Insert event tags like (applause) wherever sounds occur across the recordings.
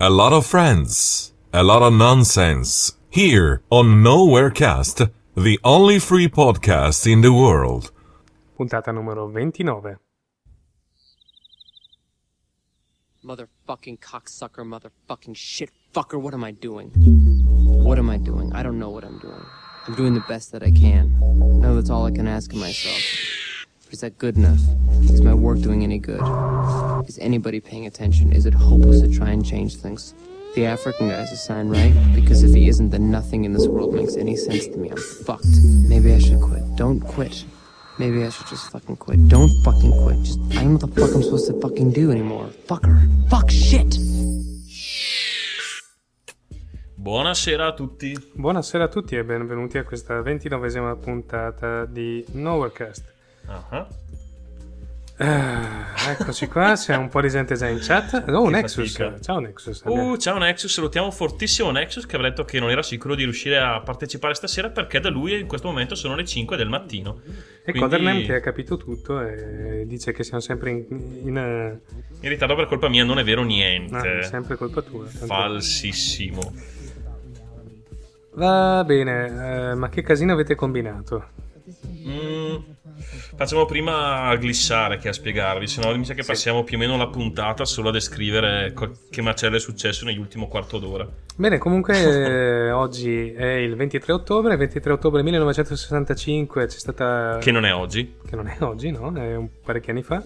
a lot of friends, a lot of nonsense. Here on Nowherecast, the only free podcast in the world. Puntata numero 29. Motherfucking cocksucker, motherfucking shit fucker, what am I doing? What am I doing? I don't know what I'm doing. I'm doing the best that I can. No, that's all I can ask of myself. But is that good enough? Is my work doing any good? Is anybody paying attention? Is it hopeless to try and change things? The African guy's a sign, right? Because if he isn't, then nothing in this world makes any sense to me. I'm fucked. Maybe I should quit. Don't quit. Maybe I should just fucking quit. Don't fucking quit. Just, I don't know what the fuck I'm supposed to fucking do anymore. Fucker. Fuck shit. Buonasera a tutti. Buonasera a tutti e benvenuti a questa ventinovesima puntata di Nowherecast. Ah, Ah, eccoci qua, c'è un po' di gente già in chat. Oh, Che Nexus. fatica. Ciao Nexus. Uh, ciao Nexus, salutiamo fortissimo Nexus che aveva detto che non era sicuro di riuscire a partecipare stasera perché da lui in questo momento sono le 5 del mattino. e Quindi Codernem che ha capito tutto e dice che siamo sempre in... in, eh, in ritardo per colpa mia non è vero niente. ah, sempre colpa tua. tanto- Falsissimo. Va bene, eh, ma che casino avete combinato? Mm, facciamo prima a glissare che a spiegarvi, se no mi sa che passiamo più o meno la puntata solo a descrivere che macello è successo negli ultimi quarto d'ora. Bene, comunque (laughs) eh, oggi è il 23 ottobre, 23 ottobre 1965 c'è stata... Che non è oggi. che non è oggi, no? È un parecchi anni fa.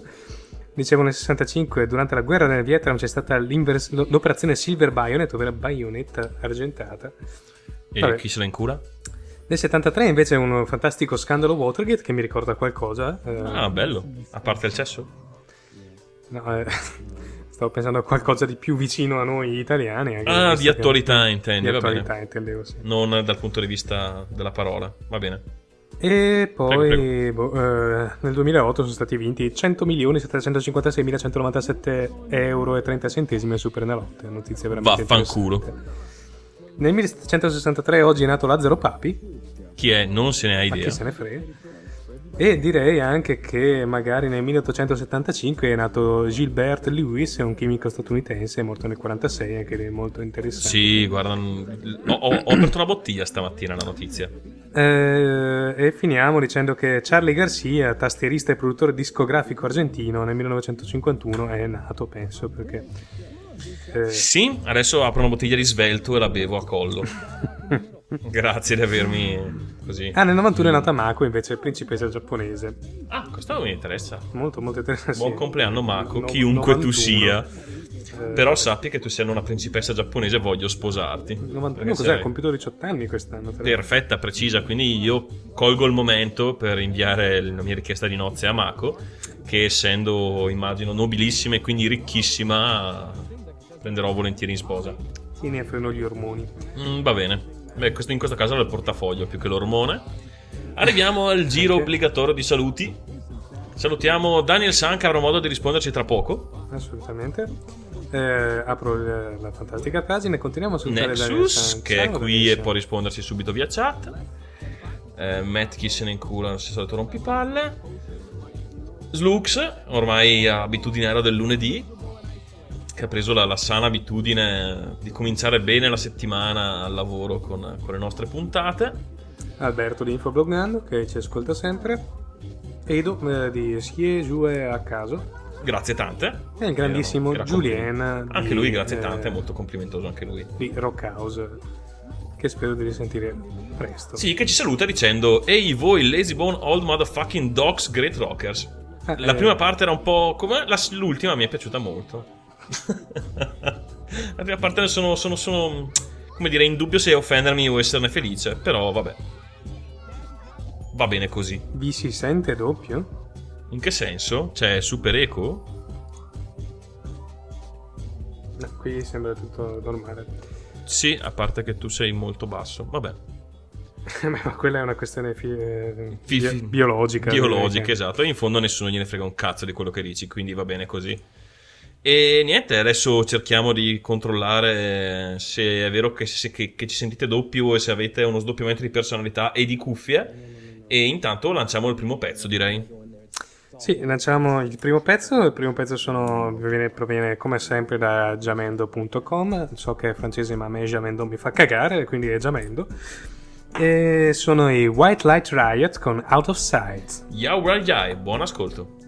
Dicevo nel 65, durante la guerra del Vietnam c'è stata l'operazione Silver Bayonet, ovvero baionetta argentata. E Vabbè. chi se la incura? Nel 73 invece un fantastico scandalo Watergate che mi ricorda qualcosa. eh, Ah, bello. A parte il cesso? no, eh, (laughs) stavo pensando a qualcosa di più vicino a noi italiani. Ah, di che- attualità intendi, Di attualità intendevo, sì. Non dal punto di vista della parola. Va bene. E poi Prego, boh, eh, nel 2008 sono stati vinti 100 milioni 756.197 euro e 30 centesimi al Superenalotto. Notizia veramente Vaffanculo. interessante. Nel 1763 oggi è nato Lazzaro Papi, Chi è? Non se ne ha ma idea. chi se ne frega. E direi anche che magari nel 1875 è nato Gilbert Lewis, un chimico statunitense, morto nel 46, anche lui molto interessante. Sì, guarda, n- ho, ho- ho aperto una bottiglia stamattina la notizia. Eh, e finiamo dicendo che Charlie Garcia, tastierista e produttore discografico argentino, nel 1951 è nato, penso, perché... eh, Sì, adesso apro una bottiglia di svelto e la bevo a collo. (laughs) Grazie di avermi così. Ah, nel 91 è nata Mako, invece principessa giapponese. Ah, questo mi interessa. Molto, molto interessante. Buon compleanno Mako, No- chiunque 91. tu sia. Eh, Però sappi che tu sei una principessa giapponese e voglio sposarti. 91 Perché cos'è? sei Ha compiuto 18 anni quest'anno. Perfetta, precisa, quindi io colgo il momento per inviare la mia richiesta di nozze a Mako, che essendo, immagino, nobilissima e quindi ricchissima, prenderò volentieri in sposa. Chi ne freno gli ormoni? Mm, va bene. Beh, questo in questo caso è il portafoglio più che l'ormone. Arriviamo al giro Ok. obbligatorio di saluti. Salutiamo Daniel San che avrà modo di risponderci tra poco. Assolutamente. Eh, apro il- la fantastica pagina e continuiamo a salutare Nexus San. che è qui e può risponderci subito via chat. Eh, Matt chi se ne incula, non si solito rompipalle. Slux, ormai abitudinario del lunedì, che ha preso la, la sana abitudine di cominciare bene la settimana al lavoro con, con le nostre puntate. Alberto di Infoblogando che ci ascolta sempre. Edo eh, di Sie Giue a caso. Grazie tante. E il grandissimo Era- era Julien. Anche di, lui, grazie eh, tante, è molto complimentoso anche lui. Di Rock House. Che spero di risentire presto. Sì, che ci saluta dicendo Ehi voi lazy bone old motherfucking dogs great rockers. Ah, La eh, prima parte era un po' come l'ultima mi è piaciuta molto. La prima parte sono, sono, sono come dire in dubbio se offendermi o esserne felice, però vabbè. Va bene così. Vi si sente doppio? In che senso? C'è super eco? No, qui sembra tutto normale. Sì, a parte che tu sei molto basso. Vabbè. (laughs) Ma quella è una questione fi- eh, Fi- bi- biologica. Biologica, esatto. E in fondo nessuno gliene frega un cazzo di quello che dici, quindi va bene così. E niente, adesso cerchiamo di controllare se è vero che, se- che- che ci sentite doppio e se avete uno sdoppiamento di personalità e di cuffie. E intanto lanciamo il primo pezzo, direi. Sì, lanciamo il primo pezzo. Il primo pezzo sono, proviene, proviene, come sempre da jamendo.com. So che è francese, ma a me Jamendo mi fa cagare, quindi è Jamendo. E sono i White Light Riot con Out of Sight. Yau Yai, buon ascolto.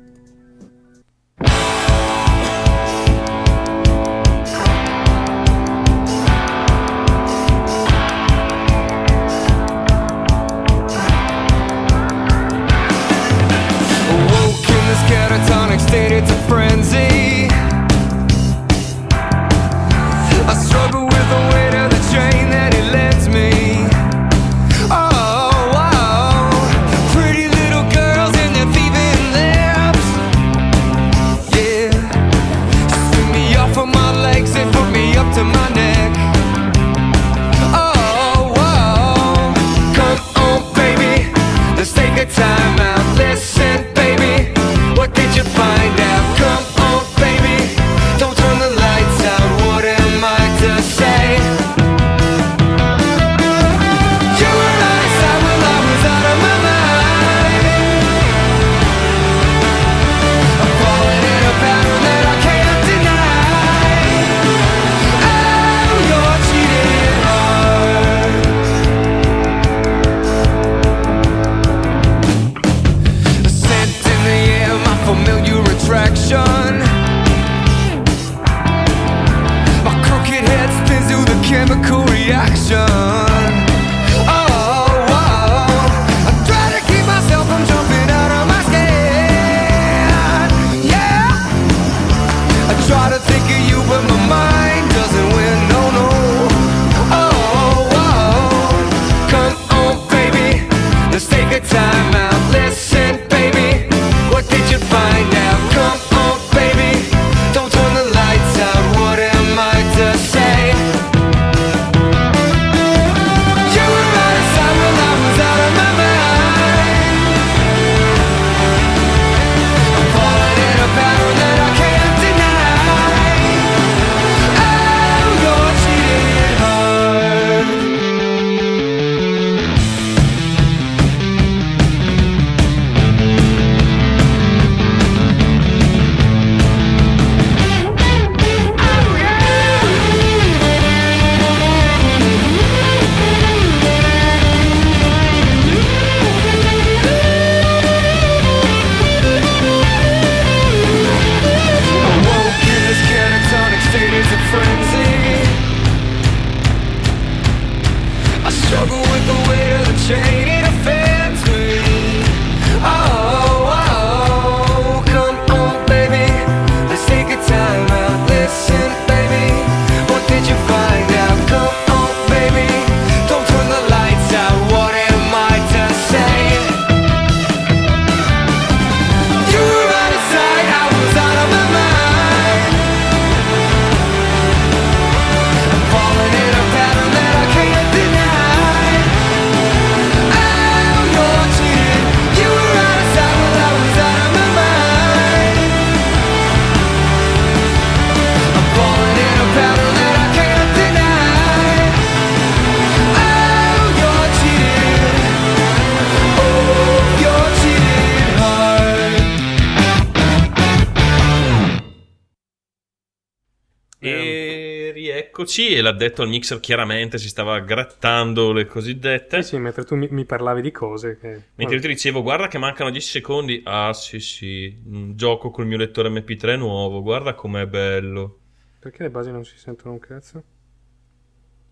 Eccoci, e l'ha detto al mixer chiaramente, si stava grattando le cosiddette. Sì, sì, mentre tu mi, mi parlavi di cose che... Mentre io ti dicevo, guarda che mancano 10 secondi. Ah, sì, sì, gioco col mio lettore MP3 nuovo, guarda com'è bello. Perché le basi non si sentono un cazzo?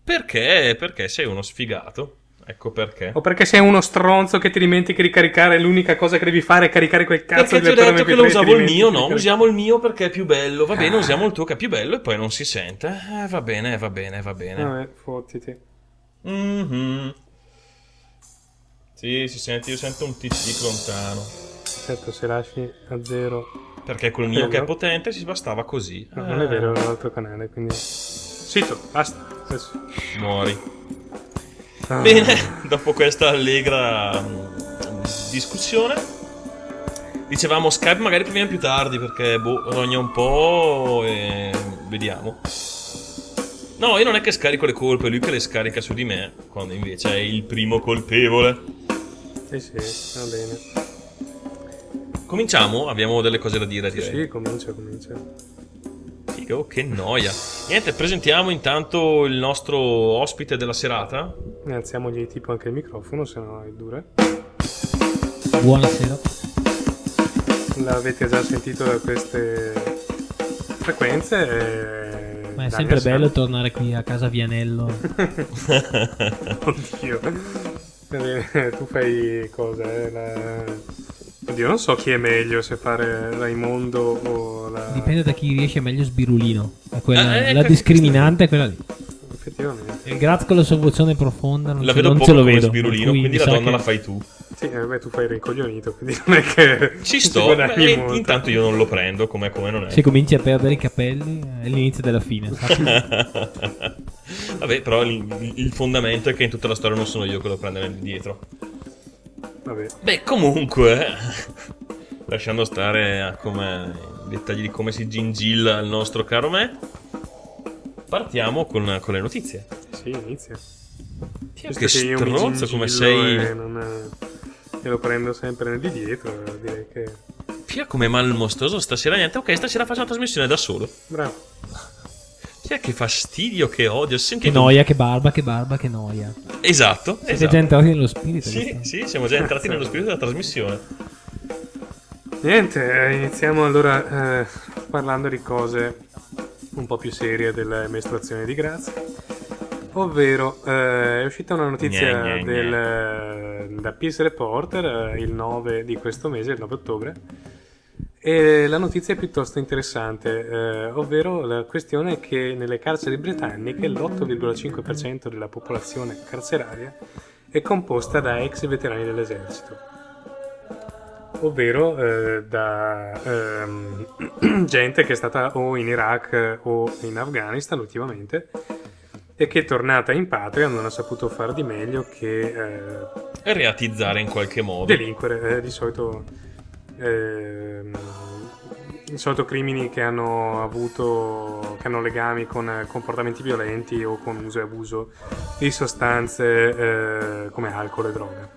Perché? Perché sei uno sfigato. Ecco perché. O perché sei uno stronzo che ti dimentichi di caricare, l'unica cosa che devi fare è caricare quel cazzo perché di Perché ti ho detto che lo usavo il mio, no? Usiamo il mio perché è più bello. Va bene, ah. usiamo il tuo che è più bello e poi non si sente. Eh, va bene, va bene, va bene. Vabbè, fottiti. Mm-hmm. Sì, si sente, io sento un TC lontano. Certo, se lasci a zero... Perché col mio che è potente si bastava così. No, eh. non è vero, è l'altro canale, quindi... Sito, basta. Muori. Ah. Bene, (laughs) dopo questa allegra mm, discussione, dicevamo Skype magari proviamo più tardi perché boh, rogna un po' e vediamo. No, io non è che scarico le colpe, è lui che le scarica su di me, quando invece è il primo colpevole. Sì, sì, va bene. Cominciamo? Abbiamo delle cose da dire, Sì, direi. sì, comincia, comincia. Figo, che noia. Niente, presentiamo intanto il nostro ospite della serata. Ne alziamogli tipo anche il microfono, se no è dura. Buonasera. L'avete già sentito da queste frequenze. eh, Ma è Daniel sempre San- bello tornare qui a casa Vianello. (laughs) Oddio. (laughs) Eh, tu fai cosa? eh, la- Oddio, non so chi è meglio se fare Raimondo o la... Dipende da chi riesce meglio sbirulino. È quella- Ah, ecco, la discriminante è quella lì. Effettivamente. Il Graz con la sua voce profonda non, La vedo non poco ce lo vedo. sbirulino, quindi la donna che- la fai tu. Sì, eh, beh, tu fai il rincoglionito, quindi non è che... Ci (laughs) sto, beh, intanto io non lo prendo, come come non è. Se cominci a perdere i capelli è l'inizio della fine. (laughs) Vabbè, però il, il fondamento è che in tutta la storia non sono io che lo prendo dietro. Vabbè. Beh, comunque, (laughs) lasciando stare a come, i dettagli di come si gingilla il nostro caro me, partiamo con, con le notizie. Sì, inizia. Visto che stronzo come sei. E, non, eh, e lo prendo sempre nel di dietro, direi che... Pia come malmostoso stasera niente. Ok, stasera faccio la trasmissione da solo. Bravo. Pia che fastidio, che odio. Ho che sentito... noia, che barba, che barba, che noia. Esatto, Siete esatto. già entrati nello spirito. Sì, sì, siamo già entrati nello spirito della trasmissione. Niente, eh, iniziamo allora eh, parlando di cose un po' più serie delle mestruazioni di Graz. Ovvero, eh, è uscita una notizia Gne, gne, gne. del, eh, da Peace Reporter eh, il 9 di questo mese, il 9 ottobre. E la notizia è piuttosto interessante, eh, ovvero la questione è che nelle carceri britanniche l'8,5% della popolazione carceraria è composta da ex veterani dell'esercito ovvero eh, da ehm, (clears throat) gente che è stata o in Iraq o in Afghanistan ultimamente e che è tornata in patria non ha saputo far di meglio che eh, reatizzare in qualche modo. delinquere, eh, di solito di solito crimini che hanno avuto che hanno legami con eh, comportamenti violenti o con uso e abuso di sostanze eh, come alcol e droga.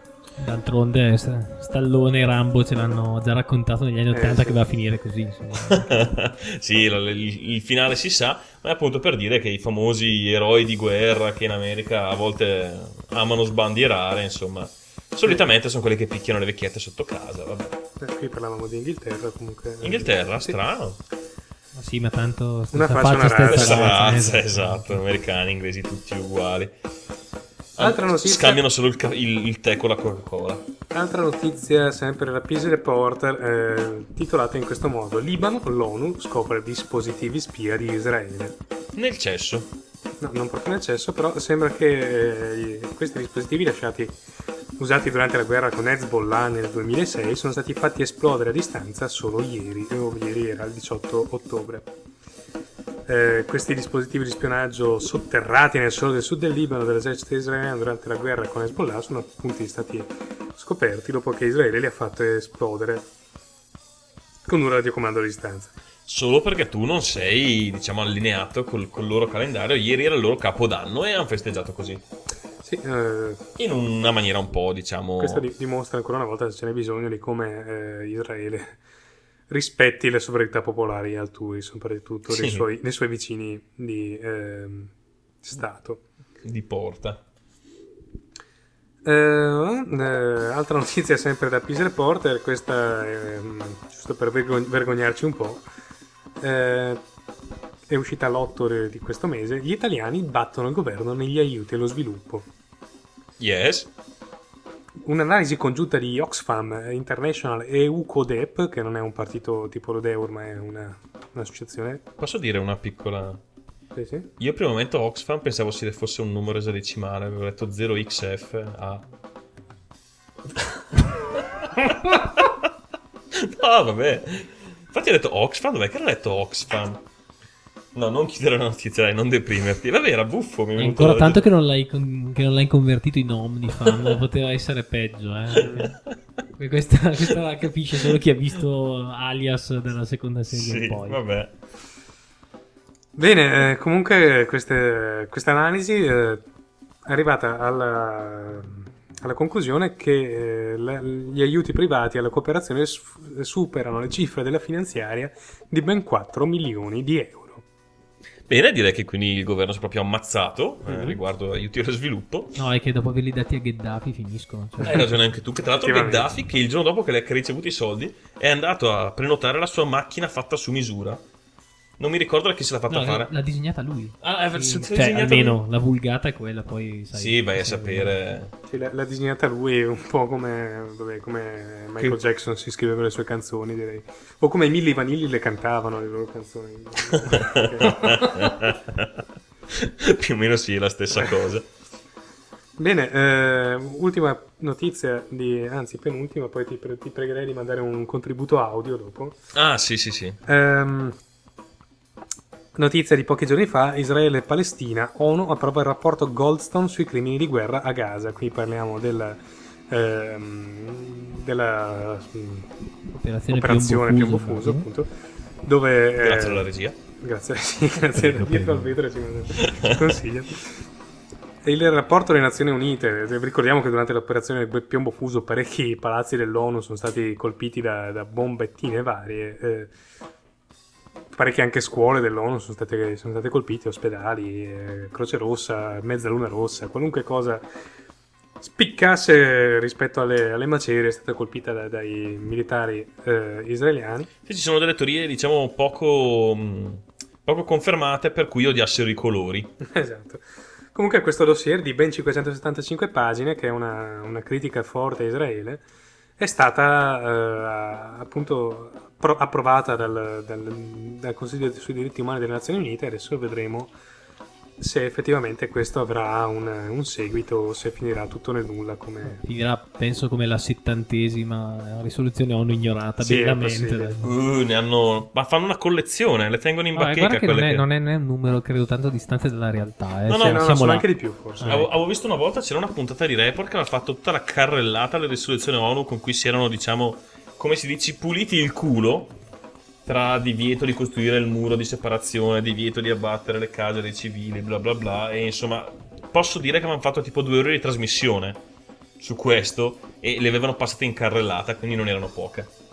D'altronde St- Stallone e Rambo ce l'hanno già raccontato negli anni Eh, 80 sì. che va a finire così. (laughs) sì, il, il- il finale si sa, ma è appunto per dire che i famosi eroi di guerra che in America a volte amano sbandierare, insomma, solitamente sono quelli che picchiano le vecchiette sotto casa. Vabbè. Eh, qui parlavamo di Inghilterra comunque. Inghilterra, Sì. strano. Ma sì, ma tanto Una faccia, una stessa razza. Questa razza, razza, esatto, americani, inglesi, tutti uguali. Altra notizia. Scambiano solo il, il- il tè con la Coca-Cola. Altra notizia, sempre da Peace Reporter, eh, titolata in questo modo: Libano, l'ONU scopre dispositivi spia di Israele. Nel cesso. No, non proprio in eccesso, però sembra che eh, questi dispositivi lasciati usati durante la guerra con Hezbollah nel 2006 sono stati fatti esplodere a distanza solo ieri, o ieri era il 18 ottobre. Eh, questi dispositivi di spionaggio sotterrati nel suolo del sud del Libano dell'esercito israeliano durante la guerra con Hezbollah sono appunto stati scoperti dopo che Israele li ha fatto esplodere con un radiocomando a distanza. Solo perché tu non sei, diciamo, allineato col, col loro calendario. Ieri era il loro capodanno e hanno festeggiato così. Sì, eh, In una maniera un po', diciamo... Questo di- dimostra ancora una volta se ce n'è bisogno di come eh, Israele rispetti le sovranità popolari altrui, soprattutto dei, Sì. suoi, dei suoi vicini di ehm, Stato. di porta. Eh, eh, altra notizia sempre da Peace Reporter, questa ehm, giusto per vergog- vergognarci un po'. Eh, è uscita l'8 di questo mese. Gli italiani battono il governo negli aiuti allo sviluppo. Yes. Un'analisi congiunta di Oxfam International e UCODEP, che non è un partito tipo Rodeur, ma è una- un'associazione. Posso dire una piccola... Sì, sì. Io prima momento Oxfam pensavo fosse un numero esadecimale, avevo letto 0xF (laughs) no, vabbè. Infatti ho detto Oxfam, dov'è che era letto Oxfam? No, non chiudere la notizia, dai, non deprimerti. Vabbè, era buffo. Mi è ancora da- tanto che non l'hai, con- che non l'hai convertito in Omnifam, (laughs) poteva essere peggio. Eh. Questa, questa la capisce solo chi ha visto Alias dalla seconda serie Sì, poi. vabbè. Bene, eh, comunque queste- questa analisi eh, è arrivata alla, alla conclusione che eh, la- gli aiuti privati alla cooperazione s- superano le cifre della finanziaria di ben 4 milioni di euro. Bene, direi che quindi il governo si è proprio ammazzato eh, Mhm. riguardo aiuti allo sviluppo. No, è che dopo averli dati a Gheddafi finiscono. cioè. Hai ragione anche tu, che tra l'altro. Gheddafi, che il giorno dopo che ha ricevuto i soldi, è andato a prenotare la sua macchina fatta su misura. Non mi ricordo da chi se l'ha fatta No, fare. l'ha disegnata lui. Ah, è- l'ha Cioè, disegnata almeno lui. la vulgata è quella, poi sai. Sì, vai a sapere. Sì, l'ha, l'ha disegnata lui un po' come, vabbè, come Michael Che- Jackson si scriveva le sue canzoni, direi. O come i Milli Vanilli le cantavano le loro canzoni. (laughs) Più o meno sì, è la stessa cosa. Bene, eh, ultima notizia, di, anzi penultima, poi ti, pre- ti pregherei di mandare un contributo audio dopo. Ah, sì, sì, sì. Ehm, notizia di pochi giorni fa, Israele e Palestina, ONU approva il rapporto Goldstone sui crimini di guerra a Gaza. Qui parliamo del, ehm, della mm, Operazione, operazione Piombo Piombo Fuso, appunto, dove... eh, Grazie alla regia. Grazie, (laughs) sì, grazie dietro al vetro ci, ci consiglia. E Il rapporto delle Nazioni Unite, ricordiamo che durante l'operazione Piombo Fuso parecchi palazzi dell'ONU sono stati colpiti da, da bombettine varie, eh, parecchie anche scuole dell'ONU sono state, sono state colpite, ospedali, eh, Croce Rossa, Mezzaluna Rossa, qualunque cosa spiccasse rispetto alle, alle macerie è stata colpita da- dai militari eh, israeliani. Sì, ci sono delle teorie, diciamo, poco, mh, poco confermate per cui odiassero i colori. (laughs) Esatto. Comunque questo dossier di ben 575 pagine, che è una, una critica forte a Israele, è stata eh, appunto pro- approvata dal, dal- dal Consiglio sui diritti umani delle Nazioni Unite e adesso vedremo se effettivamente questo avrà un, un seguito o se finirà tutto nel nulla come... Finirà, penso, come la settantesima risoluzione ONU ignorata Sì. Uh, ne hanno... Ma fanno una collezione, le tengono in Vabbè, bacheca non è, che- non è- non è un numero, credo, tanto distante dalla realtà. Eh. No, no, siamo, no, siamo sono là. anche di più forse. Avevo, avevo visto una volta c'era una puntata di Report che aveva fatto tutta la carrellata alle risoluzioni ONU con cui si erano, diciamo, come si dice, puliti il culo tra divieto di costruire il muro di separazione, divieto di abbattere le case dei civili, bla bla bla. E insomma, posso dire che avevano fatto tipo due ore di trasmissione su questo e le avevano passate in carrellata, quindi non erano poche.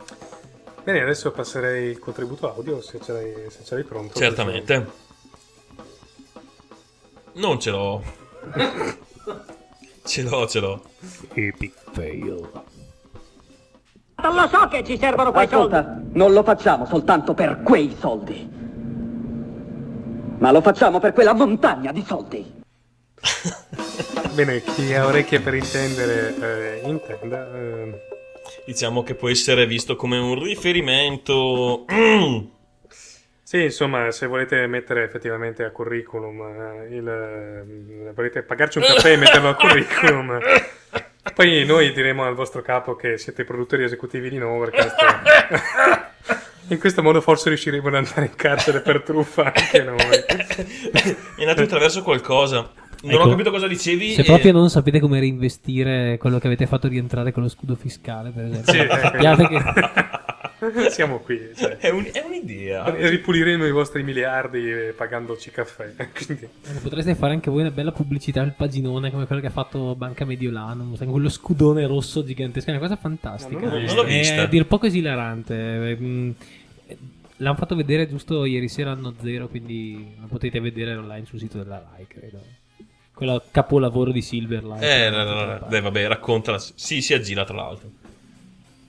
Bene, adesso passerei il contributo audio se ce l'hai, se ce l'hai pronto. Certamente. Non ce l'ho. (laughs) ce l'ho, ce l'ho. Epic fail. Lo so che ci servono quei soldi. Ascolta, non lo facciamo soltanto per quei soldi. Ma lo facciamo per quella montagna di soldi. Bene, chi ha orecchie per intendere, eh, intenda. eh, Diciamo che può essere visto come un riferimento. Mm. Sì, insomma, se volete mettere effettivamente a curriculum, eh, il, eh, volete pagarci un caffè e metterlo a curriculum, (laughs) poi noi diremo al vostro capo che siete i produttori esecutivi di Novercast. (laughs) In questo modo forse riusciremo ad andare in carcere per truffa anche noi. (laughs) È andato attraverso qualcosa. Non Ecco, ho capito cosa dicevi. Se e- proprio non sapete come reinvestire quello che avete fatto rientrare con lo scudo fiscale, per esempio, Sì, ecco. che (laughs) (laughs) Siamo qui, cioè. È, un- è un'idea. Ripuliremo i vostri miliardi eh, pagandoci caffè. (laughs) Quindi, potreste fare anche voi una bella pubblicità al paginone come quello che ha fatto Banca con quello scudone rosso gigantesco, è una cosa fantastica. No, non l'ho vista. Non l'ho vista. È a dir poco esilarante. eh, mm, L'hanno fatto vedere giusto ieri sera anno zero, quindi lo potete vedere online sul sito della Rai, credo. Quello capolavoro di Silverlight. Eh, no, no, no, dai, vabbè, raccontala. Sì, si aggira tra l'altro.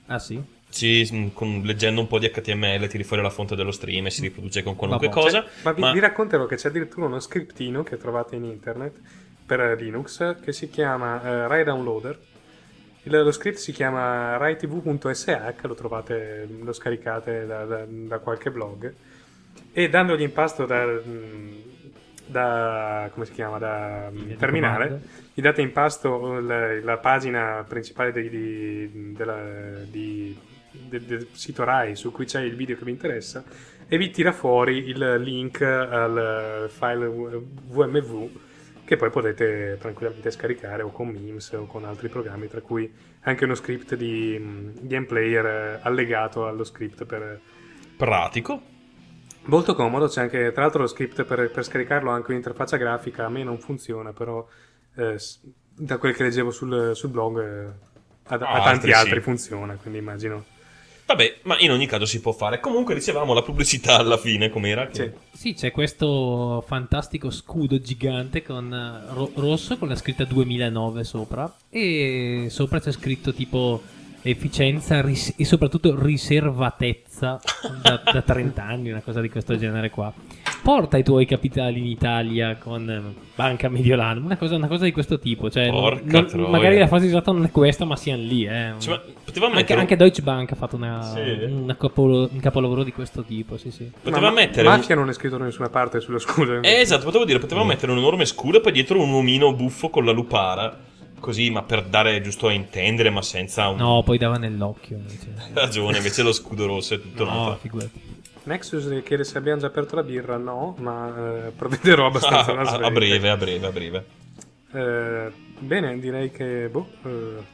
Ah sì? Sì, mm, con- leggendo un po' di HTML tiri fuori la fonte dello stream e si riproduce con qualunque Vabbè. cosa. ma vi, ma- vi racconterò che c'è addirittura uno scriptino che trovate in internet per Linux che si chiama eh, Rai Downloader. Il- lo script si chiama raitv.sh, lo trovate, lo scaricate da, da- da qualche blog e dandogli in pasto da, mm, da come si chiama da mm, di terminale comando. gli date in pasto la, la pagina principale di- di- della- di- del, del sito Rai su cui c'è il video che vi interessa e vi tira fuori il link al file VMV che poi potete tranquillamente scaricare o con Memes o con altri programmi, tra cui anche uno script di mm, game player eh, allegato allo script per, Pratico. Molto comodo, c'è anche tra l'altro lo script per, per scaricarlo anche un'interfaccia grafica, a me non funziona, però eh, Da quel che leggevo sul, sul blog, eh, a, a Ah, tanti altri altri sì. funziona, quindi immagino. Vabbè, ma in ogni caso si può fare. Comunque dicevamo la pubblicità alla fine, com'era? Che- Sì. Sì, c'è questo fantastico scudo gigante con eh, ro- rosso con la scritta 2009 sopra e sopra c'è scritto tipo efficienza ris- e soprattutto riservatezza da, da 30 anni, una cosa di questo genere qua. Porta i tuoi capitali in Italia con eh, Banca Mediolana, una cosa, una cosa di questo tipo. Cioè, non- Porca non- troia. magari la frase esatta non è questa, ma siano lì. Eh. Cioè, anche, mettere, anche Deutsche Bank ha fatto una, Sì. una capolo- un capolavoro di questo tipo. Sì, sì. poteva Ma- mettere Mafia non è scritto da nessuna parte sullo scudo. Eh, esatto, potevo dire, poteva mettere un enorme scudo e poi dietro un uomino buffo con la lupara. Così, ma per dare giusto a intendere, ma senza un... No, poi dava nell'occhio. Invece. Hai (laughs) ragione, invece lo scudo rosso è tutto No, noto. figurati. Nexus chiede se abbiamo già aperto la birra. No, ma eh, provvederò abbastanza (laughs) a, a svelta. breve, a breve, a breve. Eh, bene, direi che boh, eh,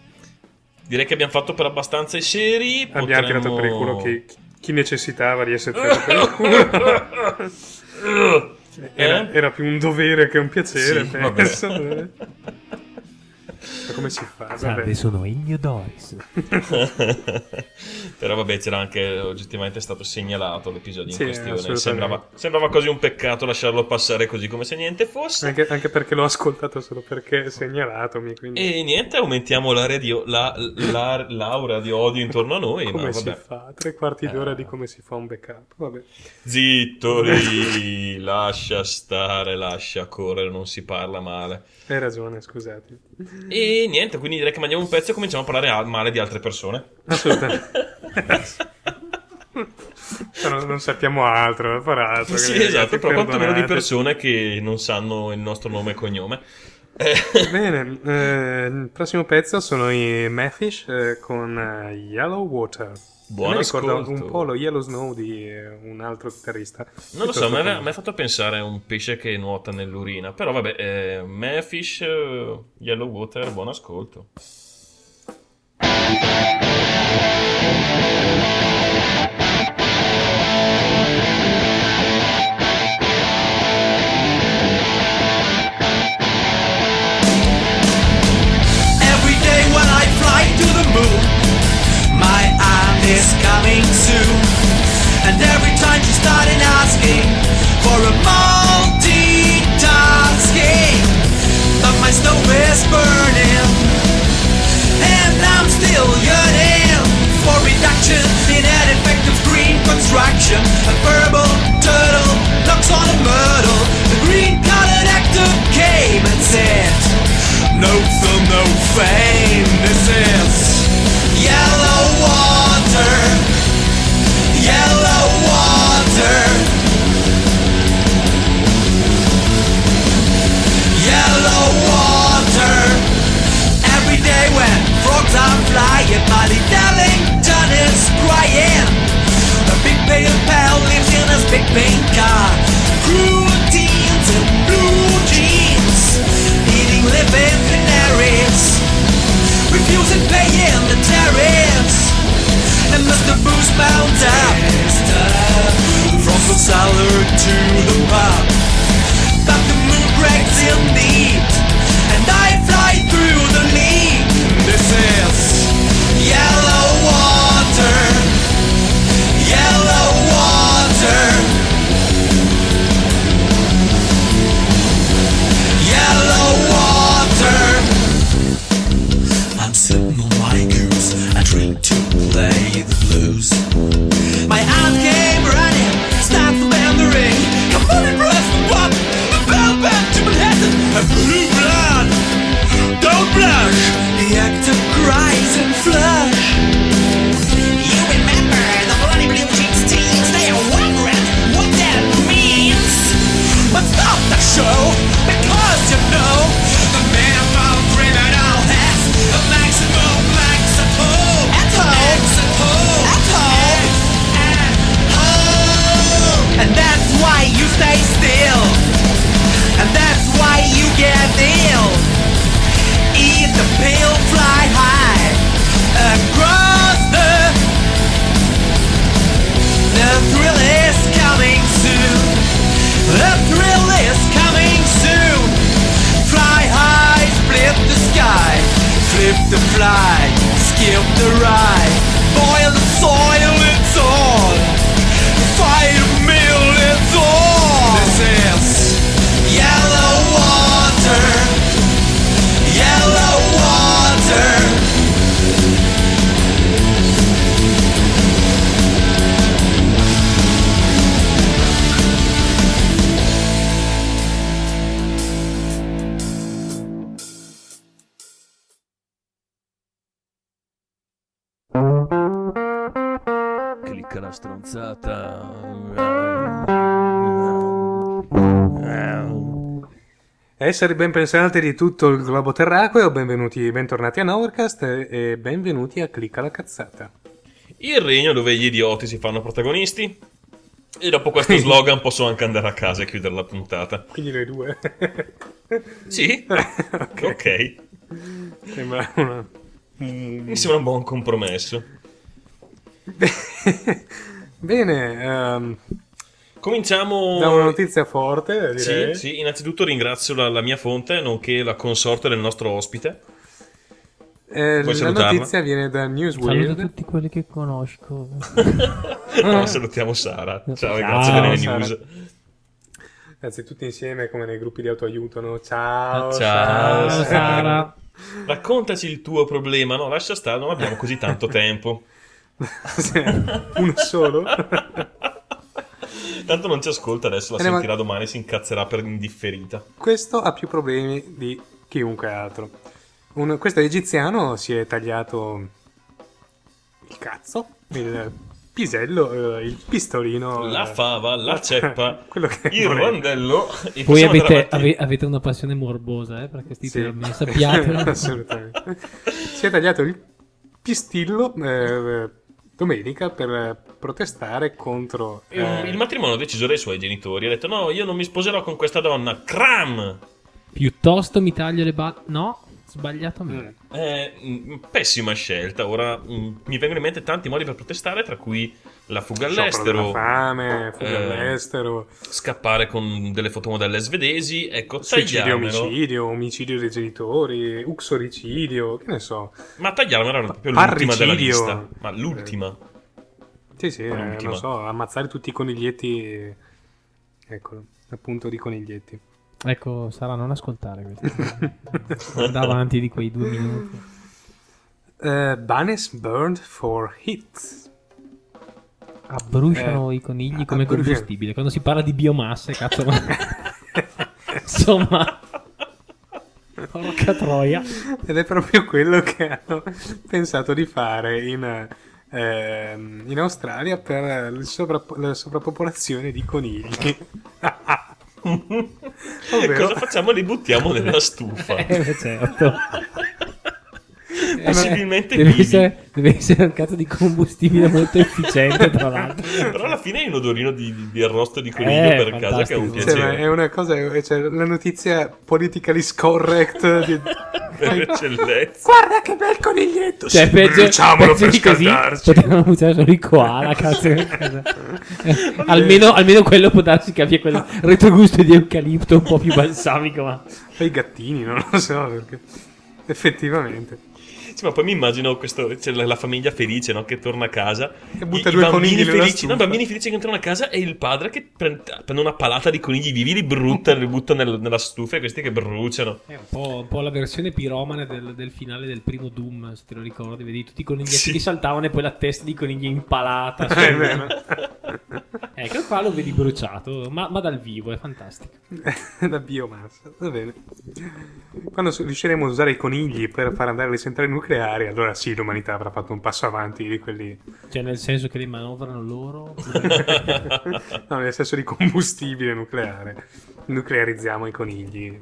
Direi che abbiamo fatto per abbastanza i seri. abbiamo potremmo- tirato per il culo chi, chi necessitava di essere tirato per il (laughs) culo. Era, Eh? era più un dovere che un piacere, Sì, penso. Ma come si fa? Salve, sono Ennio Doris. (laughs) Però vabbè, c'era anche oggettivamente stato segnalato l'episodio Sì, in questione. Sembrava, sembrava quasi un peccato lasciarlo passare così come se niente fosse. Anche, anche perché l'ho ascoltato solo perché segnalatomi. Quindi E niente, aumentiamo l'area di, la, la- l'aura di odio intorno a noi. come ma si vabbè. fa? Tre quarti d'ora Eh. di come si fa un backup. Vabbè. Zitto (laughs) lì, lascia stare, lascia correre, non si parla male. Hai ragione, scusate. E niente, quindi direi che mangiamo un pezzo e cominciamo a parlare male di altre persone. Assolutamente. (laughs) Cioè, non, non sappiamo altro da fare altro. Sì, esatto, però quantomeno di persone che non sanno il nostro nome e cognome. (laughs) Bene, eh, il prossimo pezzo sono i Mephish eh, con eh, Yellow Water. Buon me ricorda ascolto. un po' lo Yellow Snow di eh, un altro chitarrista. non lo so, mi ha- mi fatto pensare a un pesce che nuota nell'urina. Però vabbè, eh, Mefish, eh, Yellow Water, buon ascolto. Every day when I fly to the moon, is coming soon. And every time she started asking for a multitasking, but my stove is burning, Esseri ben pensati di tutto il globo terracqueo, benvenuti, bentornati a Nowhercast e benvenuti a Clicca la cazzata. Il regno dove gli idioti si fanno protagonisti. E dopo questo (laughs) slogan posso anche andare a casa e chiudere la puntata. Quindi noi due. (laughs) Sì? (laughs) ok. Sembra una... Mi sembra un buon compromesso. Bene, ehm, Cominciamo. da una notizia forte, Sì, direi. sì, innanzitutto ringrazio la, la mia fonte, nonché la consorte del nostro ospite. Eh, Puoi la salutarla? notizia viene da Saluto Newsweek. tutti quelli che conosco. (laughs) No, salutiamo Sara. Ciao e Ciao, grazie delle Sara. news. Anzi, tutti insieme come nei gruppi di autoaiuto. no? Ciao, Ciao, Ciao Sara. Raccontaci il tuo problema. No, lascia stare, non abbiamo così tanto tempo. (laughs) Sì, Uno solo. (laughs) Tanto non ci ascolta adesso, la Eh, ma- sentirà domani e si incazzerà per indifferita. Questo ha più problemi di chiunque altro. Un- questo egiziano si è tagliato il cazzo, il pisello, eh, il pistolino. La eh, fava, la (laughs) ceppa, quello che il volete. rondello. e Voi avete, ave- avete una passione morbosa, eh, per questi Sì. termini, (laughs) sappiate. (laughs) Assolutamente. Si è tagliato il pistillo eh, domenica per protestare contro... Il, eh, il matrimonio deciso dai suoi genitori. Ha detto: No, io non mi sposerò con questa donna. Cram! Piuttosto mi taglio le balle... No, sbagliato me. mm. Eh, mm, pessima scelta. Ora mm, mi vengono in mente tanti modi per protestare, tra cui la fuga all'estero, fame, fuga eh, all'estero, scappare con delle fotomodelle svedesi. Ecco, suicidio, omicidio, omicidio dei genitori, uxoricidio, che ne so. Ma tagliarmelo era proprio l'ultima della lista. Ma l'ultima. Sì, sì, eh, lo so, ammazzare tutti i coniglietti, eccolo, appunto di coniglietti. Ecco, Sara, non ascoltare questo. (laughs) Andava avanti di quei due minuti. Eh, Banes burned for hit. Abbruciano Eh, i conigli come abbruciano. combustibile. Quando si parla di biomasse, cazzo. ma- (laughs) Insomma... Porca troia. Ed è proprio quello che hanno pensato di fare in, ehm, in Australia per il sovrapp- la sovrappopolazione di conigli. (laughs) Ovvero- Cosa facciamo? Li buttiamo nella stufa. Eh, certo. Possibilmente deve vivi. essere, deve essere un cazzo di combustibile molto (laughs) efficiente, tra l'altro. Però alla fine hai un odorino di, di- di arrosto di coniglio Eh, per casa che è un fantastico. Cioè, piacere. è una cosa, cioè, la notizia politically scorrect. di- (laughs) Per eccellenza. Guarda che bel coniglietto! Cioè, sì, peggio, bruciamolo peggio per di così scaldarci. potevano buttare solo i koala, cazzo. (laughs) Eh, almeno, almeno quello può darsi che abbia quel retrogusto di eucalipto un po' più balsamico, ma... Poi i gattini, non lo so perché. Effettivamente. Sì, ma poi mi immagino questo, c'è la, la famiglia felice no? che torna a casa E butta I- i due bambini conigli felici, no, i bambini felici che entrano a casa e il padre che prende, prende una palata di conigli vivi, li brutta, li butta nel- nella stufa e questi che bruciano. È un po', un po' la versione piromane del, del finale del primo Doom, se te lo ricordi, vedi tutti i coniglietti Sì. che saltavano e poi la testa di conigli impalata. (laughs) È sul- vero. (laughs) ecco qua lo vedi bruciato, ma, ma dal vivo, è fantastico. (laughs) da biomassa, va bene. Quando riusciremo a usare i conigli per far andare le centrali nucleari, allora sì, l'umanità avrà fatto un passo avanti di quelli. Cioè nel senso che li manovrano loro. (laughs) no, nel senso di combustibile nucleare. Nuclearizziamo i conigli.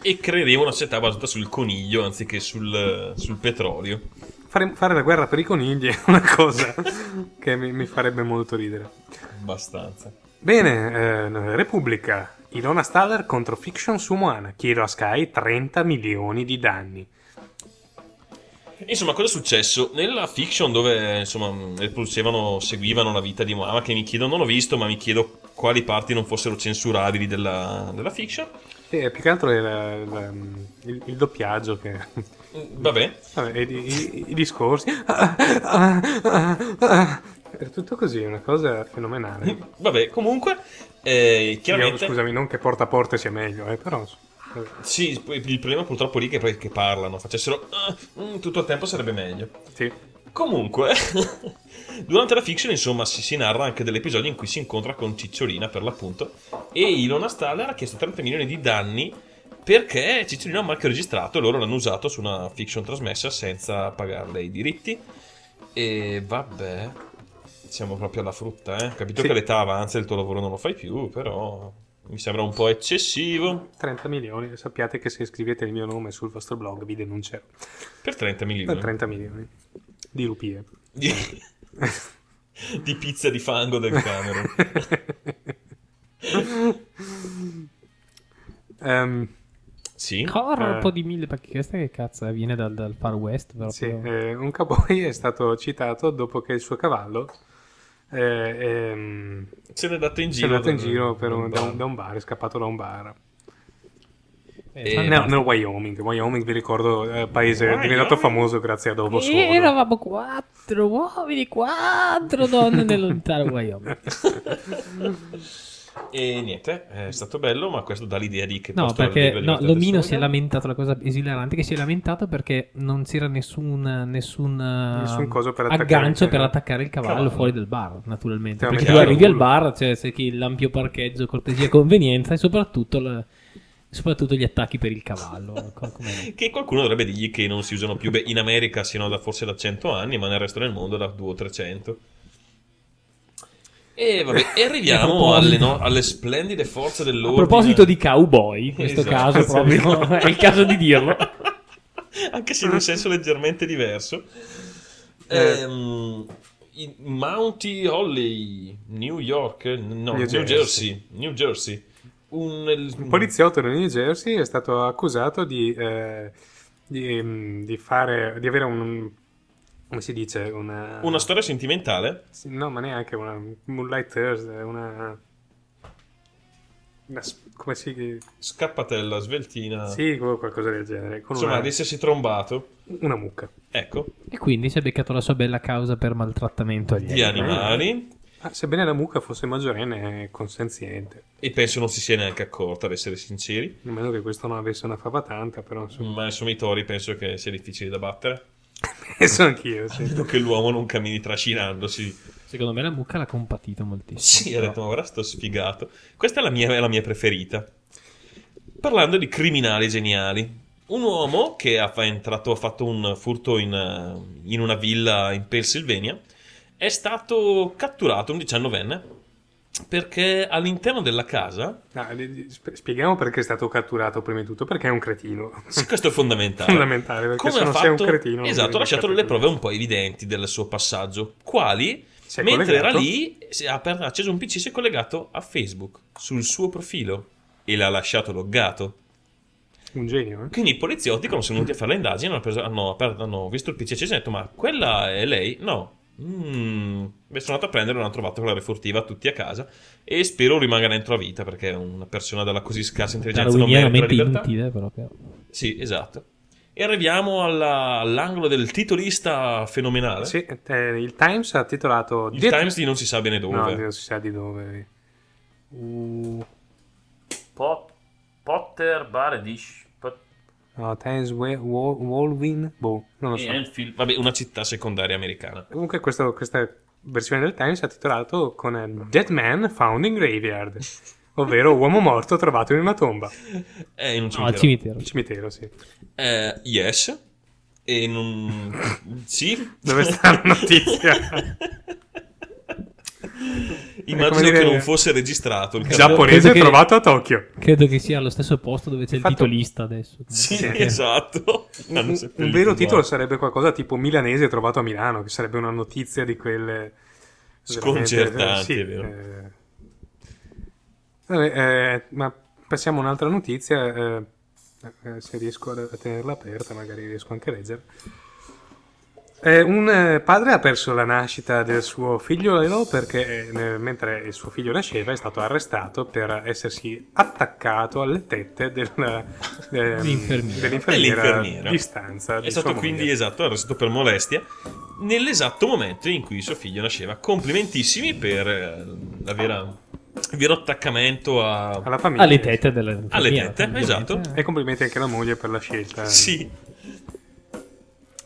E creeremo una società basata sul coniglio anziché sul, sul petrolio. Fare, fare la guerra per i conigli è una cosa (laughs) che mi, mi farebbe molto ridere. Abbastanza. Bene, eh, Repubblica. Ilona Staller contro Fiction su Moana. Chiedo a Sky 30 milioni di danni. Insomma, cosa è successo? Nella fiction dove insomma riproducevano, seguivano la vita di Moama, che mi chiedo, non ho visto, ma mi chiedo quali parti non fossero censurabili della, della fiction. E più che altro era il, il- il doppiaggio che... Vabbè, Vabbè, i, i- i discorsi... Era tutto così, una cosa fenomenale. vabbè, comunque, eh, Io, chiaramente... scusami, non che porta a porte sia meglio, eh, però... Sì, il problema purtroppo lì è che, che parlano, facessero mm, tutto il tempo sarebbe meglio. Sì. Comunque, (laughs) durante la fiction, insomma, si, si narra anche dell'episodio in cui si incontra con Cicciolina, per l'appunto, e Ilona Staller ha chiesto 30 milioni di danni perché Cicciolina ha un marchio registrato e loro l'hanno usato su una fiction trasmessa senza pagarle i diritti. E vabbè, siamo proprio alla frutta, eh. Capito Sì. che l'età avanza e il tuo lavoro non lo fai più, però mi sembra un po' eccessivo 30 milioni, sappiate che se scrivete il mio nome sul vostro blog vi denuncerò. per 30 milioni. Per 30 milioni di rupie. (laughs) di, pizza di fango del Camerun. (laughs) Ehm, Sì? Corra Eh. un po' di mille perché questa che cazzo viene dal, dal Far West proprio. sì, eh, un cowboy è stato citato dopo che il suo cavallo eh, ehm, Se n'è andato in giro. andato in da- giro per un- da, bar. un, da un bar, è scappato da un bar. Eh, E- Nel, Wyoming, Wyoming vi ricordo, è paese Wyoming? diventato famoso grazie a Dovo E Solo. eravamo quattro uomini, quattro donne nel lontano Wyoming. (laughs) E niente, è stato bello, ma questo dà l'idea di che No, perché no, l'omino si è lamentato, la cosa esilarante che si è lamentato perché non c'era nessun, nessun, Nessun uh, coso per attaccare aggancio il- per attaccare il cavallo, Cavallo. fuori dal bar, naturalmente. Perché tu arrivi al bar, cioè se chi l'ampio parcheggio, cortesia e convenienza e soprattutto, la- soprattutto gli attacchi per il cavallo. (laughs) Che qualcuno dovrebbe dirgli che non si usano più. Beh, in America siano da forse da 100 anni, ma nel resto del mondo da 200 o 300. E vabbè, (laughs) e arriviamo alle, no- alle splendide forze A dell'ordine. proposito di cowboy, in questo Esatto. caso proprio (laughs) è il caso di dirlo. Anche se in un senso leggermente diverso. Eh. Ehm, Mounty Holly, New York, no, New, Jersey. Jersey. New Jersey. Un, il- Un poliziotto del New Jersey è stato accusato di, eh, di, mm, di fare, di avere un, come si dice, una... una storia sentimentale. Sì, No, ma neanche una Moonlight Thursday, una... una come si... Scappatella, sveltina. Sì, qualcosa del genere. Con Insomma, una, di essersi trombato. una mucca. Ecco, E quindi si è beccato la sua bella causa per maltrattamento agli gli animali. Ah, sebbene la mucca fosse maggiorenne e consenziente. E penso non si sia neanche accorta, ad essere sinceri. A meno che questo non avesse una fava tanta, però insomma... Ma insomma, i tori penso che sia difficile da battere. (laughs) Penso anch'io, sì. Credo che l'uomo non cammini trascinandosi. Secondo me la mucca l'ha compatito moltissimo. Sì, ha detto, ma guarda sto sfigato. Questa è la mia, è la mia preferita. Parlando di criminali geniali. Un uomo che ha, entrato, ha fatto un furto in, eh, in una villa in Pennsylvania è stato catturato, un diciannovenne, perché all'interno della casa, Ah, spieghiamo perché è stato catturato prima di tutto, perché è un cretino. sì, questo è fondamentale, (laughs) Fondamentale, perché se non sei un cretino... Esatto, ha lasciato delle prove un po' evidenti del suo passaggio, quali, Si mentre era collegato? lì, è aper- ha acceso un PC, si è collegato a Facebook, sul suo profilo, e l'ha lasciato loggato. Un genio, eh? Quindi i poliziotti, quando sono venuti a fare le indagini, hanno, preso- hanno aperto- hanno visto il PC acceso e hanno detto, ma quella è lei? No. Mm. Beh, sono andato a prendere, l'hanno trovato quella refurtiva tutti a casa e spero rimanga dentro a vita perché è una persona dalla così scarsa intelligenza non merita la libertà. inutile proprio. Sì, esatto. E arriviamo alla- all'angolo del titolista fenomenale. Sì, eh, il Times ha titolato... Il Times di non si sa bene dove. No, non si sa di dove. Uh, Pot- Potter, Bar, Dish, Pot- no, Wa- Walwyn? Boh, non lo so. Enfield. Vabbè, una città secondaria americana. Comunque questo- questa versione del Times ha titolato con eh, Dead Man Found in Graveyard, (laughs) ovvero uomo morto trovato in una tomba. È in un No, al cimitero. cimitero. Il cimitero, sì. Eh, yes. E non... (laughs) sì. Dove sta la notizia? (laughs) Immagino dire- che non fosse registrato il caso. Giapponese Credo che- trovato a Tokyo. Credo che sia allo stesso posto dove c'è il Fatto- titolista adesso. Sì, Sì. esatto. (laughs) Un, un vero il titolo sarebbe qualcosa tipo milanese trovato a Milano, che sarebbe una notizia di quelle... Sconcertanti, sì, eh. Vabbè, eh, ma passiamo a un'altra notizia, eh, eh, se riesco a, a tenerla aperta magari riesco anche a leggere. Eh, un eh, padre ha perso la nascita del suo figliolo perché eh, mentre il suo figlio nasceva è stato arrestato per essersi attaccato alle tette del, ehm, Dell'infermiera. di stanza. È di stato quindi moglie. esatto arrestato per molestia nell'esatto momento in cui suo figlio nasceva. Complimentissimi per eh, la vera- il vero attaccamento a... alla famiglia. Alle tette delle Alle tette, esatto. E complimenti anche alla moglie per la scelta. Sì,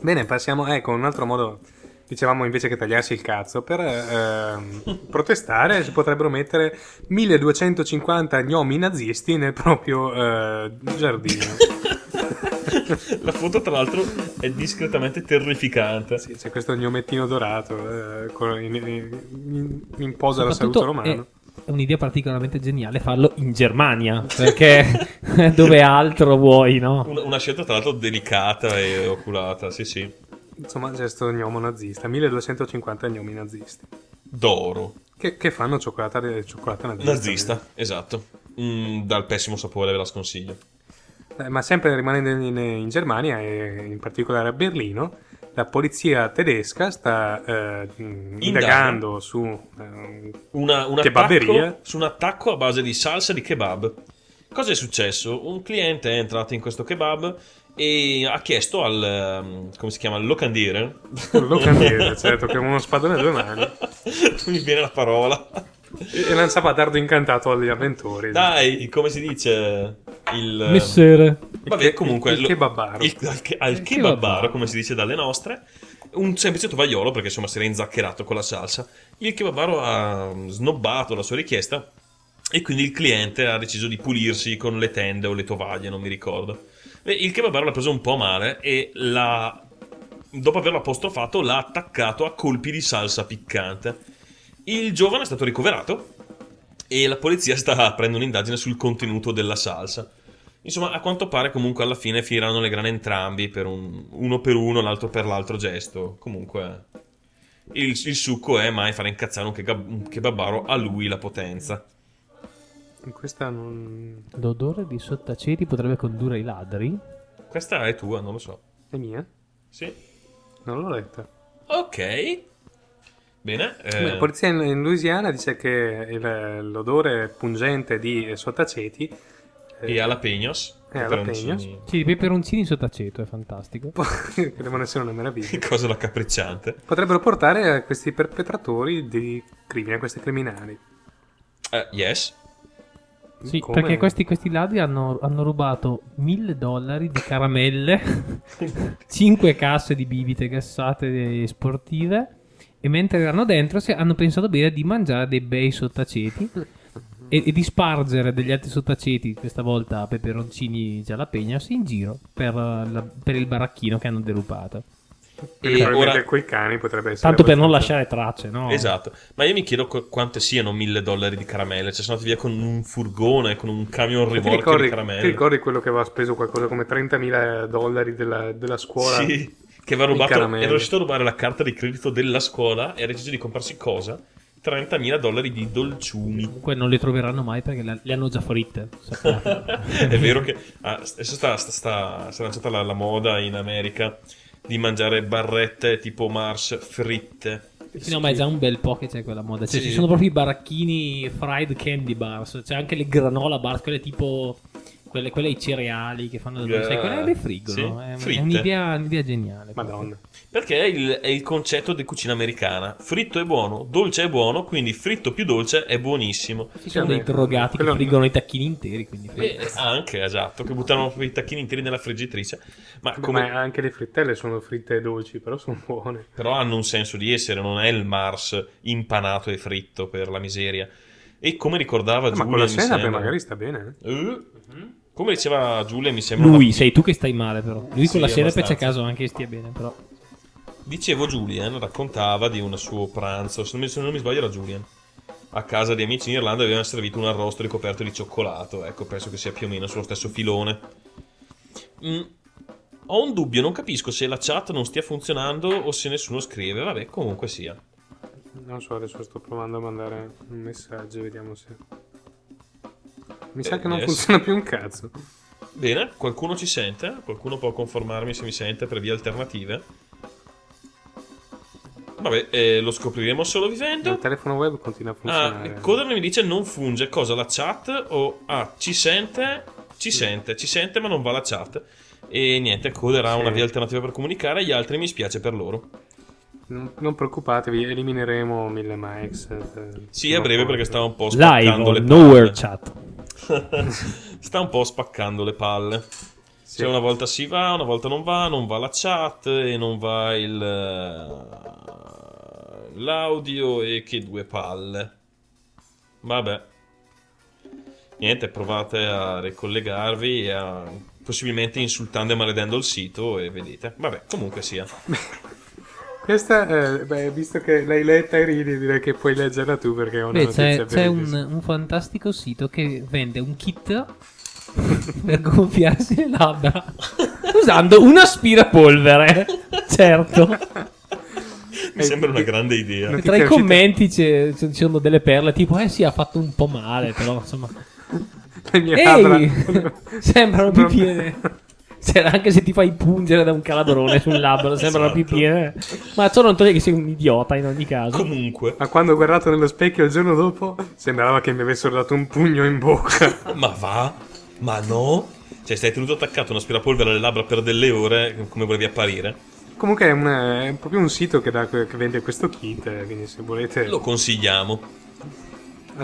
Bene, passiamo, ecco, un altro modo, dicevamo invece che tagliarsi il cazzo, per ehm, (laughs) protestare si potrebbero mettere 1250 gnomi nazisti nel proprio eh, giardino. (laughs) la foto tra l'altro è discretamente terrificante. Sì, c'è questo gnomettino dorato eh, con- in, in- in posa la Soprattutto salute romano. È, è un'idea particolarmente geniale farlo in Germania, perché (laughs) dove altro vuoi, no? Una, una scelta tra l'altro delicata e oculata, sì sì. Insomma, c'è questo gnomo nazista, 1250 gnomi nazisti, D'oro. che, che fanno cioccolata, cioccolata nazista. Nazista, esatto. Mm, dal pessimo sapore ve la sconsiglio. Eh, ma sempre rimanendo in, in Germania e in particolare a Berlino, la polizia tedesca sta eh, indagando su eh, Una, un attacco su un attacco a base di salsa di kebab. Cosa è successo? Un cliente è entrato in questo kebab e ha chiesto al ehm, come si chiama? locandiere. locandiere, certo, che ha uno spadone a due mani (laughs) Mi viene la parola. e lanciava dardo incantato agli avventori. Dai, come si dice? Il Messere. Vabbè, Il- comunque il lo- kebabaro. il- al, al Il kebabaro, kebabaro. come si dice dalle nostre, un semplice tovagliolo perché insomma si era inzaccherato con la salsa. Il kebabaro ha snobbato la sua richiesta e quindi il cliente ha deciso di pulirsi con le tende o le tovaglie, non mi ricordo. Il kebabaro l'ha preso un po' male e l'ha dopo averlo apostrofato l'ha attaccato a colpi di salsa piccante. Il giovane è stato ricoverato e la polizia sta (laughs) aprendo un'indagine sul contenuto della salsa. Insomma, a quanto pare comunque alla fine finiranno le grane entrambi, per un, uno per uno, l'altro per l'altro gesto. Comunque, il, il succo è mai fare incazzare un, kebab- un kebabaro a lui la potenza. Questa non L'odore di sottaceti potrebbe condurre ai ladri? Questa è tua, non lo so. è mia? Sì. Non l'ho letta. Ok. Bene. eh, La polizia in, Louisiana dice che il- l'odore pungente di sottaceti e jalapenos. E jalapenos. peperoncini. Sì, i peperoncini in sottaceto, è fantastico. che (laughs) devono essere una meraviglia. (laughs) Cosa da capricciante. Potrebbero portare a questi perpetratori di crimini, a questi criminali. Eh, yes. Sì, Come? perché questi, questi ladri hanno, hanno rubato mille dollari di caramelle, (laughs) 5 casse di bibite gassate sportive e mentre erano dentro si- hanno pensato bene di mangiare dei bei sottaceti e, e di spargere degli altri sottaceti, questa volta peperoncini jalapenos, in giro per, la- per il baracchino che hanno derubato. Quindi E ora- quei cani potrebbe essere. Tanto per non lasciare tracce, no? Esatto, ma io mi chiedo qu- quante siano mille dollari di caramelle. Cioè, sono andati via con un furgone, con un camion Ti ricordi, di ti caramelle. ricordi quello che aveva speso qualcosa come 30.000 dollari della, della scuola? Sì, che aveva rubato, caramelle. era riuscito a rubare la carta di credito della scuola e ha deciso di comprarsi cosa? 30.000 dollari di dolciumi. Comunque non le troveranno mai perché le, le hanno già fritte. (laughs) È vero che ah, adesso sta, sta, sta- è lanciata la, la moda in America di mangiare barrette tipo Mars fritte. Sì, no, ma è già un bel po' che c'è quella moda. Cioè, Sì. ci sono proprio i baracchini fried candy bars. C'è anche le granola bars, quelle tipo. Quelle, quelle ai cereali che fanno Eh, sai, quelle le friggono. sì, È, è fritte. un'idea, un'idea geniale. Madonna. Perché è il, è il concetto di cucina americana. Fritto è buono, dolce è buono, quindi fritto più dolce è buonissimo. Ci sono dei drogati che friggono i tacchini interi. Quindi E anche, esatto, che buttano i tacchini interi nella friggitrice. Ma come, Ma anche le frittelle sono fritte e dolci, però sono buone. però hanno un senso di essere, non è il Mars impanato e fritto per la miseria. E come ricordava ma Giulia, con la senape magari sta bene. eh? Eh? Come diceva Giulia, mi sembra. Lui, una- sei tu che stai male, però. Lui Sì, con la senape c'è caso anche che stia bene, però. Dicevo Julian, raccontava di un suo pranzo, se non mi, se non mi sbaglio era Julian. A casa di amici in Irlanda avevano servito un arrosto ricoperto di cioccolato, ecco, penso che sia più o meno sullo stesso filone. Mm, Ho un dubbio, non capisco se la chat non stia funzionando o se nessuno scrive, vabbè, comunque sia. Non so, adesso sto provando a mandare un messaggio, vediamo se. Mi sa Eh, che non yes. funziona più un cazzo. Bene, qualcuno ci sente? Qualcuno può conformarmi se mi sente per vie alternative? Vabbè, eh, lo scopriremo solo vivendo. Il telefono web continua a Ah, funzionare. Coder mi dice non funge. Cosa la chat? O ah, ci sente? Ci sente, ci sente, ma non va la chat. E niente, Coder ha Sì. una via alternativa per comunicare. Gli altri mi spiace per loro. Non, non preoccupatevi, elimineremo 1000 mics. eh, Sì, a breve perché sta un po' Live spaccando le on palle. Nowhere Chat. Sta un po' spaccando le palle. Sì. Cioè, una volta si va, una volta non va, non va la chat e non va il eh, l'audio e che due palle. Vabbè. Niente, provate a ricollegarvi e a possibilmente insultando e maledendo il sito e vedete. Vabbè, comunque sia. (laughs) Questa, eh, beh, visto che l'hai letta e ridi, direi che puoi leggerla tu perché è una Beh, notizia c'è, c'è un, un fantastico sito che vende un kit per gonfiarsi le labbra (laughs) usando un aspirapolvere. certo. Mi sembra una grande idea. Tra i commenti ci sono delle perle tipo, eh sì, ha fatto un po' male, però insomma... (laughs) Le mie Ehi! labbra- (laughs) sembrano Non- pipine. (laughs) Cioè, anche se ti fai pungere da un calabrone sul labbro, (laughs) sembrano Esatto. pipine. Ma ciò non toglie che sei un idiota in ogni caso. Comunque, Ma quando ho guardato nello specchio il giorno dopo, sembrava che mi avessero dato un pugno in bocca. (laughs) ma va? Ma no? Cioè, stai tenuto attaccato a un aspirapolvere alle labbra per delle ore, come volevi apparire? Comunque è, un- è proprio un sito che, dà- che vende questo kit, eh, quindi se volete... Lo consigliamo.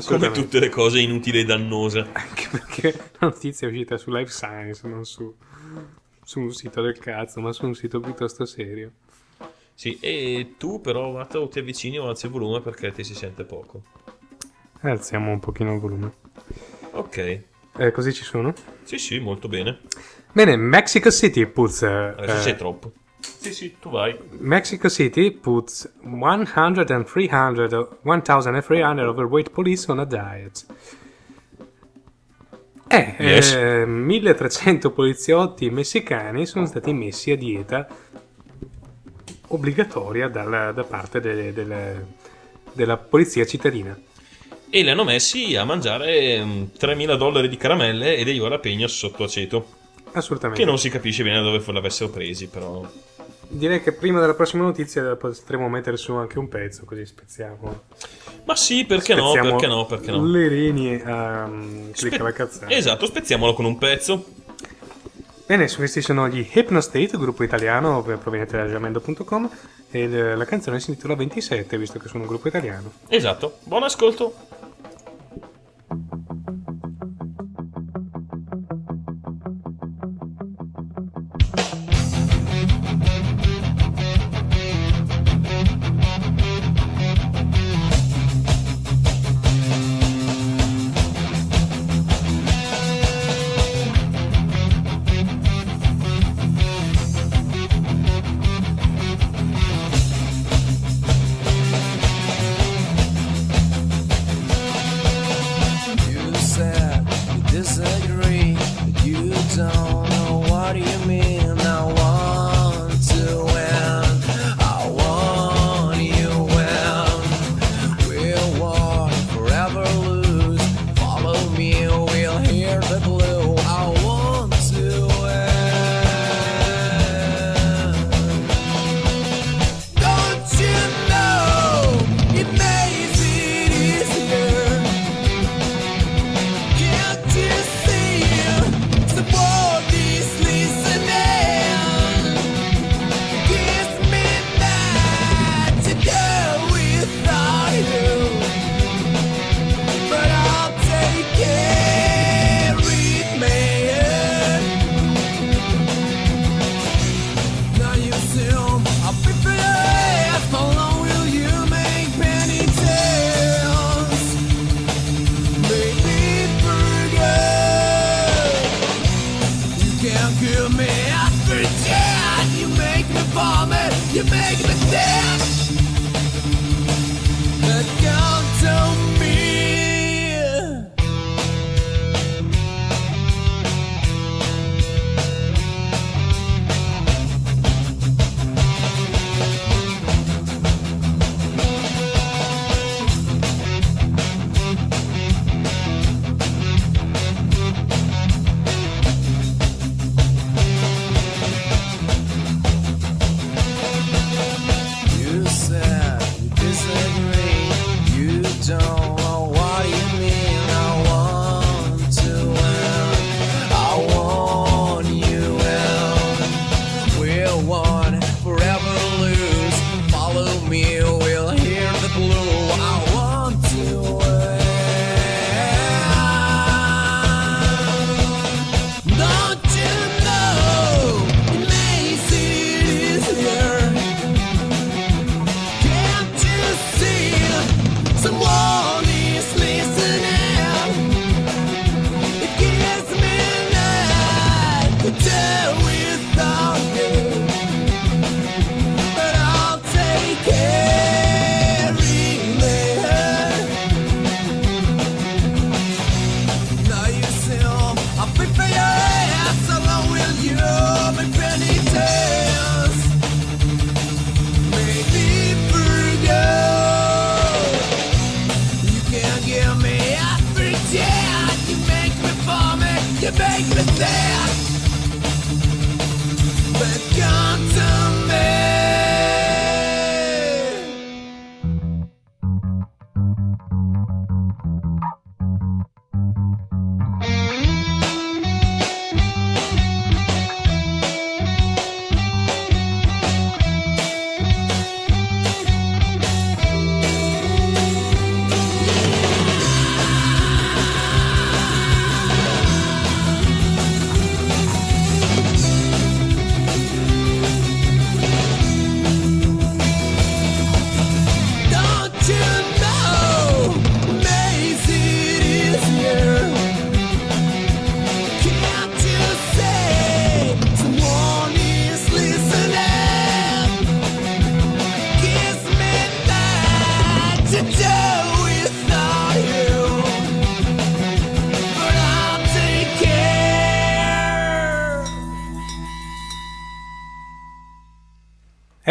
Come tutte le cose inutili e dannose. Anche perché la notizia è uscita su Life Science, non su, su un sito del cazzo, ma su un sito piuttosto serio. Sì, e tu però, Matteo, ti avvicini o alzi il volume perché ti si sente poco. Alziamo un pochino il volume. Ok. Eh, così ci sono? Sì, sì, molto bene. Bene, Mexico City puts... eh, Adesso eh, sei troppo. Sì, sì, tu vai. Mexico City puts 100 and 300, 1300 overweight police on a diet. Eh, Yes. eh, 1300 poliziotti messicani sono stati messi a dieta obbligatoria dalla- da parte delle- delle- della polizia cittadina. E li hanno messi a mangiare mm, 3.000 dollari di caramelle e degli jalapeno sotto aceto. Assolutamente. Che non si capisce bene da dove l'avessero presi, però... Direi che prima della prossima notizia potremo mettere su anche un pezzo, così spezziamo. Ma sì, perché no, perché no, perché no. Le reni a um, clicca Spe- la cazzata. Esatto, spezziamolo con un pezzo. Bene, questi sono gli Hypnostate, gruppo italiano proveniente da jamendo.com e l- la canzone si intitola 27, visto che sono un gruppo italiano. Esatto. Buon ascolto.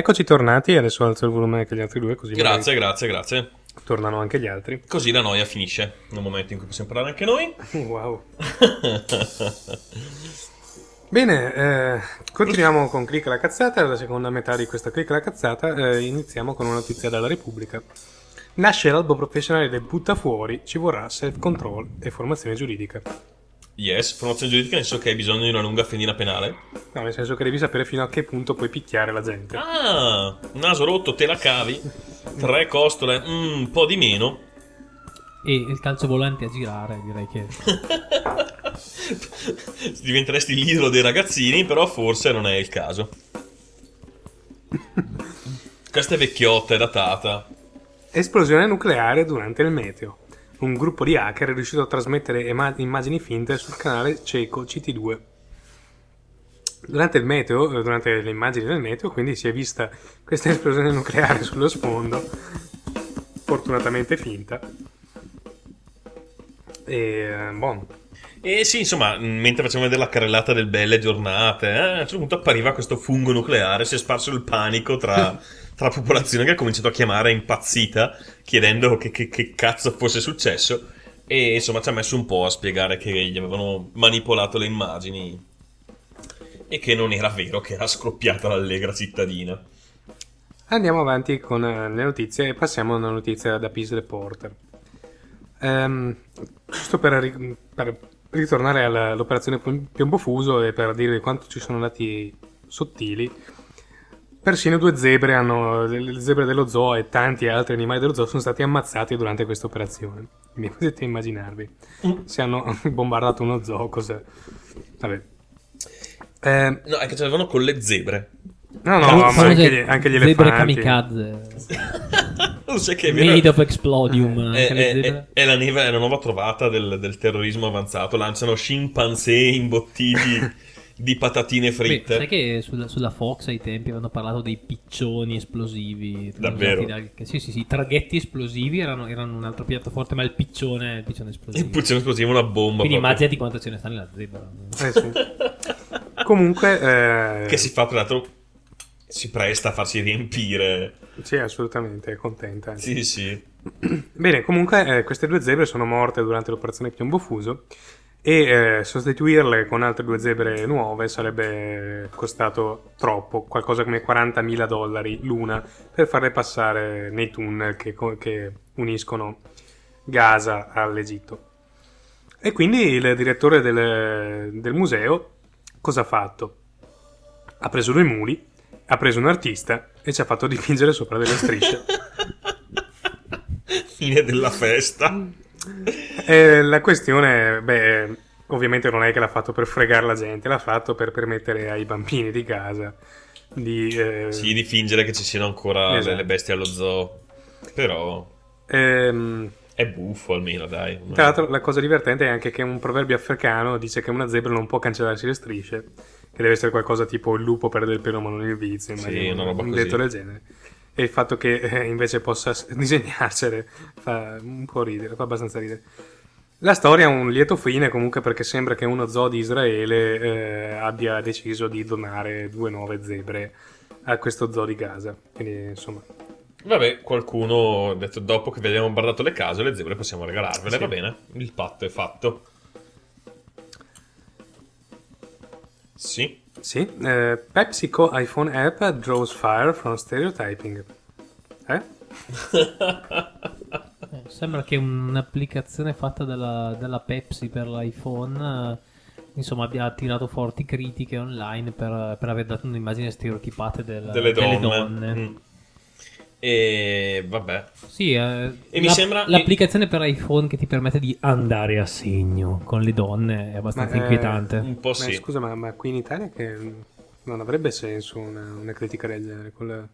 Eccoci tornati, adesso alzo il volume anche gli altri due così Grazie, magari grazie, grazie. tornano anche gli altri. Così la noia finisce nel momento in cui possiamo parlare anche noi. (laughs) Wow. (laughs) Bene, eh, continuiamo con Click la cazzata, la seconda metà di questa Click la cazzata, eh, iniziamo con una notizia dalla Repubblica. Nasce l'albo professionale del butta fuori, ci vorrà self-control e formazione giuridica. Yes, formazione giuridica nel senso che hai bisogno di una lunga fedina penale. No, nel senso che devi sapere fino a che punto puoi picchiare la gente. Ah, naso rotto, te la cavi. Tre costole, mm, un po' di meno. E il calcio volante a girare, direi che... (laughs) Diventeresti l'idolo dei ragazzini, però forse non è il caso. (laughs) Questa è vecchiotta, è datata. Esplosione nucleare durante il meteo. Un gruppo di hacker è riuscito a trasmettere immagini finte sul canale cieco CT2. Durante il meteo, eh, durante le immagini del meteo, quindi si è vista questa (laughs) esplosione nucleare sullo sfondo, fortunatamente finta. E eh, boh, E sì, insomma, mentre facevamo vedere la carrellata del belle giornate, eh, a un certo punto appariva questo fungo nucleare, si è sparso il panico tra, (laughs) tra la popolazione che ha cominciato a chiamare impazzita, chiedendo che, che- che cazzo fosse successo. E insomma ci ha messo un po' a spiegare che gli avevano manipolato le immagini e che non era vero che era scoppiata l'allegra cittadina. Andiamo avanti con eh, le notizie e passiamo a una notizia da Peace Reporter. Ehm, giusto per, per ritornare alla- all'operazione Piombo Fuso e per dire quanto ci sono andati sottili, persino due zebre, hanno, le zebre dello zoo e tanti altri animali dello zoo sono stati ammazzati durante questa operazione. Quindi potete immaginarvi. Se hanno (laughs) bombardato uno zoo, cosa... Vabbè. Ehm, No, è che ce l'avevano con le zebre. no, no, Fam- ma anche gli, anche gli zebre elefanti. kamikaze. (laughs) Non sai che è vero. Made of explodium. È- zebre. è- è la, neve- è la nuova trovata del, del terrorismo avanzato. Lanciano scimpanzé imbottiti (laughs) di patatine Beh, fritte. sai che sulla, sulla Fox ai tempi avevano parlato dei piccioni esplosivi. Davvero? da- che- sì, sì, sì. I traghetti esplosivi erano, erano un altro piatto forte, ma il piccione, il piccione esplosivo. Il puccino esplosivo, una bomba. Quindi proprio. immaginati quanto ce ne sta nella zebra. Eh sì. Comunque, eh, Che si fa, tra l'altro, si presta a farsi riempire. sì, assolutamente, è contenta. Sì, sì. Bene, comunque, eh, queste due zebre sono morte durante l'operazione Piombo Fuso e eh, sostituirle con altre due zebre nuove sarebbe costato troppo, qualcosa come 40.000 dollari l'una, per farle passare nei tunnel che, che uniscono Gaza all'Egitto. E quindi il direttore del, del museo cosa ha fatto? Ha preso due muli, ha preso un artista e ci ha fatto dipingere sopra delle strisce. (laughs) Fine della festa. Eh, la questione, beh, ovviamente non è che l'ha fatto per fregare la gente, l'ha fatto per permettere ai bambini di casa di... eh, Sì, di fingere che ci siano ancora Esatto. le bestie allo zoo. Però ehm, è buffo almeno, dai. tra l'altro la cosa divertente è anche che un proverbio africano dice che una zebra non può cancellarsi le strisce, che deve essere qualcosa tipo il lupo perde il pelo ma non il vizio, Sì, immagino, una roba un così. detto del genere. E il fatto che eh, invece possa disegnarsele fa un po' ridere, fa abbastanza ridere. La storia ha un lieto fine comunque perché sembra che uno zoo di Israele eh, abbia deciso di donare due nuove zebre a questo zoo di Gaza. Quindi insomma, Vabbè, qualcuno ha detto dopo che vi abbiamo bombardato le case, le zebre possiamo regalarvele, Sì. va bene. Il patto è fatto. Sì. Sì, eh, PepsiCo iPhone app draws fire from stereotyping. Eh? (laughs) Eh, Sembra che un'applicazione fatta dalla, dalla Pepsi per l'iPhone eh, insomma abbia tirato forti critiche online per, per aver dato un'immagine stereotipata del- Delle donne. donne. Mm. E vabbè. Sì, eh, E mi la- sembra- l'applicazione per iPhone che ti permette di andare a segno con le donne è abbastanza Ma, eh, inquietante. Un po' Ma sì. scusa, ma, ma qui in Italia che non avrebbe senso una, una critica del genere. Con, la-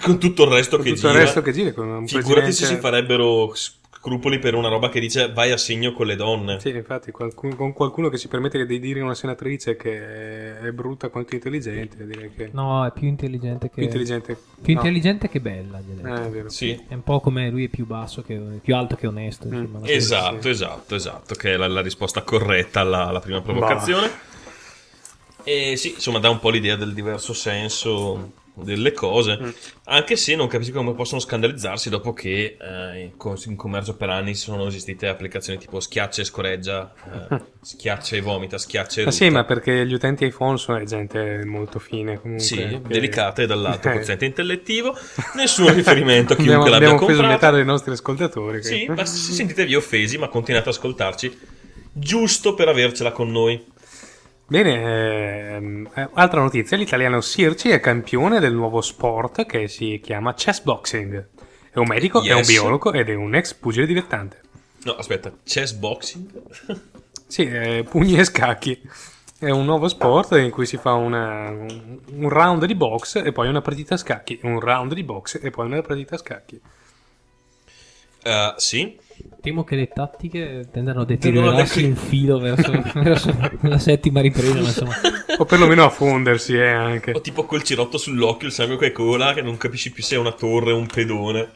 Con tutto il resto con che tutto gira. il resto che gira. Con un Figurati se presidente- si farebbero scrupoli per una roba che dice vai a segno con le donne. Sì, infatti, qualcuno, con qualcuno che si permette di dire a una senatrice che è brutta quanto intelligente, direi che No, è più intelligente che più intelligente. più no. intelligente che bella. gli. Eh, è vero. Sì. È un po' come lui è più basso che più alto che onesto. Mm. Insomma, Esatto, esatto, esatto, che è la, la risposta corretta alla, alla prima provocazione. E sì, insomma, dà un po' l'idea del diverso senso delle cose, Mm. anche se non capisco come possono scandalizzarsi dopo che eh, in co- in commercio per anni sono esistite applicazioni tipo schiaccia e scoreggia, eh, (laughs) schiaccia e vomita, schiaccia e Ma rutta. sì, ma perché gli utenti iPhone sono gente molto fine comunque. Sì, che- delicata e dall'alto (laughs) quoziente intellettivo, nessun riferimento a abbiamo, chiunque l'abbia abbiamo offeso comprato. metà dei nostri ascoltatori. Sì, ma se sentitevi offesi, ma continuate ad ascoltarci, giusto per avercela con noi. Bene, ehm, eh, altra notizia, l'italiano Sirci è campione del nuovo sport che si chiama chessboxing. È un medico, è un Yes. biologo ed è un ex pugile dilettante. No, aspetta, chess boxing? Sì, eh, pugni e scacchi. È un nuovo sport in cui si fa una- un, un round di box e poi una partita a scacchi. Un round di box e poi una partita a scacchi. Eh, sì, Temo che le tattiche tendano a deteriorarsi in filo verso, (laughs) verso la settima ripresa. ma insomma, O perlomeno a fondersi, eh, anche. o tipo col cirotto sull'occhio, il sangue che cola, che non capisci più se è una torre o un pedone.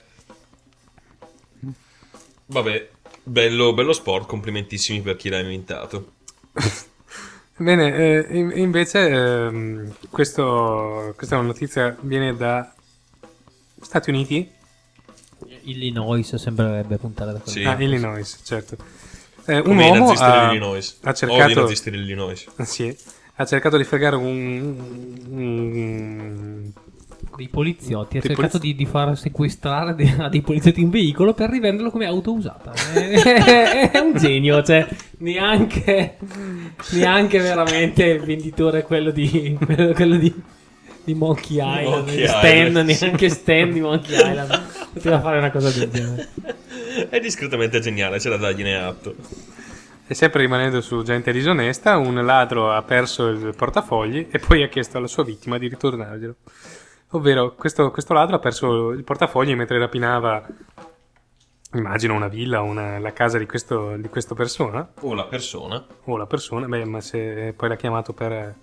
Vabbè, bello, bello sport, complimentissimi per chi l'ha inventato. (laughs) Bene, eh, in- invece ehm, questo- questa notizia viene da Stati Uniti? Illinois sembrerebbe puntare da quello. Sì. Ah, Illinois, certo. Eh, un Come uomo ha, ha i cercato... nazisti dell'Illinois. Sì, ha cercato di fregare un... un- Dei poliziotti. Ha Dei cercato polizi- di, di far sequestrare dei, (laughs) a dei poliziotti un veicolo per rivenderlo come auto usata. È, (laughs) è un genio, cioè neanche, neanche veramente il venditore quello di, quello, quello di, di Monkey Island. Monkey Stan, Island, neanche Stan di Monkey Island. Poteva fare una cosa del genere. (laughs) È discretamente geniale, c'è da dargliene atto. E sempre rimanendo su gente disonesta, un ladro ha perso il portafogli e poi ha chiesto alla sua vittima di ritornarglielo. Ovvero, questo, questo ladro ha perso il portafogli mentre rapinava, immagino, una villa o una- la casa di, questo, di questa persona, O la persona. o la persona, beh, ma se poi l'ha chiamato per,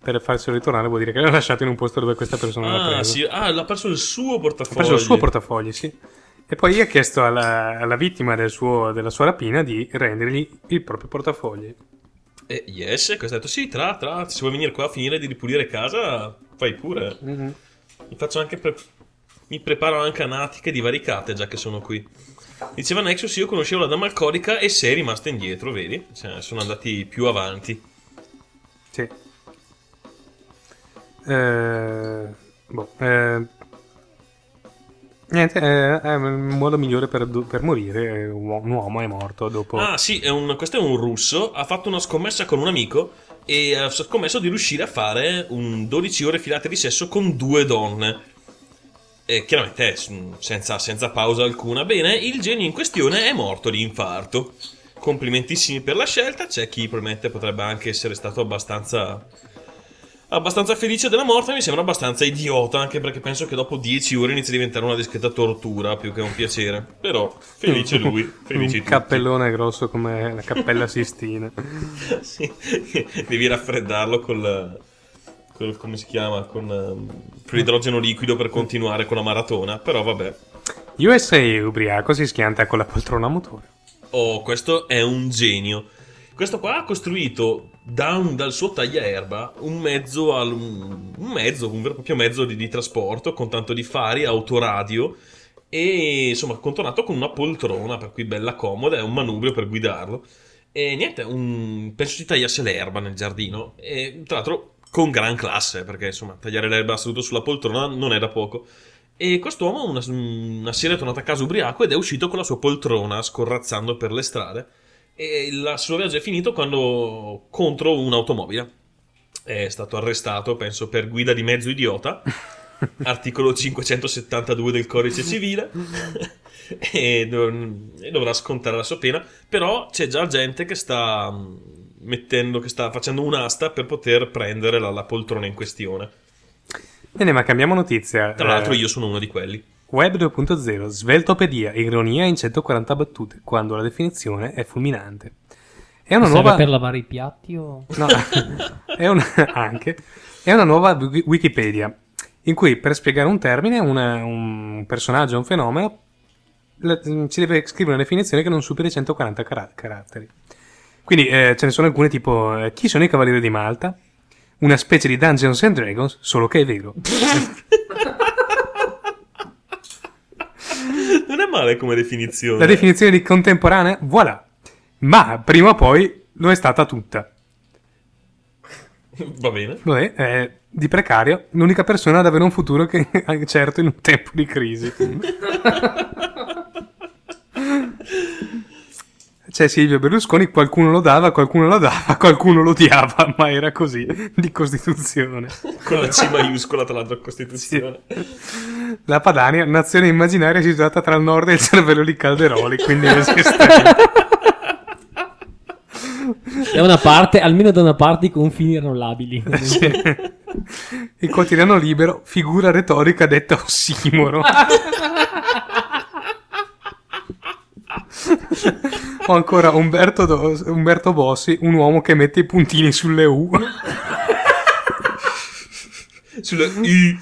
per farselo ritornare vuol dire che l'ha lasciato in un posto dove questa persona l'ha Ah, preso. sì. ah, l'ha perso il suo Ha portafoglio. preso il suo portafogli, sì. E poi ha chiesto alla, alla vittima del suo- della sua rapina di rendergli il proprio portafogli. E yes, questo ha detto sì, tra, tra, se vuoi venire qua a finire di ripulire casa, fai pure. Mhm. Mi faccio anche pre- mi preparo anche a natiche divaricate già che sono qui. Diceva Nexus, io conoscevo la dama alcolica e sei rimasta indietro, vedi? Cioè, sono andati più avanti. Sì. Eh, boh, eh, niente, eh, è il modo migliore per, per morire. eh, Un uomo è morto dopo. Ah, sì, è un- questo è un russo. Ha fatto una scommessa con un amico e ha scommesso di riuscire a fare un 12 ore filate di sesso con due donne. E chiaramente s- senza, senza pausa alcuna. Bene, il genio in questione è morto di infarto. Complimentissimi per la scelta. C'è chi probabilmente potrebbe anche essere stato abbastanza. Abbastanza felice della morte, mi sembra abbastanza idiota, anche perché penso che dopo 10 ore inizi a diventare una discreta tortura più che un piacere. Però, felice (laughs) lui, felici un tutti. cappellone grosso come la cappella Sistina. (laughs) Sì, devi raffreddarlo col, col- come si chiama con con l'idrogeno liquido per continuare con la maratona però vabbè USA ubriaco si schianta con la poltrona a motore. oh questo è un genio questo qua ha costruito da un- dal suo tagliaerba un mezzo al, un, mezzo un vero e proprio mezzo di, di trasporto con tanto di fari autoradio e insomma contornato con una poltrona per cui bella comoda è un manubrio per guidarlo E niente, un... penso si tagliasse l'erba nel giardino. E tra l'altro con gran classe, perché insomma tagliare l'erba seduto sulla poltrona non è da poco. E quest'uomo una, una sera è tornato a casa ubriaco ed è uscito con la sua poltrona scorrazzando per le strade. E il suo viaggio è finito quando contro un'automobile. È stato arrestato, penso, per guida di mezzo idiota. (laughs) articolo 572 del codice civile. (laughs) e, dov- e dovrà scontare la sua pena. Però c'è già gente che sta mm, mettendo, che sta facendo un'asta per poter prendere la, la poltrona in questione. Bene, ma cambiamo notizia. Tra l'altro, Eh, io sono uno di quelli. Web 2.0, sveltopedia, ironia in 140 battute, quando la definizione è fulminante. È una nuova... per lavare i piatti o... No, (laughs) è una... anche. È una nuova wiki- Wikipedia, in cui per spiegare un termine, una- un personaggio, un fenomeno, ci deve scrivere una definizione che non superi i 140 cara- caratteri. Quindi eh, ce ne sono alcune tipo, eh, chi sono i Cavalieri di Malta? Una specie di Dungeons and Dragons, solo che è vero. (laughs) (laughs) Non è male come definizione. La definizione di contemporanea, voilà. Ma prima o poi lo è stata tutta. (laughs) Va bene. Vabbè, eh, di precario, l'unica persona ad avere un futuro che (laughs) è certo in un tempo di crisi. (laughs) C'è Silvio Berlusconi, qualcuno lo dava, qualcuno lo dava, (laughs) qualcuno lo odiava, ma era così, di Costituzione. (laughs) Con la C maiuscola tra l'altro Costituzione. La Padania, nazione immaginaria situata tra il nord e il cervello di Calderoli, quindi esiste. Da una parte, almeno da una parte, i confini erano labili. Il quotidiano libero, figura retorica detta ossimoro. (laughs) o ancora Umberto, Do- Umberto Bossi, un uomo che mette i puntini sulle U. Sulla I.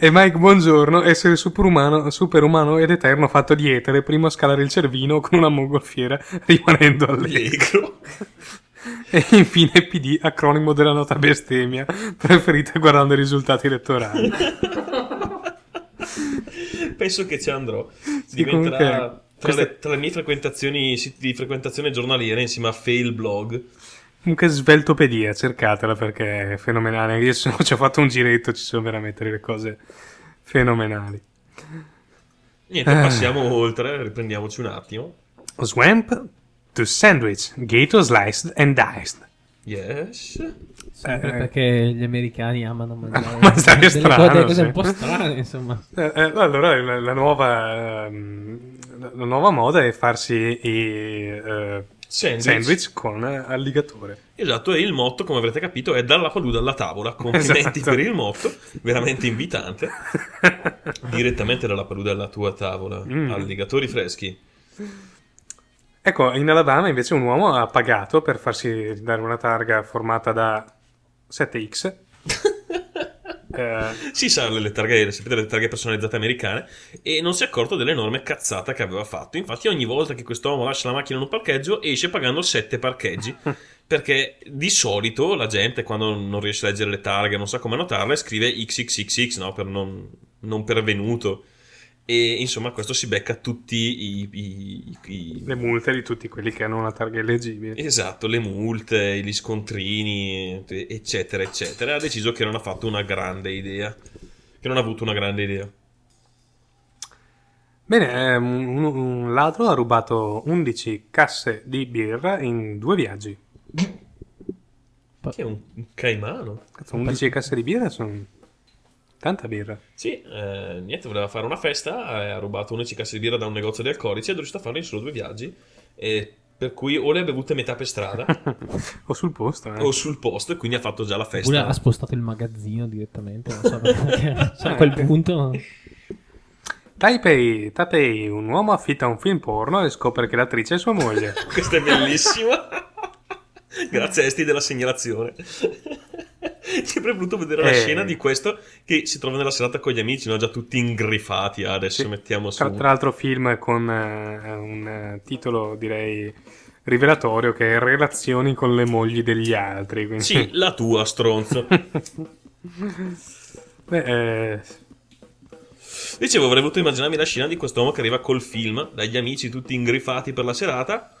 e Mike Buongiorno, essere superumano, superumano ed eterno fatto di etere, prima a scalare il cervino con una mongolfiera rimanendo allegro. E infine PD, acronimo della nota bestemmia, preferita guardando i risultati elettorali. (laughs) (laughs) Penso che ci andrò. Sì, Diventerà comunque, tra, questa- le, tra le mie frequentazioni, siti di frequentazione giornaliera insieme a Fail Blog. Comunque sveltopedia, cercatela perché è fenomenale. Io sono- ci ho fatto un giretto, ci sono veramente delle cose fenomenali. Niente, Ah. passiamo oltre, riprendiamoci un attimo. Swamp to sandwich, gator sliced and diced. Yes. Sempre Eh, perché gli americani amano (laughs) mangiare Mangiare delle, strano, cose, delle cose sì. un po' strane, insomma. Eh, eh, allora la, la nuova, ehm, la- nuova moda è farsi i eh, Sandwich. sandwich con eh, alligatore. Esatto, e il motto, come avrete capito, è dalla palude alla tavola. (laughs) Complimenti Esatto. per il motto, veramente invitante. (laughs) Direttamente dalla palude alla tua tavola. Mm. Alligatori freschi. Ecco, in Alabama invece un uomo ha pagato per farsi dare una targa formata da 7X. (laughs) Eh, Si sa le targhe, sapete le targhe personalizzate americane e non si è accorto dell'enorme cazzata che aveva fatto. Infatti ogni volta che quest'uomo lascia la macchina in un parcheggio esce pagando 7 parcheggi. (laughs) Perché di solito la gente quando non riesce a leggere le targhe, non sa come annotarle, scrive XXXX, no? Per non, non pervenuto. E insomma questo si becca tutti i... i- i- le multe di tutti quelli che hanno una targa illeggibile. Esatto, le multe, gli scontrini, eccetera, eccetera. Ha deciso che non ha fatto una grande idea. Che non ha avuto una grande idea. Bene, ehm, un, un ladro ha rubato 11 casse di birra in due viaggi. Che è un, un caimano. Cazzo, 11 casse di birra sono tanta birra. Sì, eh, niente, voleva fare una festa, eh, ha rubato 11 casse di birra da un negozio di alcolici ed è riuscito a farlo in solo due viaggi. E per cui o le ha bevute metà per strada (laughs) o sul posto. eh. o sul posto e quindi ha fatto già la Oppure festa. ha spostato il magazzino direttamente, non so (laughs) perché. Cioè, a quel punto... Taipei, Taipei, un uomo affitta un film porno e scopre che l'attrice è sua moglie. (laughs) Questa è bellissima. (laughs) Grazie Esti della segnalazione. (laughs) Avrei voluto vedere la Eh. scena di questo che si trova nella serata con gli amici, no? già tutti ingrifati. Adesso Sì. mettiamo su. Tra, tra l'altro film con eh, un eh, titolo direi rivelatorio che è Relazioni con le mogli degli altri. Quindi... Sì, la tua stronzo. (laughs) Beh, eh, Dicevo, avrei voluto immaginarmi la scena di quest'uomo che arriva col film dagli amici tutti ingrifati per la serata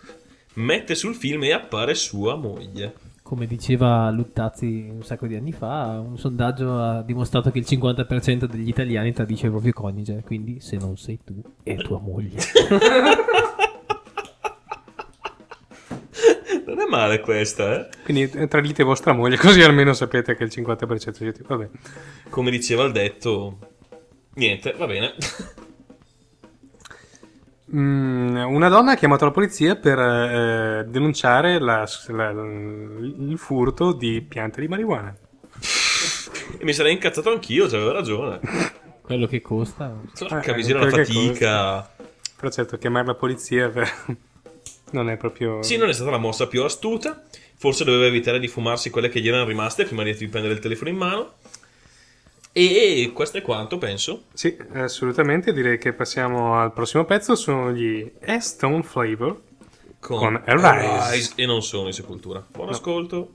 mette sul film e appare sua moglie. Come diceva Luttazzi un sacco di anni fa, un sondaggio ha dimostrato che il 50% degli italiani tradisce il proprio coniuge, quindi se non sei tu, è tua moglie. (laughs) Non è male questa, eh? Quindi tradite vostra moglie, così almeno sapete che il 50% siete... Vabbè. Come diceva il detto, niente, va bene. Mm, una donna ha chiamato la polizia per eh, denunciare la- la- il furto di piante di marijuana. E (laughs) mi sarei incazzato anch'io, c'aveva ragione. Quello che costa. Porca Eh, miseria, la fatica. Però certo, chiamare la polizia per- (laughs) non è proprio... Sì, non è stata la mossa più astuta. Forse doveva evitare di fumarsi quelle che gli erano rimaste prima di prendere il telefono in mano. E questo è quanto, penso. Sì, assolutamente. Direi che passiamo al prossimo pezzo. Sono gli Stone Flavor con, Arise. Arise E non sono in sepoltura. Buon ascolto.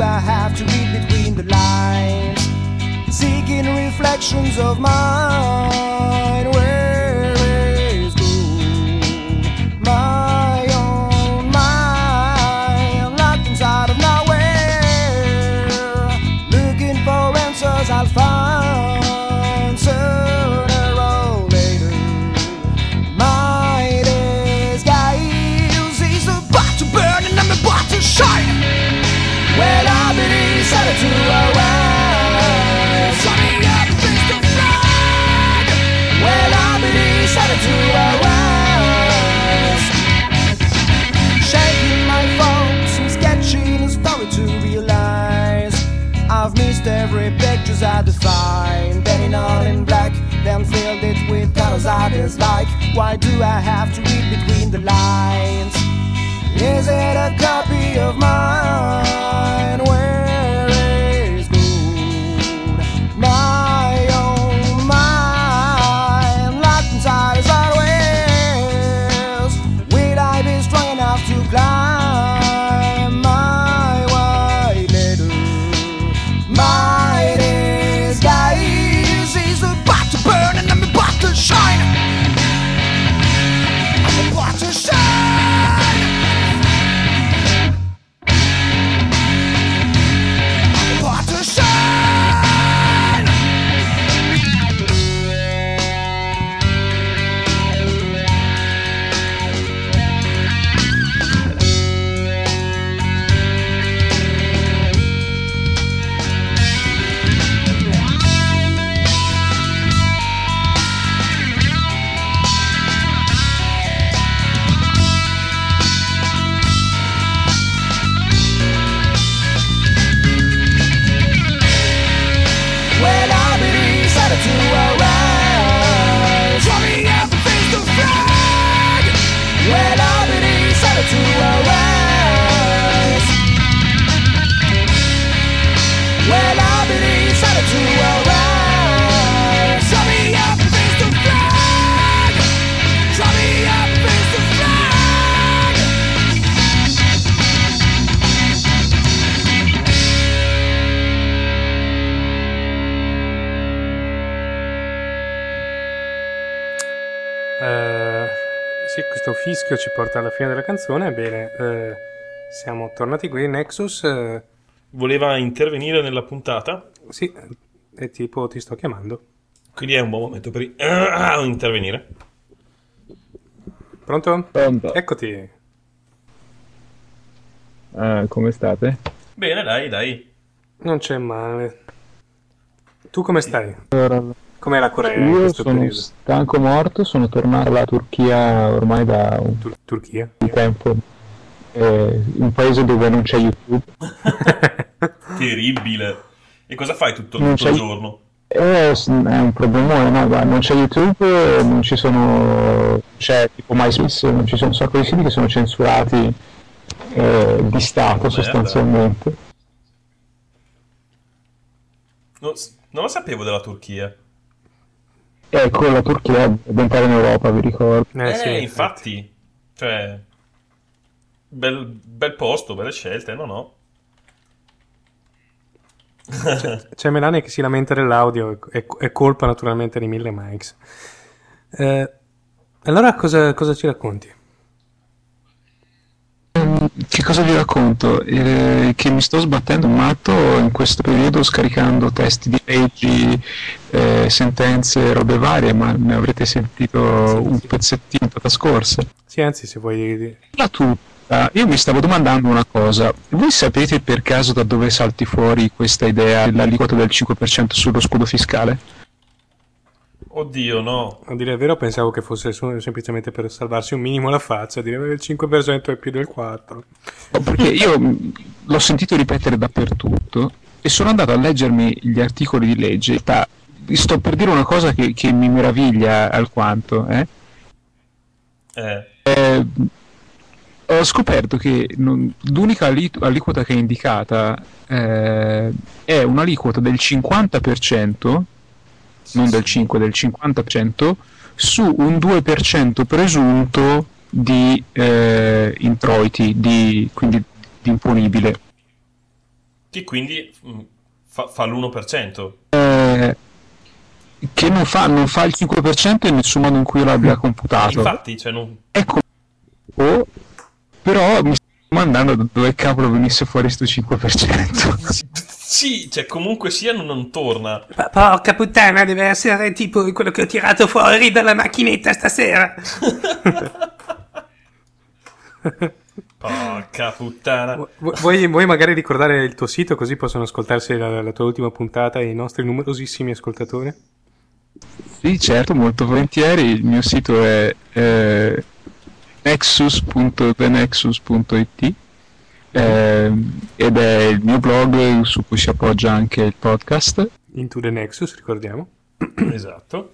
I have to read between the lines? Seeking reflections of mine. Then filled it with colors I dislike Why do I have to read between the lines? Is it a copy of mine? Where porta alla fine della canzone. Bene, eh, siamo tornati qui. Nexus, eh, Voleva intervenire nella puntata, sì, è tipo ti sto chiamando. quindi è un buon momento per (coughs) intervenire. Pronto? Pronto? Eccoti. Eh, come state? Bene, dai, dai. Non c'è male. Tu come stai? Allora, Com'è la Corea in io questo sono periodo? stanco morto, sono tornato alla Turchia ormai da un Tur- Turchia? po' di tempo. Eh, un paese dove non c'è YouTube. (laughs) Terribile. E cosa fai tutto, Non tutto il giorno? Eh, è un problemone, no? Guarda, non c'è YouTube, non ci sono. c'è tipo MySpace, non ci sono un sacco di siti che sono censurati eh, di Stato sostanzialmente. Non, non lo sapevo della Turchia. Ecco, la Turchia deve entrare in Europa, vi ricordo. Eh, infatti. Cioè... Bel, bel posto, belle scelte, no no. C'è (laughs) Melania che si lamenta dell'audio, è, è colpa naturalmente di mille mics. Eh, allora cosa, cosa ci racconti? Che cosa vi racconto? Eh, che mi sto sbattendo un matto in questo periodo scaricando testi di leggi, eh, sentenze, robe varie, ma ne avrete sentito un pezzettino puntata scorsa. Sì, anzi, se vuoi... La tutta, io mi stavo domandando una cosa. Voi sapete per caso da dove salti fuori questa idea dell'aliquota del 5% sullo scudo fiscale? Oddio, no. A dire il vero pensavo che fosse semplicemente per salvarsi un minimo la faccia, dire che il 5% è più del 4%. Perché io l'ho sentito ripetere dappertutto e sono andato a leggermi gli articoli di legge. Ta- sto per dire una cosa che, che mi meraviglia alquanto. Eh? Eh. Eh, ho scoperto che non- l'unica ali- aliquota che è indicata eh, è un'aliquota del 50%, non del 5, del 50%, su un 2% presunto di eh, introiti, di, quindi di imponibile. Che quindi mm, fa, fa l'1%. Eh, che non fa, non fa il 5% in nessun modo in cui io l'abbia computato. Infatti, cioè non... Ecco, però mi domandando da dove cavolo venisse fuori sto 5%. Sì, cioè comunque sia non, non torna. Ma porca puttana, deve essere tipo quello che ho tirato fuori dalla macchinetta stasera. (laughs) Porca puttana. Vu- Vuoi, vuoi magari ricordare il tuo sito così possono ascoltarsi la, la tua ultima puntata e i nostri numerosissimi ascoltatori? Sì, certo, molto volentieri. Il mio sito è eh, nexus.thenexus.it ehm, ed è il mio blog su cui si appoggia anche il podcast. Into the Nexus, ricordiamo. (coughs) esatto.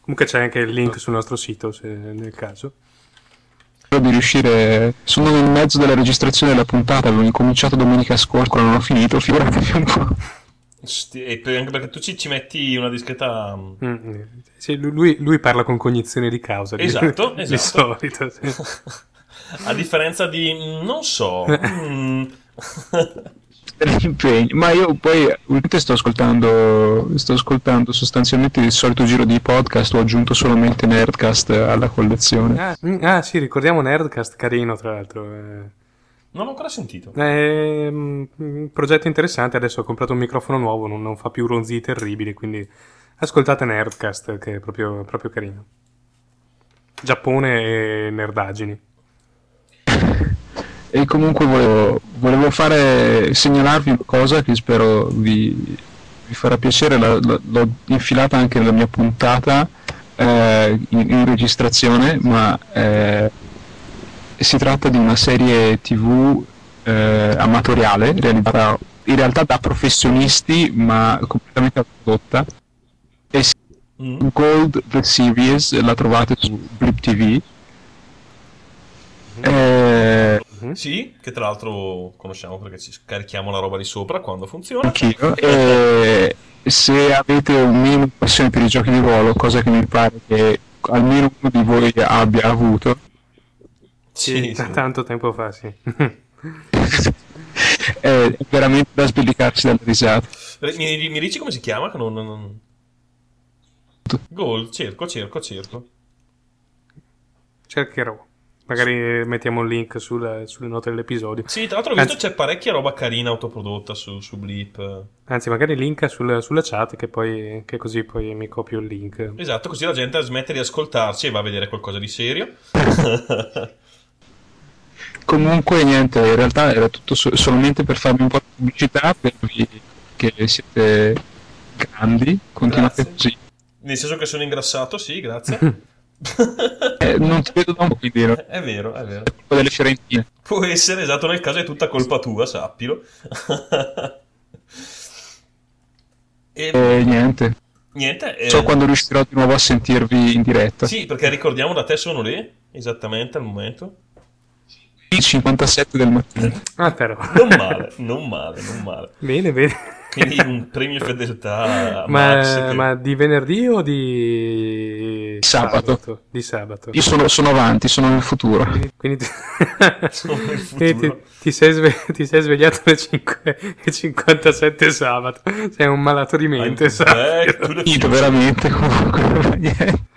Comunque c'è anche il link sul nostro sito, se nel caso. Spero di riuscire. Sono nel mezzo della registrazione della puntata, avevo incominciato domenica scorsa, non ho finito, figuratevi un po'. E anche perché tu ci, ci metti una discreta... mm, Mm, sì, lu- lui, lui parla con cognizione di causa. di- Esatto, (laughs) Di esatto. solito. sì. (laughs) A differenza di... mm, non so... mm, impegni. Ma io poi ultimamente sto ascoltando, sto ascoltando sostanzialmente il solito giro di podcast, ho aggiunto solamente Nerdcast alla collezione. Ah, mm, ah, sì, ricordiamo Nerdcast, carino tra l'altro. eh. Non ho ancora sentito. È mm, un progetto interessante. Adesso ho comprato un microfono nuovo, non, non fa più ronzii terribili. Quindi ascoltate Nerdcast, che è proprio, proprio carino. Giappone e nerdaggini. E comunque volevo, volevo fare segnalarvi una cosa che spero vi, vi farà piacere, la- la- l'ho infilata anche nella mia puntata eh, in, in registrazione, ma eh, si tratta di una serie tv eh, amatoriale realizzata in realtà da professionisti ma completamente prodotta e si Gold The Series la trovate su Blip TV eh, Sì, che tra l'altro conosciamo perché ci scarichiamo la roba di sopra quando funziona. Anch'io. E se avete un minimo di passione per i giochi di ruolo, cosa che mi pare che almeno uno di voi abbia avuto, Sì, t- tanto tempo fa, sì. (laughs) è veramente da sbellicarsi dalle risate. Eh, Mi, mi dici come si chiama? Che non, non- non- Gol, cerco, cerco, cerco. Cercherò. Magari mettiamo un link sulla- sulle note dell'episodio. Sì, tra l'altro ho visto Anzi- c'è parecchia roba carina autoprodotta su, su Blip. Anzi, magari linka sul- sulla chat che poi che così poi mi copio il link. Esatto, così la gente smette di ascoltarci e va a vedere qualcosa di serio. (laughs) Comunque niente, in realtà era tutto so- solamente per farvi un po' di pubblicità, per vi che siete grandi, continuate così. Nel senso che sono ingrassato, sì, grazie. (laughs) Eh, non ti vedo da un po', quindi era È vero, è vero. colpa delle fiorentine. Può essere, esatto, nel caso è tutta colpa tua, sappilo. (laughs) E E niente. niente. eh, So quando riuscirò di nuovo a sentirvi in diretta. Sì, perché ricordiamo da te sono lì, esattamente al momento. 57 del mattino. Ah, però. Non male, non male, non male. Bene, bene. Quindi un premio fedeltà a (laughs) Ma, Max. che- ma di venerdì o di Sabato. Di sabato. Io sono, sono avanti, sono nel futuro. Quindi ti, (laughs) Sono nel (laughs) quindi ti- futuro. ti sei, sve- ti sei svegliato alle 5.57 sabato. Sei un malato di mente, Finito future. veramente comunque.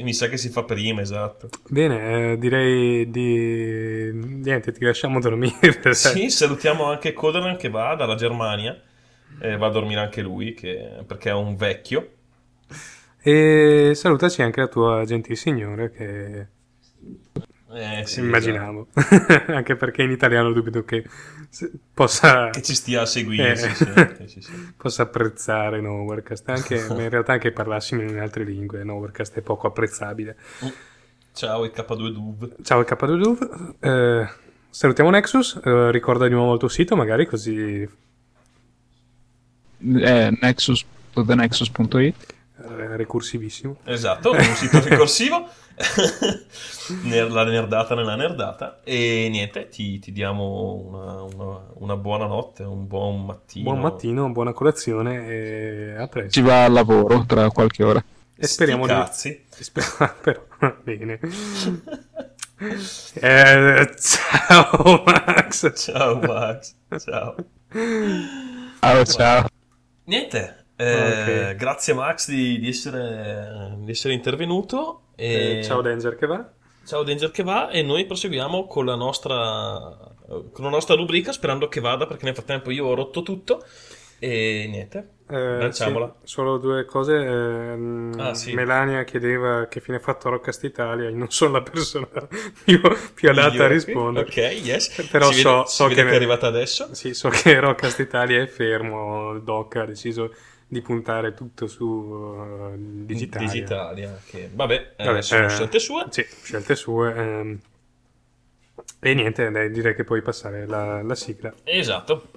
Mi sa che si fa prima, esatto. Bene, eh, direi di... Niente, ti lasciamo dormire. Sì, salutiamo anche Kodaran che va dalla Germania. Eh, va a dormire anche lui che- perché è un vecchio. E salutaci anche la tua gentil signora che Eh, sì, immaginavo. (laughs) anche perché in italiano dubito che possa... Che ci stia a seguire. Eh. sì, sì. (laughs) possa apprezzare Nowherecast anche (laughs) ma in realtà anche parlassimo in altre lingue Nowherecast è poco apprezzabile Ciao il K2 Duv. ciao il K2 eh, salutiamo Nexus eh, ricorda di nuovo il tuo sito magari così eh, recursivissimo Esatto, un sito ricorsivo. (laughs) La nerdata nella nerdata. E niente, ti, ti diamo una, una- una buona notte, un buon mattino. buon mattino buona colazione e a presto Si va al lavoro tra qualche ora. e speriamo Sti di cazzi. (laughs) Spero- però bene (laughs) Eh, ciao Max Ciao Max. Ciao. Ciao, ciao. Niente, eh, Ok. grazie Max di, di essere, di essere intervenuto. E... Eh, ciao Danger che va Ciao Danger che va e noi proseguiamo con la nostra con la nostra rubrica sperando che vada perché nel frattempo io ho rotto tutto e niente. Eh, Lanciamola. sì, solo due cose. ehm, Ah, sì. Melania chiedeva che fine ha fatto Roccast Italia. Io non sono la persona (laughs) più, più adatta a rispondere. Ok, yes. Però Si so, vede- so che, che è arrivata adesso. Sì, so che Roccast Italia è fermo. Il doc ha deciso di puntare tutto su eh, digitale. Digitalia, che vabbè, eh, Vabbè, sono eh, scelte sue. Sì, scelte sue. ehm. E niente, dai, direi che puoi passare la, la sigla. Esatto.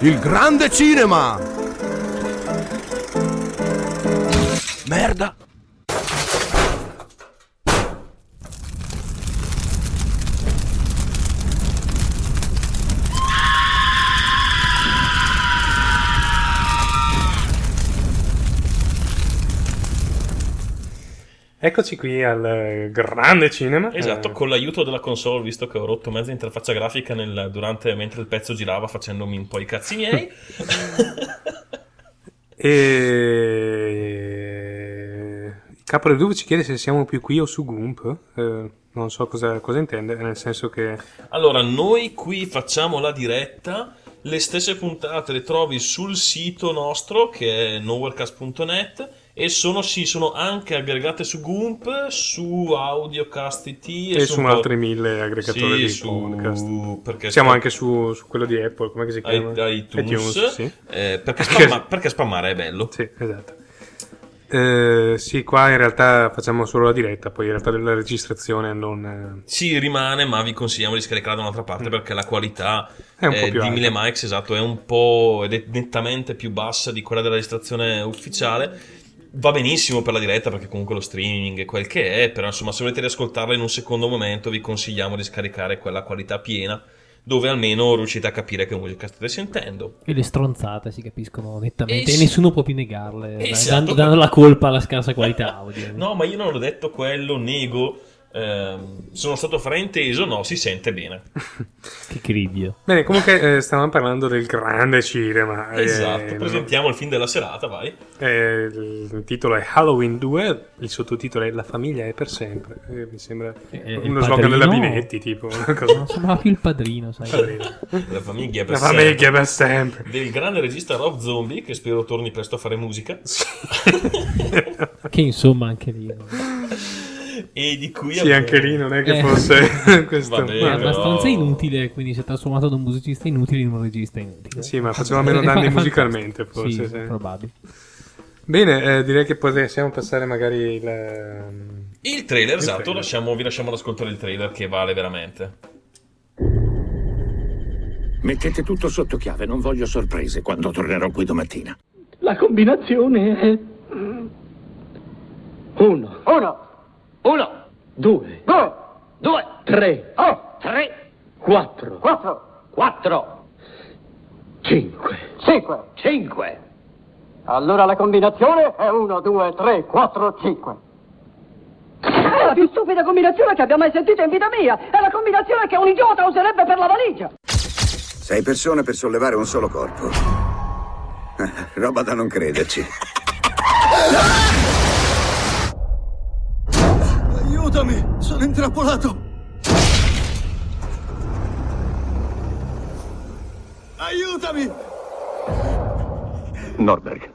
Il grande cinema! Merda! Eccoci qui al grande cinema. Esatto, Eh, con l'aiuto della console, visto che ho rotto mezza interfaccia grafica nel- durante, mentre il pezzo girava facendomi un po' i cazzi miei. (laughs) E il capo del Duve ci chiede se siamo più qui o su Goomp. Eh, non so cosa, cosa intende, nel senso che Allora, noi qui facciamo la diretta. Le stesse puntate le trovi sul sito nostro che è nowherecast.net e sono, sì, sono anche aggregate su Goomp, su Audiocast IT e, e su altri mille aggregatori Sì, di su- podcast. perché Siamo sta- anche su, su quello di Apple, come si chiama? i- iTunes, sì. eh, perché, (laughs) spamma- perché spammare è bello. Sì, esatto. Eh, sì, qua in realtà facciamo solo la diretta, poi in realtà la registrazione non... eh, Sì, rimane, ma vi consigliamo di scaricarla da un'altra parte perché la qualità Mm. È un eh, di alta. 1000 mics, esatto, è un po' ed è nettamente più bassa di quella della registrazione ufficiale. Va benissimo per la diretta perché comunque lo streaming è quel che è, però insomma se volete riascoltarla in un secondo momento vi consigliamo di scaricare quella qualità piena dove almeno riuscite a capire che musica state sentendo. E le stronzate si capiscono nettamente e sì. nessuno può più negarle, Esatto. dando, dando la colpa alla scarsa qualità audio. No, ma io non ho detto quello, nego. Ehm, sono stato frainteso, no, si sente bene. (laughs) Che cribbio. Bene, comunque eh, stavamo parlando del grande cinema. eh, Esatto, presentiamo il film della serata, vai. eh, il titolo è Halloween 2, il sottotitolo è La famiglia è per sempre. Eh, mi sembra Eh, uno slogan della Binetti, tipo. Una (laughs) cosa. Non sembrava più il padrino, sai. Padrino. La famiglia per La famiglia sempre. per sempre. Del grande regista Rob Zombie, che spero torni presto a fare musica. Che insomma anche lì. (laughs) e di cui Sì, anche lì non è che Eh. fosse (laughs) questo. Va bene, È Vabbè. abbastanza però- inutile, quindi si è trasformato da un musicista inutile in un regista inutile. Sì, ma faceva meno (laughs) danni musicalmente, forse. Sì, sì. probabile. Bene, eh, direi che possiamo passare magari il, ehm, Il trailer, Il esatto, trailer. lasciamo- vi lasciamo ad ascoltare il trailer che vale veramente. Mettete tutto sotto chiave, non voglio sorprese quando tornerò qui domattina. La combinazione è... Uno. Uno. Uno. Due. Due. Due. Tre. Oh. Tre. Quattro. Quattro. Quattro. Cinque. Cinque. Cinque. Allora la combinazione è uno, due, tre, quattro, cinque. È la più stupida combinazione che abbia mai sentito in vita mia! È la combinazione che un idiota userebbe per la valigia! Sei persone per sollevare un solo corpo. (laughs) Roba da non crederci. (laughs) intrappolato. Aiutami! Norberg.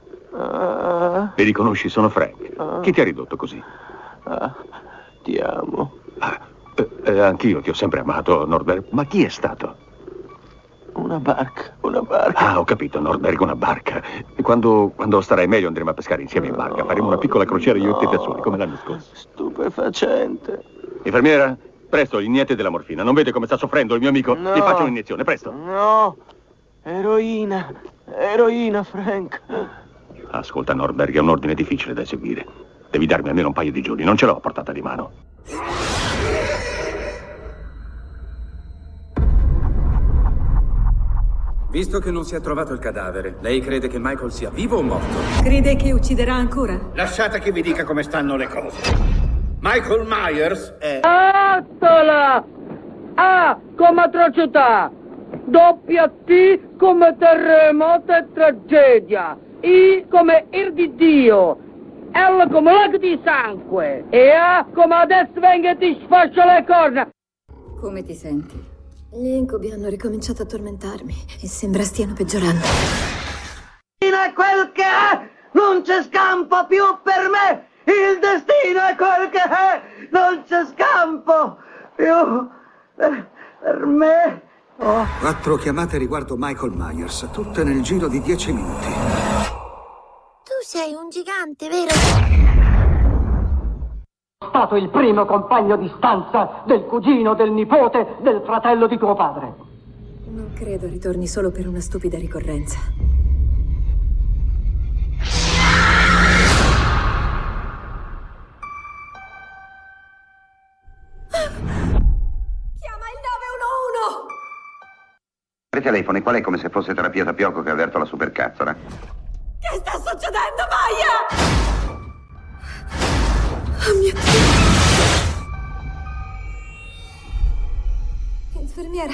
Mi riconosci, sono Frank. Chi ti ha ridotto così? ti amo. anch'io ti ho sempre amato, Norberg. Ma chi è stato? Una barca, una barca. Ah, ho capito, Norberg, una barca. Quando, quando starai meglio andremo a pescare insieme in barca. Faremo una piccola crociera io e te da soli, come l'anno scorso. Stupefacente. Infermiera, presto, gli niente della morfina. Non vede come sta soffrendo il mio amico? No. Ti faccio un'iniezione, presto. No, eroina, eroina, Frank. Ascolta, Norberg, è un ordine difficile da eseguire. Devi darmi almeno un paio di giorni, non ce l'ho a portata di mano. Visto che non si è trovato il cadavere, lei crede che Michael sia vivo o morto? Crede che ucciderà ancora? Lasciate che vi dica come stanno le cose. Michael Myers è... Attola! A come atrocità! Doppia T come terremoto e tragedia! I come ir di Dio! L come lago di sangue! E A come adesso venga e ti sfascia le corna! Come ti senti? Gli incubi hanno ricominciato a tormentarmi e sembra stiano peggiorando. è quel che è! Non c'è scampo più per me! Il destino è quel che è! Non c'è scampo più per, per me! Oh. Quattro chiamate riguardo Michael Myers, tutte nel giro di dieci minuti. Tu sei un gigante, vero? stato il primo compagno di stanza del cugino, del nipote, del fratello di tuo padre. Non credo ritorni solo per una stupida ricorrenza. Tre telefoni, qual è come se fosse terapia tapioco che avverto la supercazzola? Che sta succedendo, Maya? Oh mio Dio! Infermiera,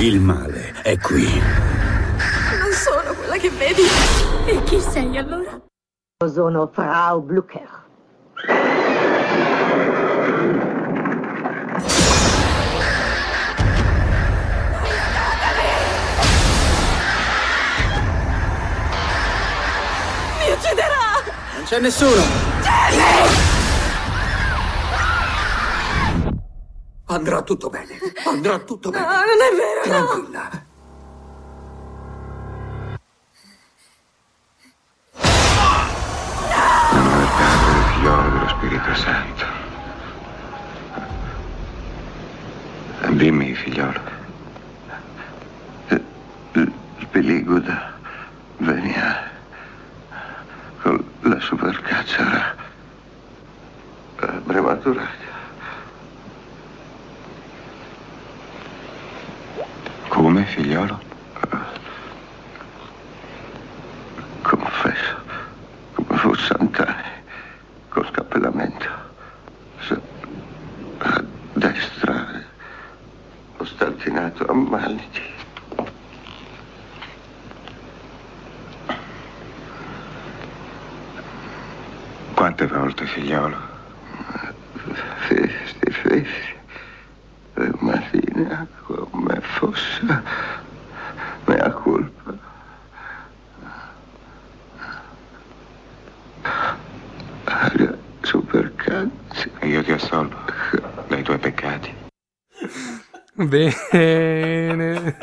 Il male è qui. Non sono quella che vedi. E chi sei allora? Sono Frau Blucher. Mi ucciderà! Non c'è nessuno! Andrà tutto bene. Andrà tutto No, bene. non è vero, no! Tranquilla dello Spirito Santo. Dimmi, figliolo. Il peliguda veniva con la supercazzola prematurata. Come, figliolo? Confesso, come fu Sant'Anni, col cappellamento. Sa- A destra, ho stantinato a Maliti. Quante volte, figliolo? Festi, festi. Mattina come fosse mea colpa. Aria supercazzi. E io ti assolvo dai tuoi peccati. Bene.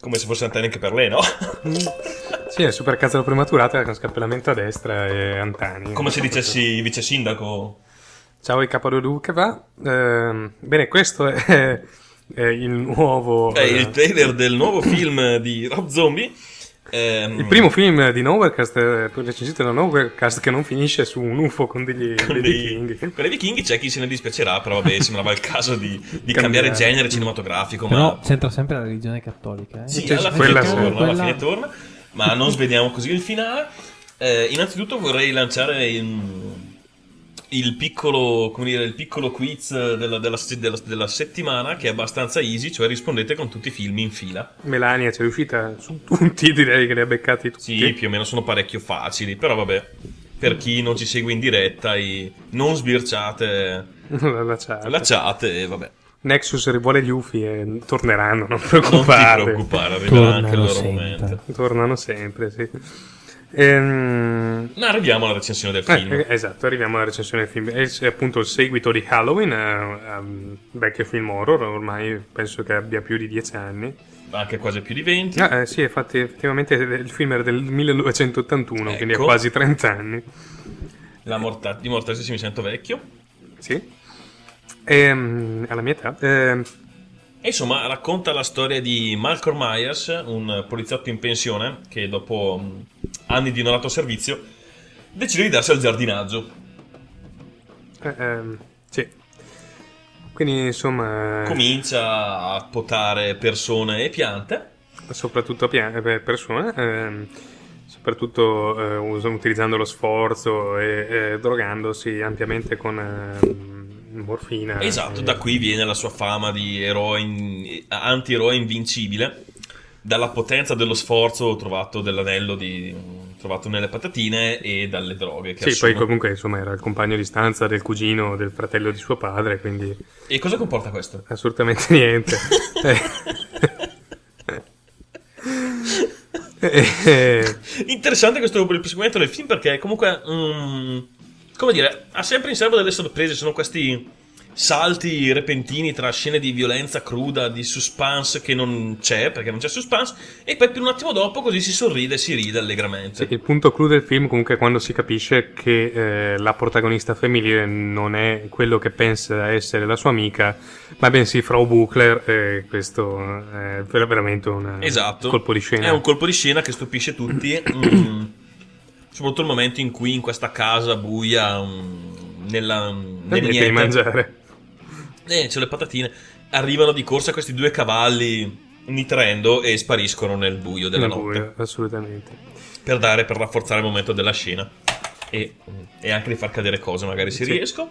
Come se fosse antenne anche per lei, no? Sì, è super cazzo prematurata con scappellamento a destra e Antani. Come se dicessi vice sindaco. Ciao il Capododu che va. Ehm, bene, questo è, è il nuovo... È il eh, trailer del nuovo film di Rob Zombie. Ehm, il primo film di Nowherecast, eh, recensito da Nowherecast, che non finisce su un UFO con degli, (laughs) con dei dei- vichinghi. con dei vichinghi c'è chi se ne dispiacerà, però vabbè, sembrava il caso di, di Cambiare. cambiare genere cinematografico. Però Ma c'entra sempre la religione cattolica. Eh? sì, Cioè, alla fine, quella torna, sì. alla Quella- fine torna, ma non svediamo così il finale. Eh, innanzitutto vorrei lanciare il, il piccolo, come dire, il piccolo quiz della, della- della- della settimana che è abbastanza easy, cioè rispondete con tutti i film in fila. Melania ci è riuscita su tutti, direi che li ha beccati tutti. Sì, più o meno sono parecchio facili, però vabbè, per chi non ci segue in diretta, i- non sbirciate (laughs) La chat. la chat e vabbè. Nexus rivuole gli UFI e torneranno, non Non ti preoccupare. arriverà anche il loro momento. Tornano sempre, sì. Ehm, Ma arriviamo alla recensione del eh, film. eh, esatto, arriviamo alla recensione del film. È, appunto il seguito di Halloween, eh, um, vecchio film horror, ormai penso che abbia più di dieci anni. Anche quasi più di 20. Ah, eh, sì, infatti, effettivamente il film era del 1981, quindi ha Ecco. quasi 30 anni. La morta- di Mortasi mi sento vecchio. Sì. Ehm, alla mia età. ehm, E insomma, racconta la storia di Malcolm Myers, un poliziotto in pensione che dopo mh, anni di onorato servizio decide di darsi al giardinaggio. eh, ehm, sì. Quindi, insomma... Comincia a potare persone e piante. soprattutto pia- eh, persone, ehm, soprattutto eh, utilizzando lo sforzo e eh, drogandosi ampiamente con ehm, morfina. Esatto, E- da qui viene la sua fama di eroe in- anti-eroe invincibile. Dalla potenza dello sforzo trovato dell'anello di, trovato nelle patatine e dalle droghe. Che Sì, assume. poi comunque insomma era il compagno di stanza del cugino, del fratello di suo padre, quindi E cosa comporta questo? assolutamente niente. (laughs) Eh, (laughs) eh, Interessante questo il proseguimento del film perché comunque, mm, come dire, ha sempre in serbo delle sorprese, sono questi salti repentini tra scene di violenza cruda, di suspense che non c'è, perché non c'è suspense, e poi per un attimo dopo così si sorride e si ride allegramente. Sì, il punto clou del film comunque è quando si capisce che eh, la protagonista femminile non è quello che pensa essere la sua amica, ma bensì Frau Buchler, e questo è ver- veramente un Esatto. colpo di scena. È un colpo di scena che stupisce tutti. (clears throat) mm, soprattutto il momento in cui in questa casa buia, mm, nella, nel Permette di niente, mangiare. eh, c'è le patatine. Arrivano di corsa questi due cavalli nitrendo e spariscono nel buio della Nel notte. buio, assolutamente. Per dare, per rafforzare il momento della scena. E, e anche di far cadere cose, magari se Sì. riesco.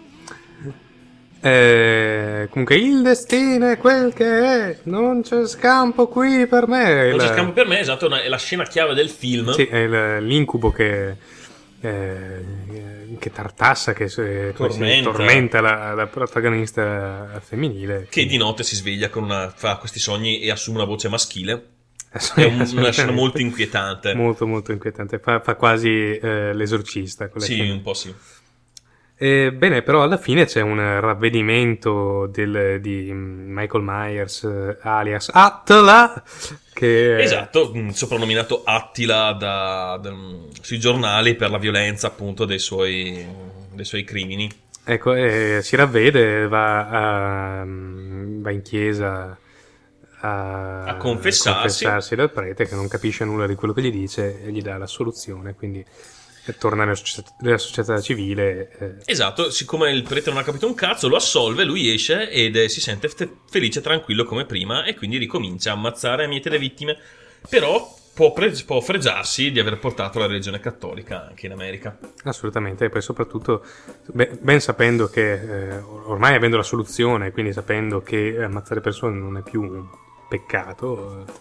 Eh, comunque il destino è quel che è, non c'è scampo qui per me. Non c'è scampo per me, esatto, è la scena chiave del film. Sì, è l'incubo che, eh, che tartassa, che eh, Tormenta. tormenta la, la protagonista femminile. Che di notte si sveglia con una, fa questi sogni e assume una voce maschile. Ass- È un- una scena molto inquietante. Molto, molto inquietante. Fa, fa quasi eh, l'esorcista. Sì, scena. un po' sì. Eh, bene, però alla fine c'è un ravvedimento del- di Michael Myers, alias Attila, che Esatto, soprannominato Attila da- da- sui giornali per la violenza appunto dei suoi, dei suoi crimini. Ecco, eh, si ravvede, va, a- va in chiesa a, A confessarsi. confessarsi dal prete che non capisce nulla di quello che gli dice e gli dà l'assoluzione, quindi torna nella società, nella società civile. eh, Esatto, siccome il prete non ha capito un cazzo, lo assolve, lui esce ed eh, si sente fe- felice e tranquillo come prima e quindi ricomincia a ammazzare a miete le vittime. Però può, pre- può fregiarsi di aver portato la religione cattolica anche in America. Assolutamente, e poi soprattutto be- ben sapendo che eh, ormai avendo la soluzione, quindi sapendo che ammazzare persone non è più un peccato, eh,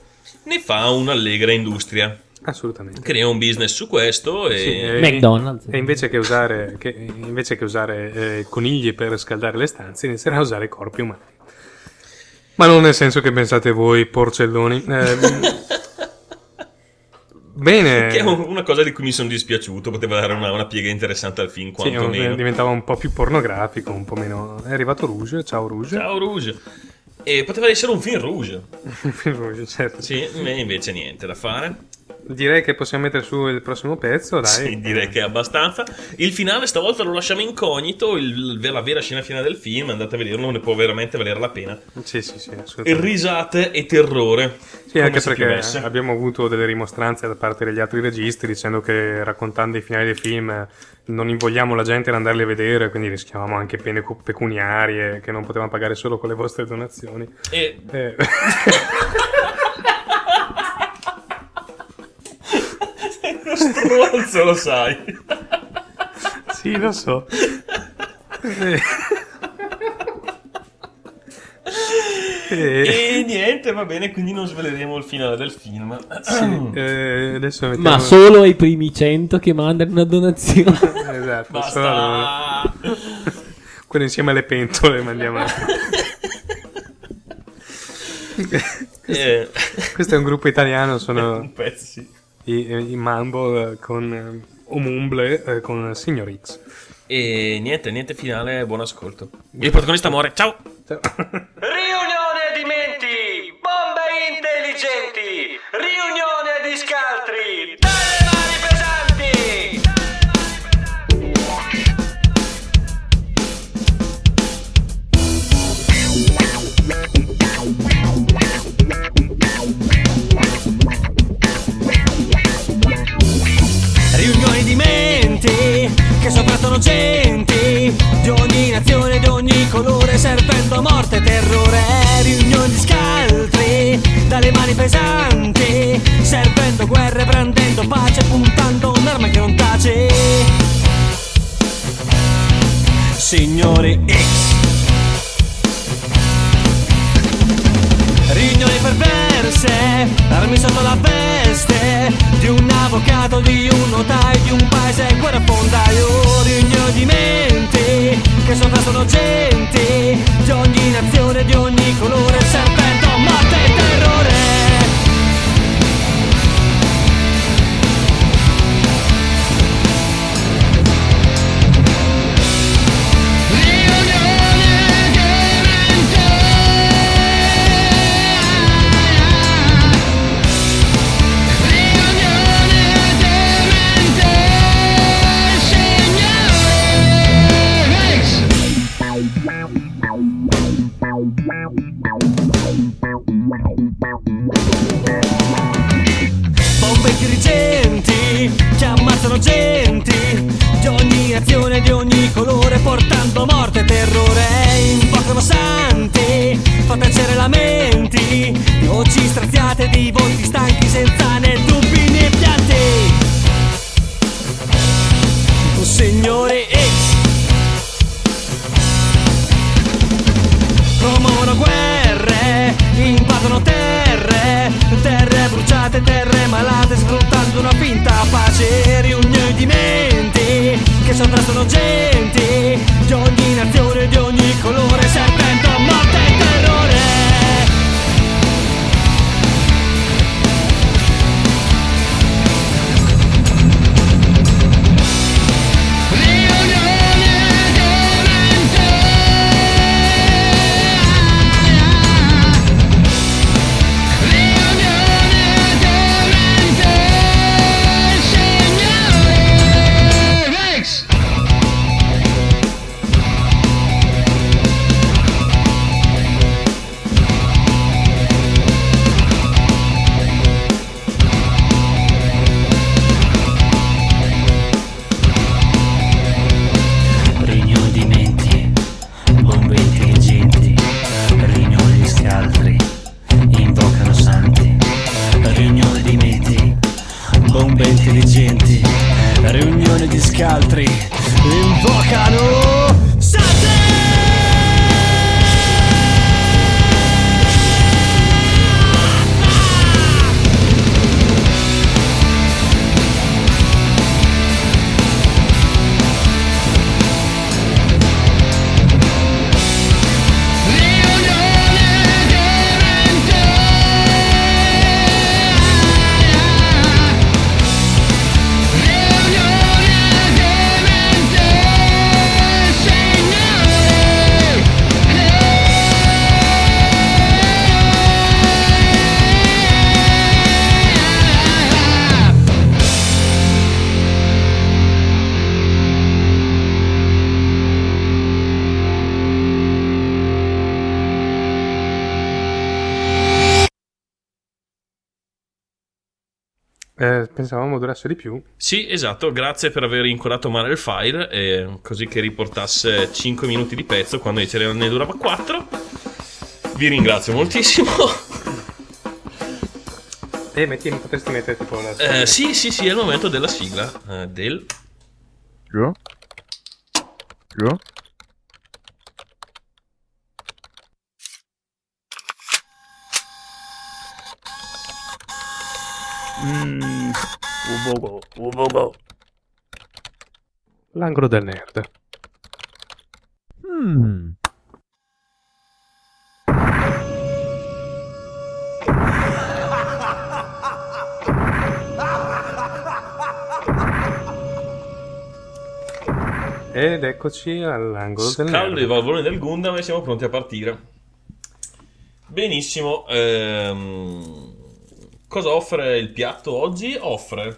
Ne fa un'allegra industria. Assolutamente. Crea un business su questo e... Sì, McDonald's. E invece che usare, che- invece che usare eh, conigli per scaldare le stanze, inizierà a usare corpi umani. Ma non nel senso che pensate voi, porcelloni. Eh, (laughs) bene. Che è un- una cosa di cui mi sono dispiaciuto, poteva dare una, una piega interessante al film, Sì, diventava un po' più pornografico, un po' meno. È arrivato Rouge, ciao Rouge. Ciao Rouge. E poteva essere un film rouge. (laughs) certo. Sì, invece niente da fare. Direi che possiamo mettere su il prossimo pezzo, dai. Sì, direi che è abbastanza. Il finale stavolta lo lasciamo incognito. il- la vera scena finale del film, andate a vederlo, ne può veramente valere la pena. Sì, sì, sì, risate e terrore. Sì, anche perché abbiamo avuto delle rimostranze da parte degli altri registi dicendo che raccontando i finali dei film non invogliamo la gente ad andarli a vedere, quindi rischiavamo anche pene cu- pecuniarie che non potevamo pagare solo con le vostre donazioni. E Eh, (laughs) uno stronzo, lo sai. sì, lo so. Eh. Eh, E niente, va bene, quindi non sveleremo il finale del film. sì, eh, mettiamo... Ma solo ai primi 100 che mandano una donazione. Esatto, Basta. solo- quello insieme alle pentole mandiamo. Eh. Questo è un gruppo italiano, sono Un pezzo, sì. I, i Mambo eh, con eh, Omumble eh, con Signor X. E niente, niente finale, buon ascolto. Il protagonista muore, ciao! (laughs) Riunione di menti, bombe intelligenti, riunione di scaltri, Eh, pensavamo durasse di più. Sì, esatto, grazie per aver incollato male il file, eh, così che riportasse 5 minuti di pezzo quando invece ne durava 4. Vi ringrazio moltissimo. E metti, potresti mettere tipo la... Eh, sì, sì, sì, è il momento della sigla. eh, del... Io? Io? Mm, ubogo, ubogo. L'angolo del nerd. Mm. Ed eccoci all'angolo del Scaldo i nerd. valvoli del Gundam e siamo pronti a partire. Benissimo. ehm, cosa offre il piatto oggi? Offre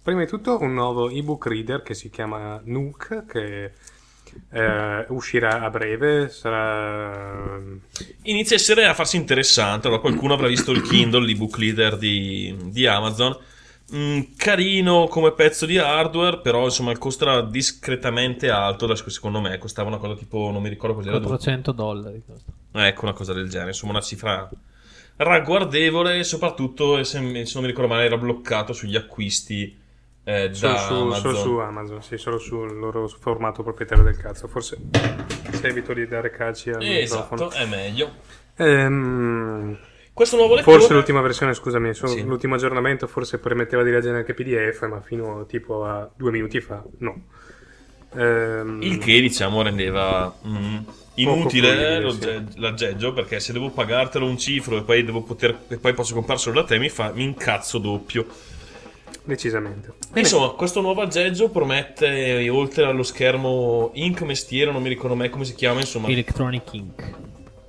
Prima di tutto un nuovo ebook reader che si chiama Nook, che eh, uscirà a breve, sarà... inizia a essere a farsi interessante. Allora, qualcuno avrà visto il Kindle, l'ebook leader di, di Amazon. Mm, carino come pezzo di hardware, però insomma costa discretamente alto. Secondo me costava una cosa tipo, non mi ricordo cos'era. 400 dollari. costa. Ecco, una cosa del genere, insomma, una cifra ragguardevole e soprattutto, se, se non mi ricordo male, era bloccato sugli acquisti eh, Solo su, Amazon. solo su Amazon, sì, solo sul loro formato proprietario del cazzo. Forse se evito di dare calci al Esatto, microfono. è meglio. Ehm, Questo nuovo lettore... Forse l'ultima versione, scusami, Sì. l'ultimo aggiornamento forse permetteva di leggere anche PDF, ma fino tipo a due minuti fa, no. Ehm, Il che, diciamo, rendeva mm, inutile lo sì. ge- l'aggeggio perché se devo pagartelo un cifro e poi, devo poter, e poi posso comprarselo da te, mi, fa, mi incazzo doppio. Decisamente. Insomma, questo nuovo aggeggio promette, oltre allo schermo Ink Mestiere, non mi ricordo mai come si chiama, insomma. Electronic Ink.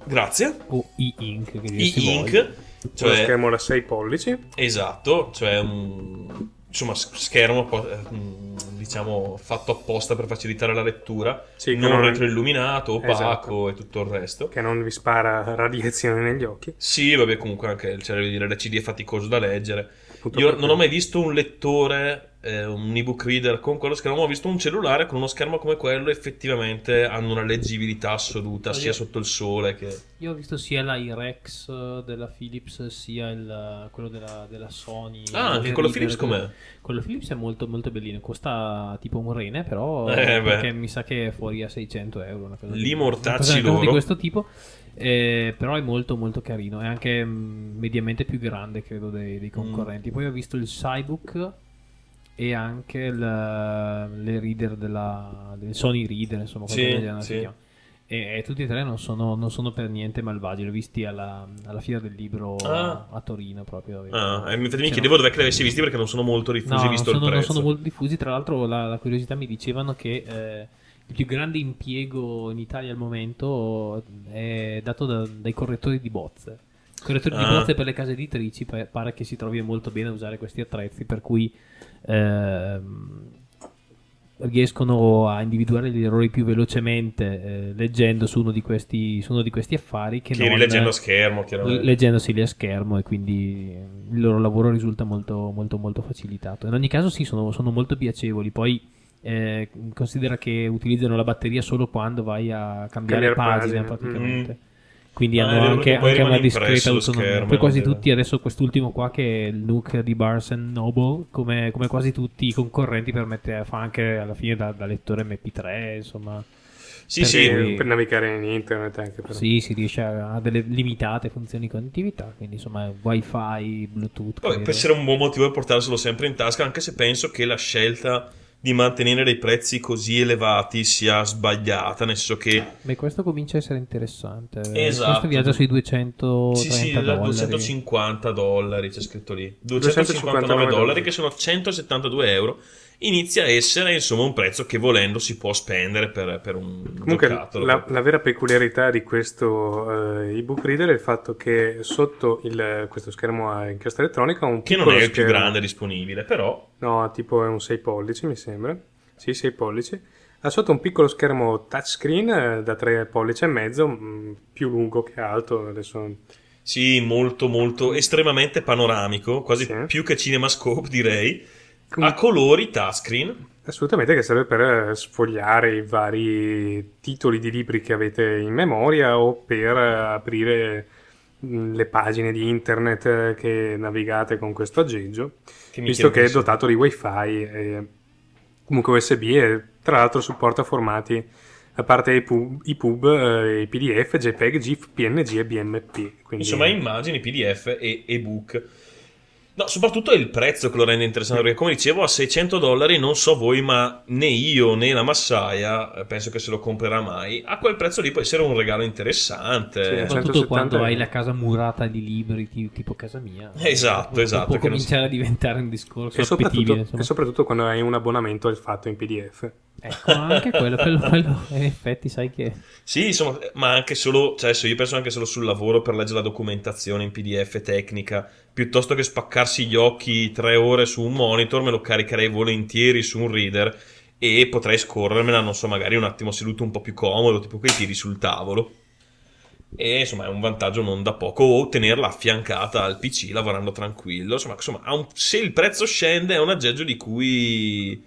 Grazie. O e-ink. E-Ink, cioè schermo da 6 pollici. Esatto, cioè un insomma, schermo eh, mm, diciamo fatto apposta per facilitare la lettura, Sì, non non- retroilluminato, opaco Esatto. e tutto il resto. Che non vi spara radiazione negli occhi. Sì, vabbè, comunque anche cioè, voglio dire, l'LCD è faticoso da leggere. Tutto Io non ho mai visto un lettore, eh, un ebook reader con quello schermo, ho visto un cellulare con uno schermo come quello, effettivamente hanno una leggibilità assoluta, sia sotto il sole che... Io ho visto sia la Irex eh, della Philips sia il, quello della, della Sony. Ah, anche quello Philips com'è? Quello Philips è molto, molto bellino. Costa tipo un rene, però. Eh, beh. perché mi sa che è fuori a 600 euro. Una cosa di- Li mortacci cosa di loro. questo tipo. Eh, però è molto, molto carino. È anche mm, mediamente più grande, credo, dei, dei concorrenti. Mm. Poi ho visto il Cybook e anche il- le reader della, del Sony Reader, insomma, Sì, sì. E, e tutti e tre non sono, non sono per niente malvagi. Li ho visti alla, alla fiera del libro Ah. a Torino proprio. Ah, infatti mi C'era- chiedevo dove che li avessi visti perché non sono molto diffusi No, non visto sono, il non sono molto diffusi. Tra l'altro, la, la curiosità mi dicevano che eh, il più grande impiego in Italia al momento è dato da- dai correttori di bozze. Correttori di Ah. bozze per le case editrici pa- pare che si trovi molto bene a usare questi attrezzi, per cui ehm, riescono a individuare gli errori più velocemente eh, leggendo su uno di questi, su uno di questi affari che, Che non rileggendo a schermo, chiaramente. leggendoseli a schermo e quindi il loro lavoro risulta molto, molto, molto facilitato. In ogni caso, sì, sono, sono molto piacevoli. Poi eh, considera che utilizzano la batteria solo quando vai a cambiare Cambiare pagina, pagina. praticamente. Mm. Quindi Ah, hanno anche, anche una discreta autonomia. schermo, Poi quasi tutti, adesso quest'ultimo qua che è il Nook di Barnes Noble, come, come quasi tutti i concorrenti, permette, fa anche alla fine da, da lettore MP3, insomma. Sì, Per sì, cui- Per navigare in internet anche però. sì, si riesce a, a delle limitate funzioni di connettività, quindi insomma wifi, bluetooth. Vabbè, credo. può essere un buon motivo per portarselo sempre in tasca, anche se penso che la scelta di mantenere dei prezzi così elevati sia sbagliata, nel senso che Beh, questo comincia a essere interessante. Esatto. Questo viaggia sui 230 sì, sì, dollari. 250 dollari c'è scritto lì. 259 259 dollari dollari. che sono 172 euro. Inizia a essere insomma un prezzo che volendo si può spendere per, per un Comunque giocattolo. la, la vera peculiarità di questo eh, ebook reader è il fatto che sotto il- questo schermo a inchiesta elettronica un che non è il più schermo- grande disponibile, però No, tipo è un 6 pollici mi sembra. Sì, 6 pollici. Ha sotto un piccolo schermo touchscreen eh, da 3 pollici e mezzo, mh, più lungo che alto. Adesso Sì, molto, molto, estremamente panoramico, quasi più che CinemaScope direi. A colori touchscreen. Assolutamente, che serve per eh, sfogliare i vari titoli di libri che avete in memoria o per eh, aprire mh, le pagine di internet eh, che navigate con questo aggeggio, Che visto che è dotato di wifi e comunque USB e tra l'altro supporta formati a parte i pub, i pub eh, i PDF, JPEG, GIF, PNG e BMP. Quindi Insomma, immagini, PDF e ebook. No, soprattutto è il prezzo che lo rende interessante, perché come dicevo, a 600 dollari non so voi, ma né io né la massaia eh, penso che se lo comprerà mai. A quel prezzo lì può essere un regalo interessante. Soprattutto quando hai la casa murata di libri, ti- tipo casa mia. Esatto, Può- esatto, Può che non cominciare a diventare un discorso e soprattutto, e soprattutto quando hai un abbonamento al fatto in PDF. Ecco, anche quello, quello, quello, in effetti, sai che... Sì, insomma, ma anche solo, cioè adesso io penso anche solo sul lavoro per leggere la documentazione in PDF tecnica, piuttosto che spaccarsi gli occhi tre ore su un monitor, me lo caricherei volentieri su un reader e potrei scorrermela, non so, magari un attimo seduto un po' più comodo, tipo quei tiri sul tavolo. E insomma è un vantaggio non da poco, o tenerla affiancata al PC lavorando tranquillo. Insomma, insomma un- se il prezzo scende è un aggeggio di cui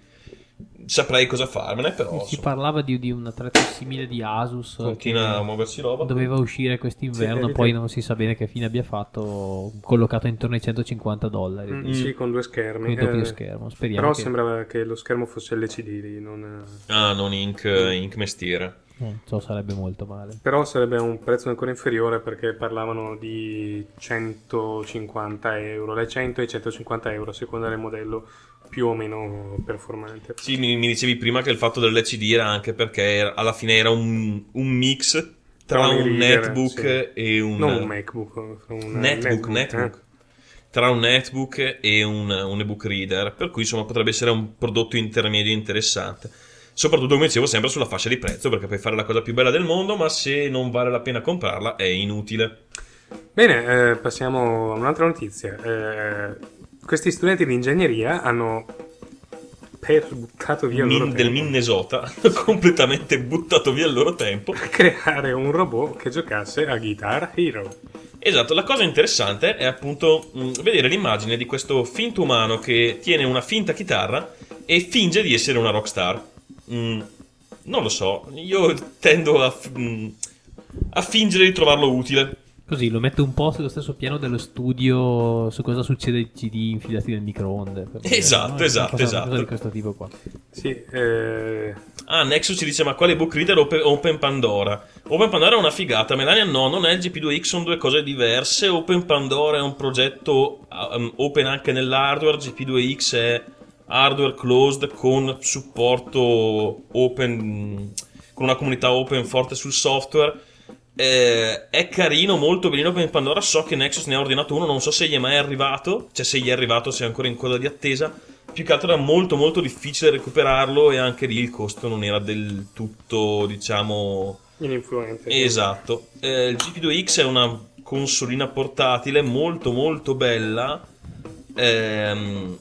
saprei cosa farmene, però Si parlava di, di un attrezzo simile di Asus Continua a muoversi roba. Doveva uscire quest'inverno, Sì, poi non si sa bene che fine abbia fatto, collocato intorno ai 150 dollari. Mm, Sì, con due schermi. Con Eh, schermo. Speriamo Però che... sembrava che lo schermo fosse LCD lì, non... Ah, non ink, ink mestiere. Non so, sarebbe molto male. Però sarebbe un prezzo ancora inferiore perché parlavano di 150 euro, dai 100 ai 150 euro a seconda del modello più o meno performante. Sì, mi, mi dicevi prima che il fatto dell'LCD era anche perché era- alla fine era un, un mix tra Tra un un reader, netbook sì. e un... Non un MacBook, un netbook, netbook, netbook. eh. Tra un netbook e un, un ebook reader, per cui insomma potrebbe essere un prodotto intermedio interessante. Soprattutto, come dicevo, sempre sulla fascia di prezzo, perché puoi fare la cosa più bella del mondo, ma se non vale la pena comprarla è inutile. Bene, eh, passiamo a un'altra notizia. Eh, questi studenti di ingegneria hanno per buttato via il Min- loro del tempo Minnesota hanno (laughs) completamente buttato via il loro tempo. creare un robot che giocasse a Guitar Hero. Esatto, la cosa interessante è appunto mh, vedere l'immagine di questo finto umano che tiene una finta chitarra e finge di essere una rockstar. Mm, non lo so, io tendo a, mh, a fingere di trovarlo utile. Così lo mette un po' sullo stesso piano dello studio su cosa succede ai CD infilati nel microonde. Esatto, no? Esatto, cosa- una esatto. cosa di questo tipo qua. Sì, eh, Ah, Nexus ci dice: Ma quale book reader open, Open Pandora? Open Pandora è una figata. Melania, no, non è il GP2X, sono due cose diverse. Open Pandora è un progetto um, open anche nell'hardware. GP2X è hardware closed con supporto open, con una comunità open forte sul software. Eh, è carino, molto benino Open Pandora. So che Nexus ne ha ordinato uno, non so se gli è mai arrivato. Cioè, se gli è arrivato, se è ancora in coda di attesa. Più che altro era molto molto difficile recuperarlo e anche lì il costo non era del tutto, diciamo... ininfluente. Esatto. Eh, il GP2X è una consolina portatile molto molto bella. Ehm,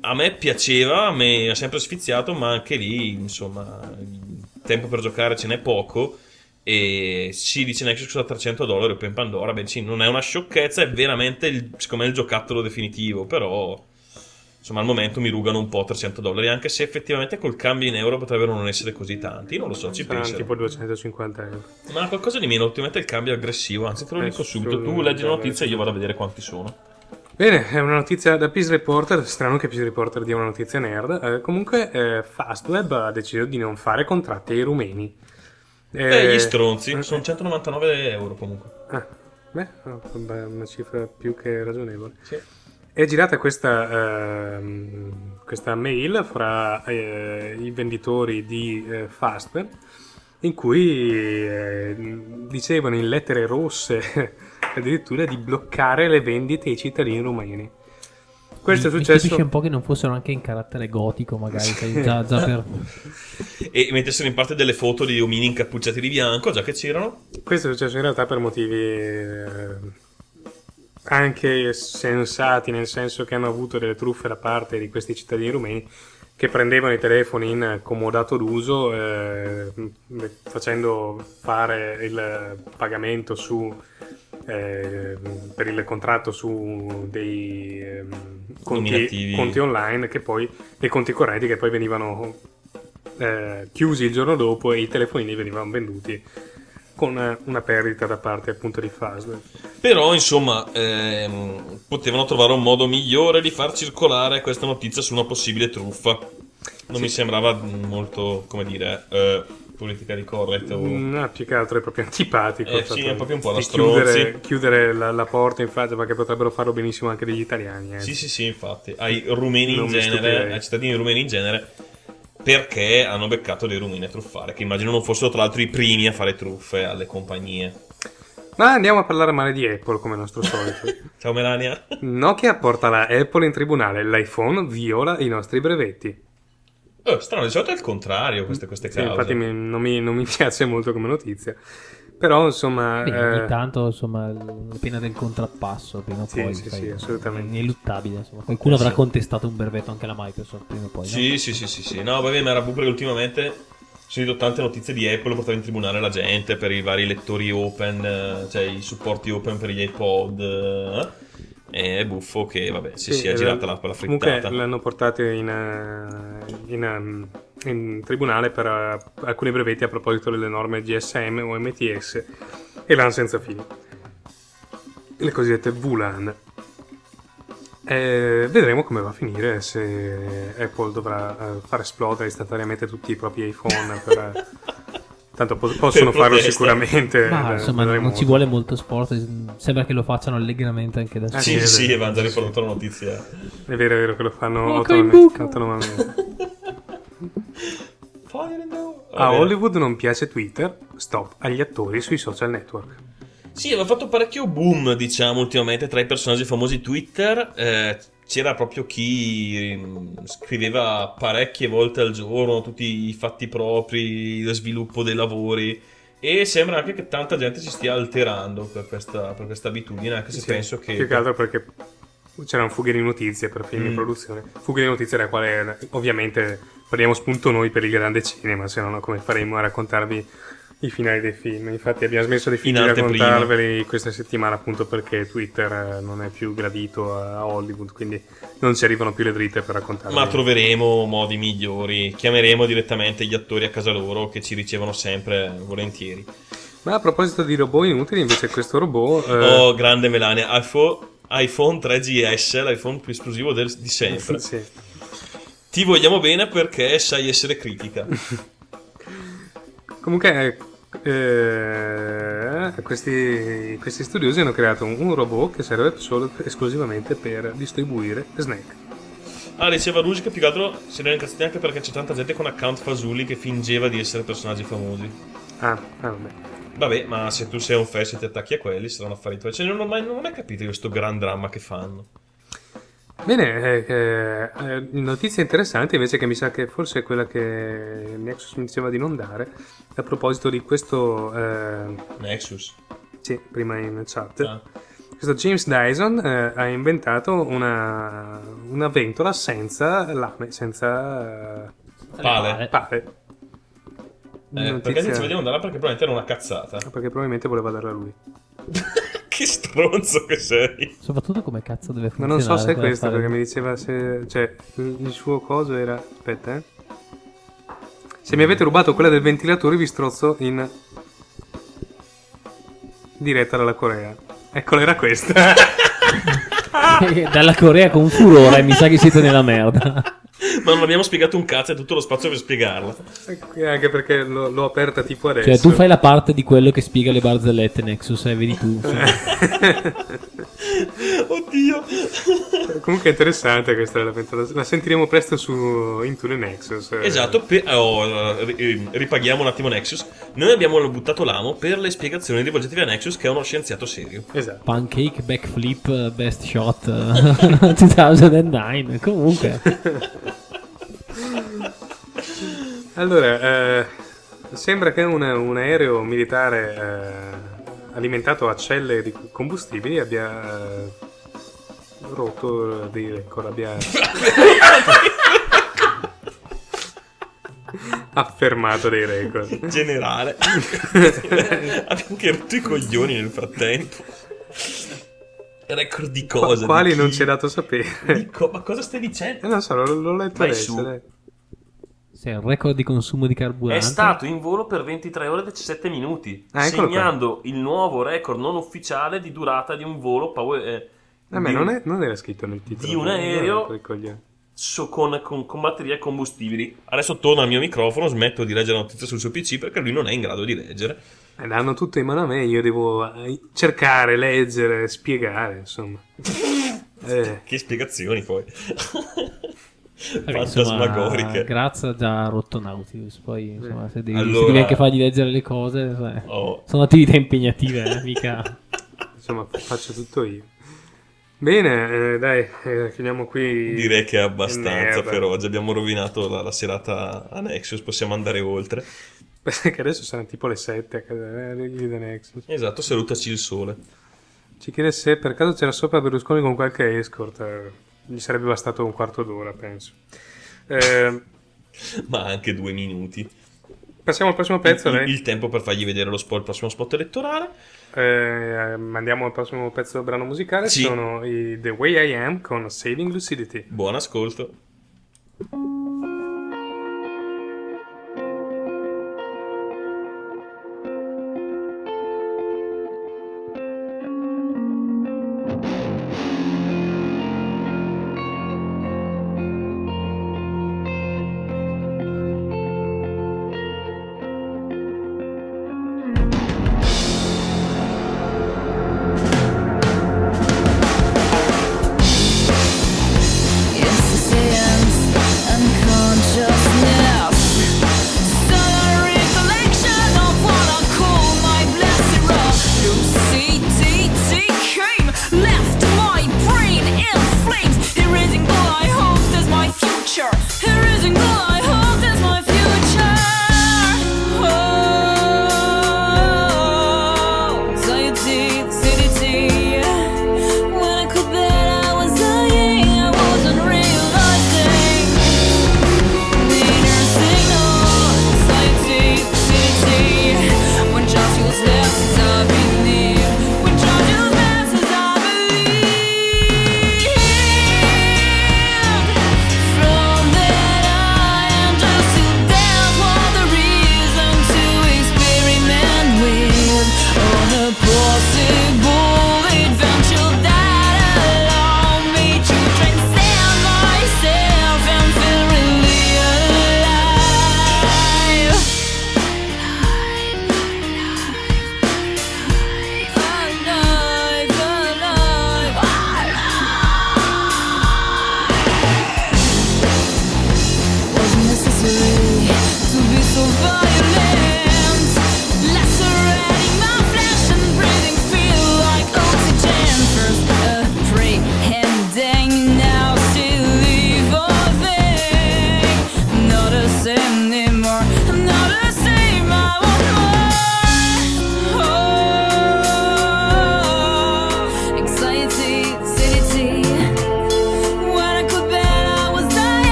a me piaceva, a me ha sempre sfiziato, ma anche lì, insomma, il tempo per giocare ce n'è poco. E si dice Nexus a 300 dollari Open Pandora. Beh, sì, non è una sciocchezza, è veramente il, secondo me il giocattolo definitivo. Però, insomma, al momento mi rugano un po' 300 dollari. Anche se effettivamente col cambio in euro potrebbero non essere così tanti. Non lo so, ci penso. tipo 250 euro. Ma qualcosa di meno, ultimamente il cambio è aggressivo, anzi te lo dico subito, tu leggi la notizia e io vado a vedere quanti sono. Bene, è una notizia da Peace Reporter, strano che Peace Reporter dia una notizia nerd. Eh, comunque, eh, Fastweb ha deciso di non fare contratti ai rumeni. Eh, gli stronzi, sono 199 euro comunque. Ah, beh, oh, una cifra più che ragionevole. È girata questa, ehm, questa mail fra eh, i venditori di eh, Fastweb in cui eh, dicevano in lettere rosse (laughs) addirittura di bloccare le vendite ai cittadini rumeni. Questo è Mi- Mi successo. capisce un po' che non fossero anche in carattere gotico, magari. sai, già, già per... (laughs) E mettessero in parte delle foto di omini incappucciati di bianco, già che c'erano. Questo è successo in realtà per motivi eh, anche sensati, nel senso che hanno avuto delle truffe da parte di questi cittadini rumeni che prendevano i telefoni in comodato d'uso eh, facendo fare il pagamento su eh, per il contratto su dei ehm, conti, conti online che poi, e conti correnti che poi venivano eh, chiusi il giorno dopo e i telefonini venivano venduti con eh, una perdita da parte appunto di Fastweb. Però, insomma, ehm, potevano trovare un modo migliore di far circolare questa notizia su una possibile truffa. Non Sì. mi sembrava molto, come dire, eh, politica di correct. O... No, più che altro è proprio antipatico. Eh, sì, è proprio un po' strozzi. chiudere, chiudere la, la porta in faccia perché potrebbero farlo benissimo anche degli italiani. eh. Sì, sì, sì, infatti. Ai rumeni Non in genere, ai cittadini rumeni in genere, perché hanno beccato dei rumeni a truffare, che immagino non fossero tra l'altro i primi a fare truffe alle compagnie. Ma andiamo a parlare male di Apple come nostro solito. (laughs) Ciao Melania. Nokia porta la Apple in tribunale, l'iPhone viola i nostri brevetti. Oh, strano, di solito è il contrario queste, queste Sì, cause. infatti mi- non, mi, non mi (laughs) piace molto come notizia. Però insomma... Beh, eh, ogni tanto, insomma, la pena del contrappasso, prima o Sì, poi. sì, sì, assolutamente. È ineluttabile, insomma. Qualcuno Eh, avrà sì. contestato un brevetto anche alla Microsoft, prima o poi. no? Sì, sì, sì, sì, sì. No, vabbè, ma era perché ultimamente sono sentito tante notizie di Apple portare in tribunale la gente per i vari lettori open, eh, cioè i supporti open per gli iPod. eh. E è buffo che, vabbè, si Sì, sia eh, girata la, Comunque frittata. l'hanno portato in, eh, in, ehm, in tribunale per eh, alcuni brevetti a proposito delle norme GSM o MTS e l'hanno senza fine. Le cosiddette VLAN. Eh, vedremo come va a finire se Apple dovrà far esplodere istantaneamente tutti i propri iPhone per, (laughs) tanto po- possono farlo sicuramente Ma eh, insomma, non remoto. ci vuole molto sport. Sembra che lo facciano allegramente anche da Ah, Sì, sì, sì, e vanno già riportato la notizia. È vero, è vero che lo fanno autonom- autonomamente. A. Hollywood non piace Twitter, stop agli attori sui social network. Sì, aveva fatto parecchio boom, diciamo, ultimamente tra i personaggi famosi Twitter. Eh, c'era proprio chi mm, scriveva parecchie volte al giorno tutti i fatti propri, lo sviluppo dei lavori. E sembra anche che tanta gente si stia alterando per questa, per questa abitudine, anche se Sì, penso che... Più che altro perché c'era un fughe di notizie per film di Mm. produzione. Fughe di notizie da quale ovviamente prendiamo spunto noi per il grande cinema, se no come faremo a raccontarvi i finali dei film. Infatti abbiamo smesso di di raccontarveli questa settimana appunto perché Twitter eh, non è più gradito a Hollywood, quindi non ci arrivano più le dritte per raccontarvi. Ma troveremo modi migliori. Chiameremo direttamente gli attori a casa loro che ci ricevono sempre volentieri. Ma a proposito di robot inutili, invece questo robot... eh, Oh, grande Melania. iPhone, iPhone 3GS, l'iPhone più esclusivo del- di sempre. sì. Ti vogliamo bene perché sai essere critica. (laughs) Comunque, eh, questi, questi studiosi hanno creato un, un robot che serve solo esclusivamente per distribuire snack. Ah, diceva Rugi che più che altro se ne era incazzati anche perché c'è tanta gente con account fasulli che fingeva di essere personaggi famosi. Ah, ah, vabbè. Vabbè, ma se tu sei un fest e ti attacchi a quelli, saranno affari tuoi. Cioè, non ho mai, non ho mai capito questo gran dramma che fanno. Bene, eh, eh, notizia interessante invece che mi sa che forse è quella che Nexus mi diceva di non dare, a proposito di questo... eh, Nexus. Sì, prima in chat. Ah. Questo James Dyson eh, ha inventato una, una ventola senza lame, senza eh, Pale. pale. Eh, Notizia- perché ci vediamo da là perché probabilmente era una cazzata. Perché probabilmente voleva darla a lui. (laughs) che stronzo che sei. Soprattutto come cazzo deve Ma funzionare. non so se è questo, fare- perché mi diceva se. Cioè, il il suo coso era. Aspetta, eh. Se mi avete rubato quella del ventilatore, vi strozzo in. diretta dalla Corea. Eccola, era questa. (laughs) Dalla Corea con furore, mi sa che siete nella merda. (laughs) (laughs) Ma non abbiamo spiegato un cazzo, è tutto lo spazio per spiegarla. Anche perché l'ho, l'ho aperta tipo adesso. Cioè, tu fai la parte di quello che spiega le barzellette Nexus, eh, vedi tu. (laughs) Oddio. (laughs) Comunque è interessante questa la. La sentiremo presto su Into the Nexus. eh. Esatto, per- oh, eh, ri- ripaghiamo un attimo Nexus. Noi abbiamo buttato l'amo per le spiegazioni rivolgetevi a Nexus, che è uno scienziato serio. Esatto. Pancake, backflip, eh, best shot eh, 2009. Comunque, Allora, eh, sembra che un, un aereo militare eh, alimentato a celle di combustibili abbia eh, rotto dei record, abbia (laughs) affermato dei record. Generale. (laughs) Abbiamo anche rotto i coglioni nel frattempo. Record di Qua- cosa? quali Di non ci è dato sapere. Co- ma cosa stai dicendo? Eh, non so, l'ho, l'ho letto Vai adesso. su. Sì, il record di consumo di carburante. È stato in volo per 23 ore e 17 minuti, Ah, eccolo qua. segnando il nuovo record non ufficiale di durata di un volo power- eh, A me di, non, è- non era scritto nel titolo. di un aereo so- con, con- con batterie e combustibili. Adesso torno al mio microfono, smetto di leggere la notizia sul suo PC perché lui non è in grado di leggere. Eh, danno tutto in mano a me, io devo eh, cercare, leggere, spiegare, insomma. (laughs) Eh, Che spiegazioni poi. (laughs) Fantasmagoriche. Grazia ha già rotto Nautilus. Poi, insomma, se devi, se Allora- devi anche fargli leggere le cose, sai, Oh. sono attività impegnative, eh, mica. (laughs) insomma, faccio tutto io. Bene, eh, dai, eh, chiudiamo qui. Direi che è abbastanza per oggi. Abbiamo rovinato la, la serata a Nexus, possiamo andare oltre. (laughs) Perché adesso sono tipo le 7 a casa eh, di The Nexus. Esatto, salutaci il sole. Ci chiede se per caso c'era sopra Berlusconi con qualche escort. Gli sarebbe bastato un quarto d'ora, penso. Eh, Ma anche due minuti. passiamo al prossimo pezzo, il, il tempo per fargli vedere lo spot, il prossimo spot elettorale. Eh, mandiamo al prossimo pezzo brano musicale. Sì. Sono i The Way I Am con Saving Lucidity. Buon ascolto.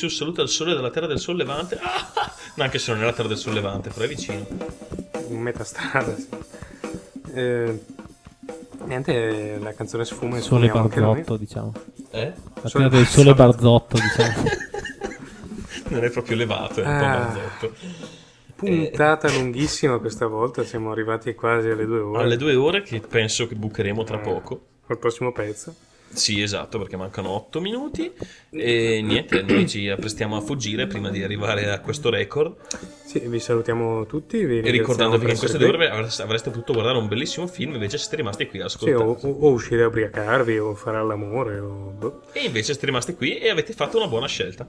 Nexus saluta il sole dalla terra del sollevante. Ah, no, anche se non è la terra del sollevante, però è vicino. in metà strada. Sì. Eh, niente, la canzone sfuma e Sole. Barzotto, diciamo. Eh? La Sole terra del sole Barzotto. Barzotto, diciamo. (laughs) Non è proprio levato, è un po' Ah. barzotto. Puntata lunghissima questa volta, siamo arrivati quasi alle due ore. Alle due ore che penso che bucheremo tra poco. Col prossimo pezzo. Sì, esatto, perché mancano 8 minuti e niente, noi ci apprestiamo a fuggire prima di arrivare a questo record. Sì, vi salutiamo tutti. Vi E ricordando che in queste due ore avreste, potuto guardare un bellissimo film, invece siete rimasti qui a Sì, ascoltare. o, o- o uscire a ubriacarvi o fare all'amore. O... boh. E invece siete rimasti qui e avete fatto una buona scelta.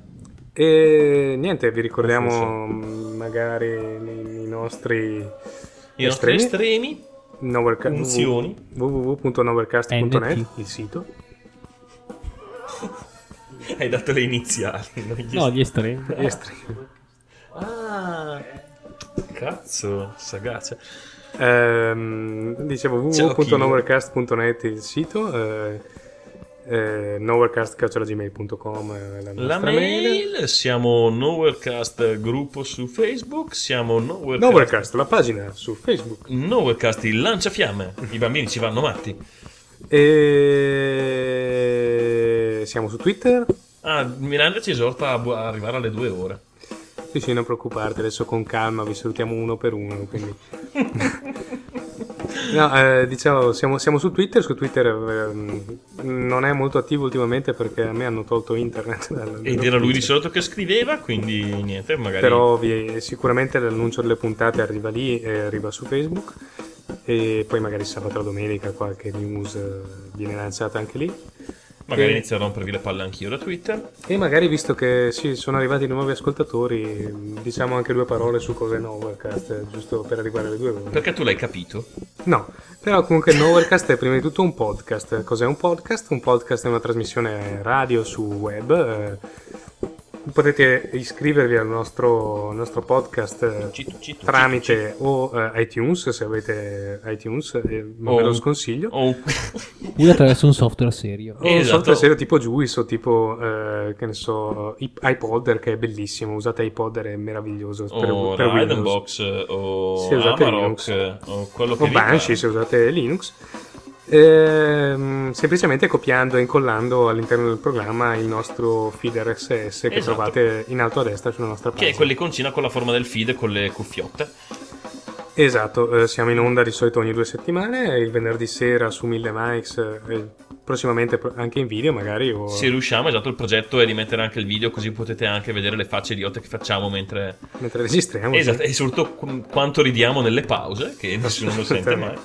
E niente, vi ricordiamo magari i, i nostri I nostri estremi, unzioni. www.novercast.net il sito Hai dato le iniziali. non gli No, gli estremi. Gli estremi. Ah, cazzo, sagace. Ehm, dicevo Ciao, www.novercast.net il sito eh, eh, nowherecast.gmail.com è la La mail, siamo Nowherecast gruppo su Facebook, siamo Nowherecast, Nowherecast, la pagina su Facebook Nowherecast il lanciafiamme, i bambini ci vanno matti. E siamo su Twitter Ah, Miranda ci esorta a, bu- a arrivare alle due ore. sì sì non preoccuparti adesso con calma vi salutiamo uno per uno quindi (laughs) No, eh, diciamo, siamo, siamo su Twitter. Su Twitter ehm, non è molto attivo ultimamente perché a me hanno tolto internet. dal- Ed era lui di solito che scriveva, quindi niente, magari... Però vi- sicuramente l'annuncio delle puntate arriva lì e arriva su Facebook. E poi magari sabato o domenica qualche news eh, viene lanciata anche lì. Magari e, inizio a rompervi le palle anch'io da Twitter. e magari visto che sì, sono arrivati nuovi ascoltatori, diciamo anche due parole su cos'è Novercast, giusto per arrivare alle due. Perché tu l'hai capito? No, però comunque Novercast è prima di tutto un podcast. Cos'è un podcast? Un podcast è una trasmissione radio su web. eh, Potete iscrivervi al nostro, nostro podcast eh, tramite o eh, iTunes, se avete iTunes, eh, non ve lo sconsiglio. o- Uno attraverso un software serio. O un software serio tipo Juice o tipo, eh, che ne so, iPodder che è bellissimo. Usate iPodder, è meraviglioso. per, O per Windows. Ravenbox, o Se usate Amarok, Linux. o quello che o Banshee se usate Linux. Ehm, semplicemente copiando e incollando all'interno del programma il nostro feed RSS che Esatto. trovate in alto a destra sulla nostra Che pagina. è quell'iconcina con la forma del feed con le cuffiotte. Esatto, eh, siamo in onda di solito ogni due settimane, il venerdì sera su 1000 mics, eh, prossimamente pro- anche in video magari. O... Se riusciamo, esatto, il progetto è di mettere anche il video così potete anche vedere le facce idiote che facciamo mentre... Mentre registriamo. Esatto, sì. e soprattutto qu- quanto ridiamo nelle pause, che nessuno lo sente mai.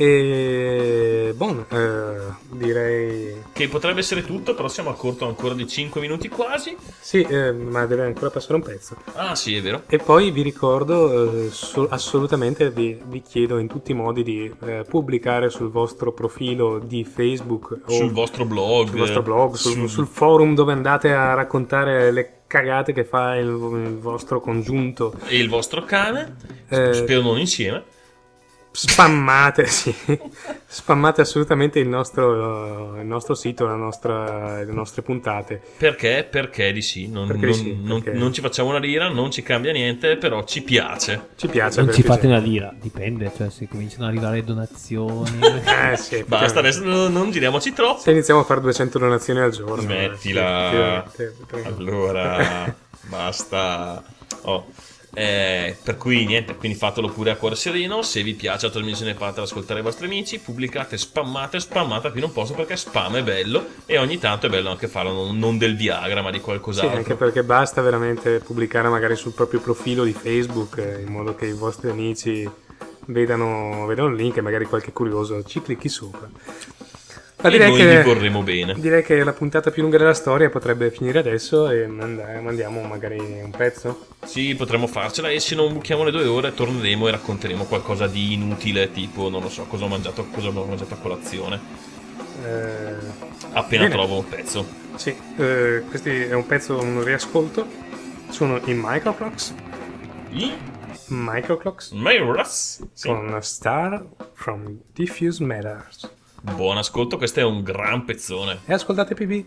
E bon, eh, direi Che potrebbe essere tutto, però siamo a corto ancora di 5 minuti quasi. sì, eh, ma deve ancora passare un pezzo. Ah sì, è vero. E poi vi ricordo, eh, so- assolutamente vi, vi chiedo in tutti i modi di eh, pubblicare sul vostro profilo di Facebook o Sul vostro blog. sul vostro blog, sul, sul- sul forum dove andate a raccontare le cagate che fa il, il vostro congiunto. E il vostro cane. Eh, Spero non insieme. Spammate, (laughs) sì. Spammate assolutamente il nostro, il nostro sito, la nostra- le nostre puntate. Perché? Perché di sì. Non, non- sì, non- perché- non ci facciamo una lira, non ci cambia niente, però ci piace. Ci piace. Non ci fate una lira, dipende, cioè se cominciano ad arrivare donazioni. (laughs) Eh sì, Basta, adesso non, non giriamoci troppo. Se iniziamo a fare 200 donazioni al giorno. Smettila. eh, sì. Allora, (laughs) basta. Oh. Eh, per cui niente, quindi fatelo pure a cuore sereno. Se vi piace la trasmissione, fatela ascoltare ai vostri amici. Pubblicate, spammate, spammate qui non posso perché spam è bello. E ogni tanto è bello anche farlo, non, del Viagra, ma di Sì, qualcos'altro. anche perché basta veramente pubblicare magari sul proprio profilo di Facebook eh, in modo che i vostri amici vedano, vedano il link e magari qualche curioso ci clicchi sopra. Ma E noi vi vorremo bene. Direi che la puntata più lunga della storia potrebbe finire adesso e manda- mandiamo magari un pezzo. Sì, potremmo farcela e se non buchiamo le due ore torneremo e racconteremo qualcosa di inutile, tipo, non lo so, cosa ho mangiato, cosa abbiamo mangiato a colazione. Eh, Appena bene. trovo un pezzo. Sì, eh, questo è un pezzo, un riascolto. Sono i Microclocks. I? Microclocks. Microclocks, sì. Con Star from Diffuse Matters. Buon ascolto, questo è un gran pezzone. E ascoltate PB.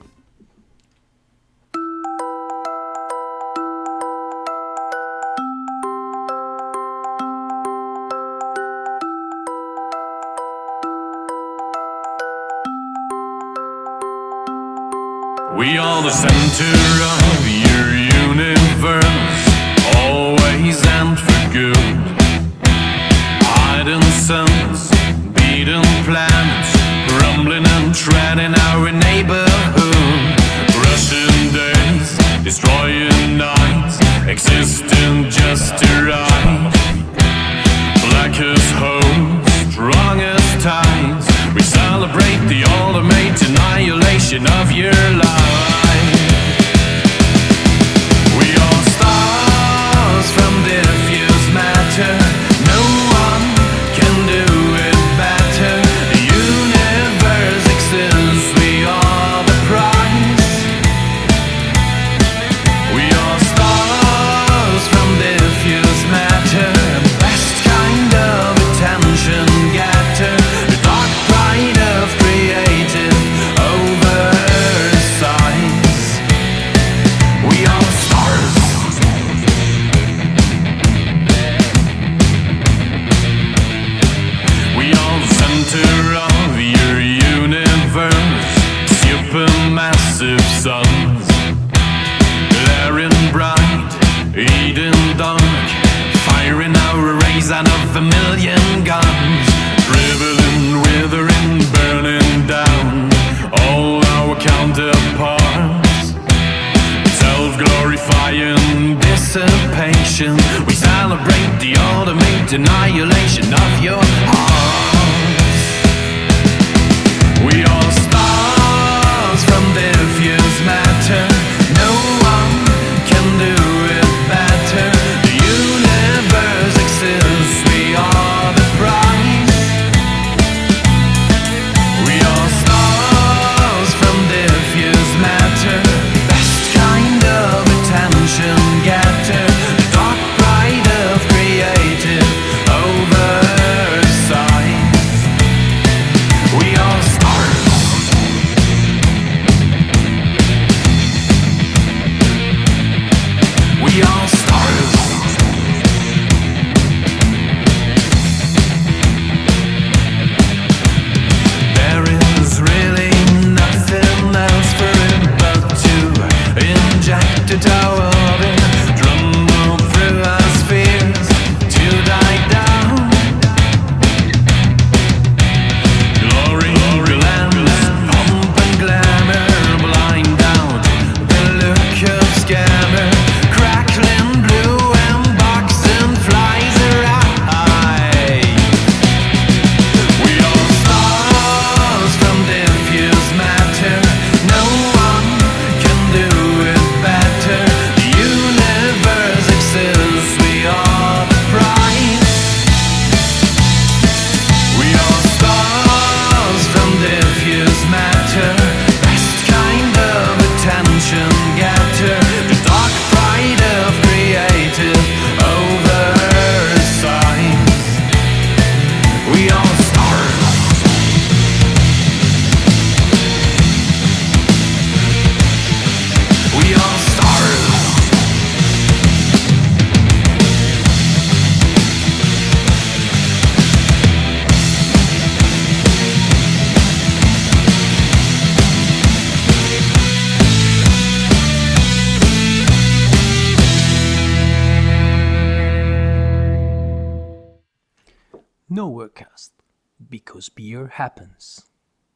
We are the center of your universe, always and for good. Hidden suns, beaten planets. stumbling and treading our neighborhood. Russian days, destroying nights, existing just to right. Black as hope, strong as ties. We celebrate the ultimate annihilation of your life.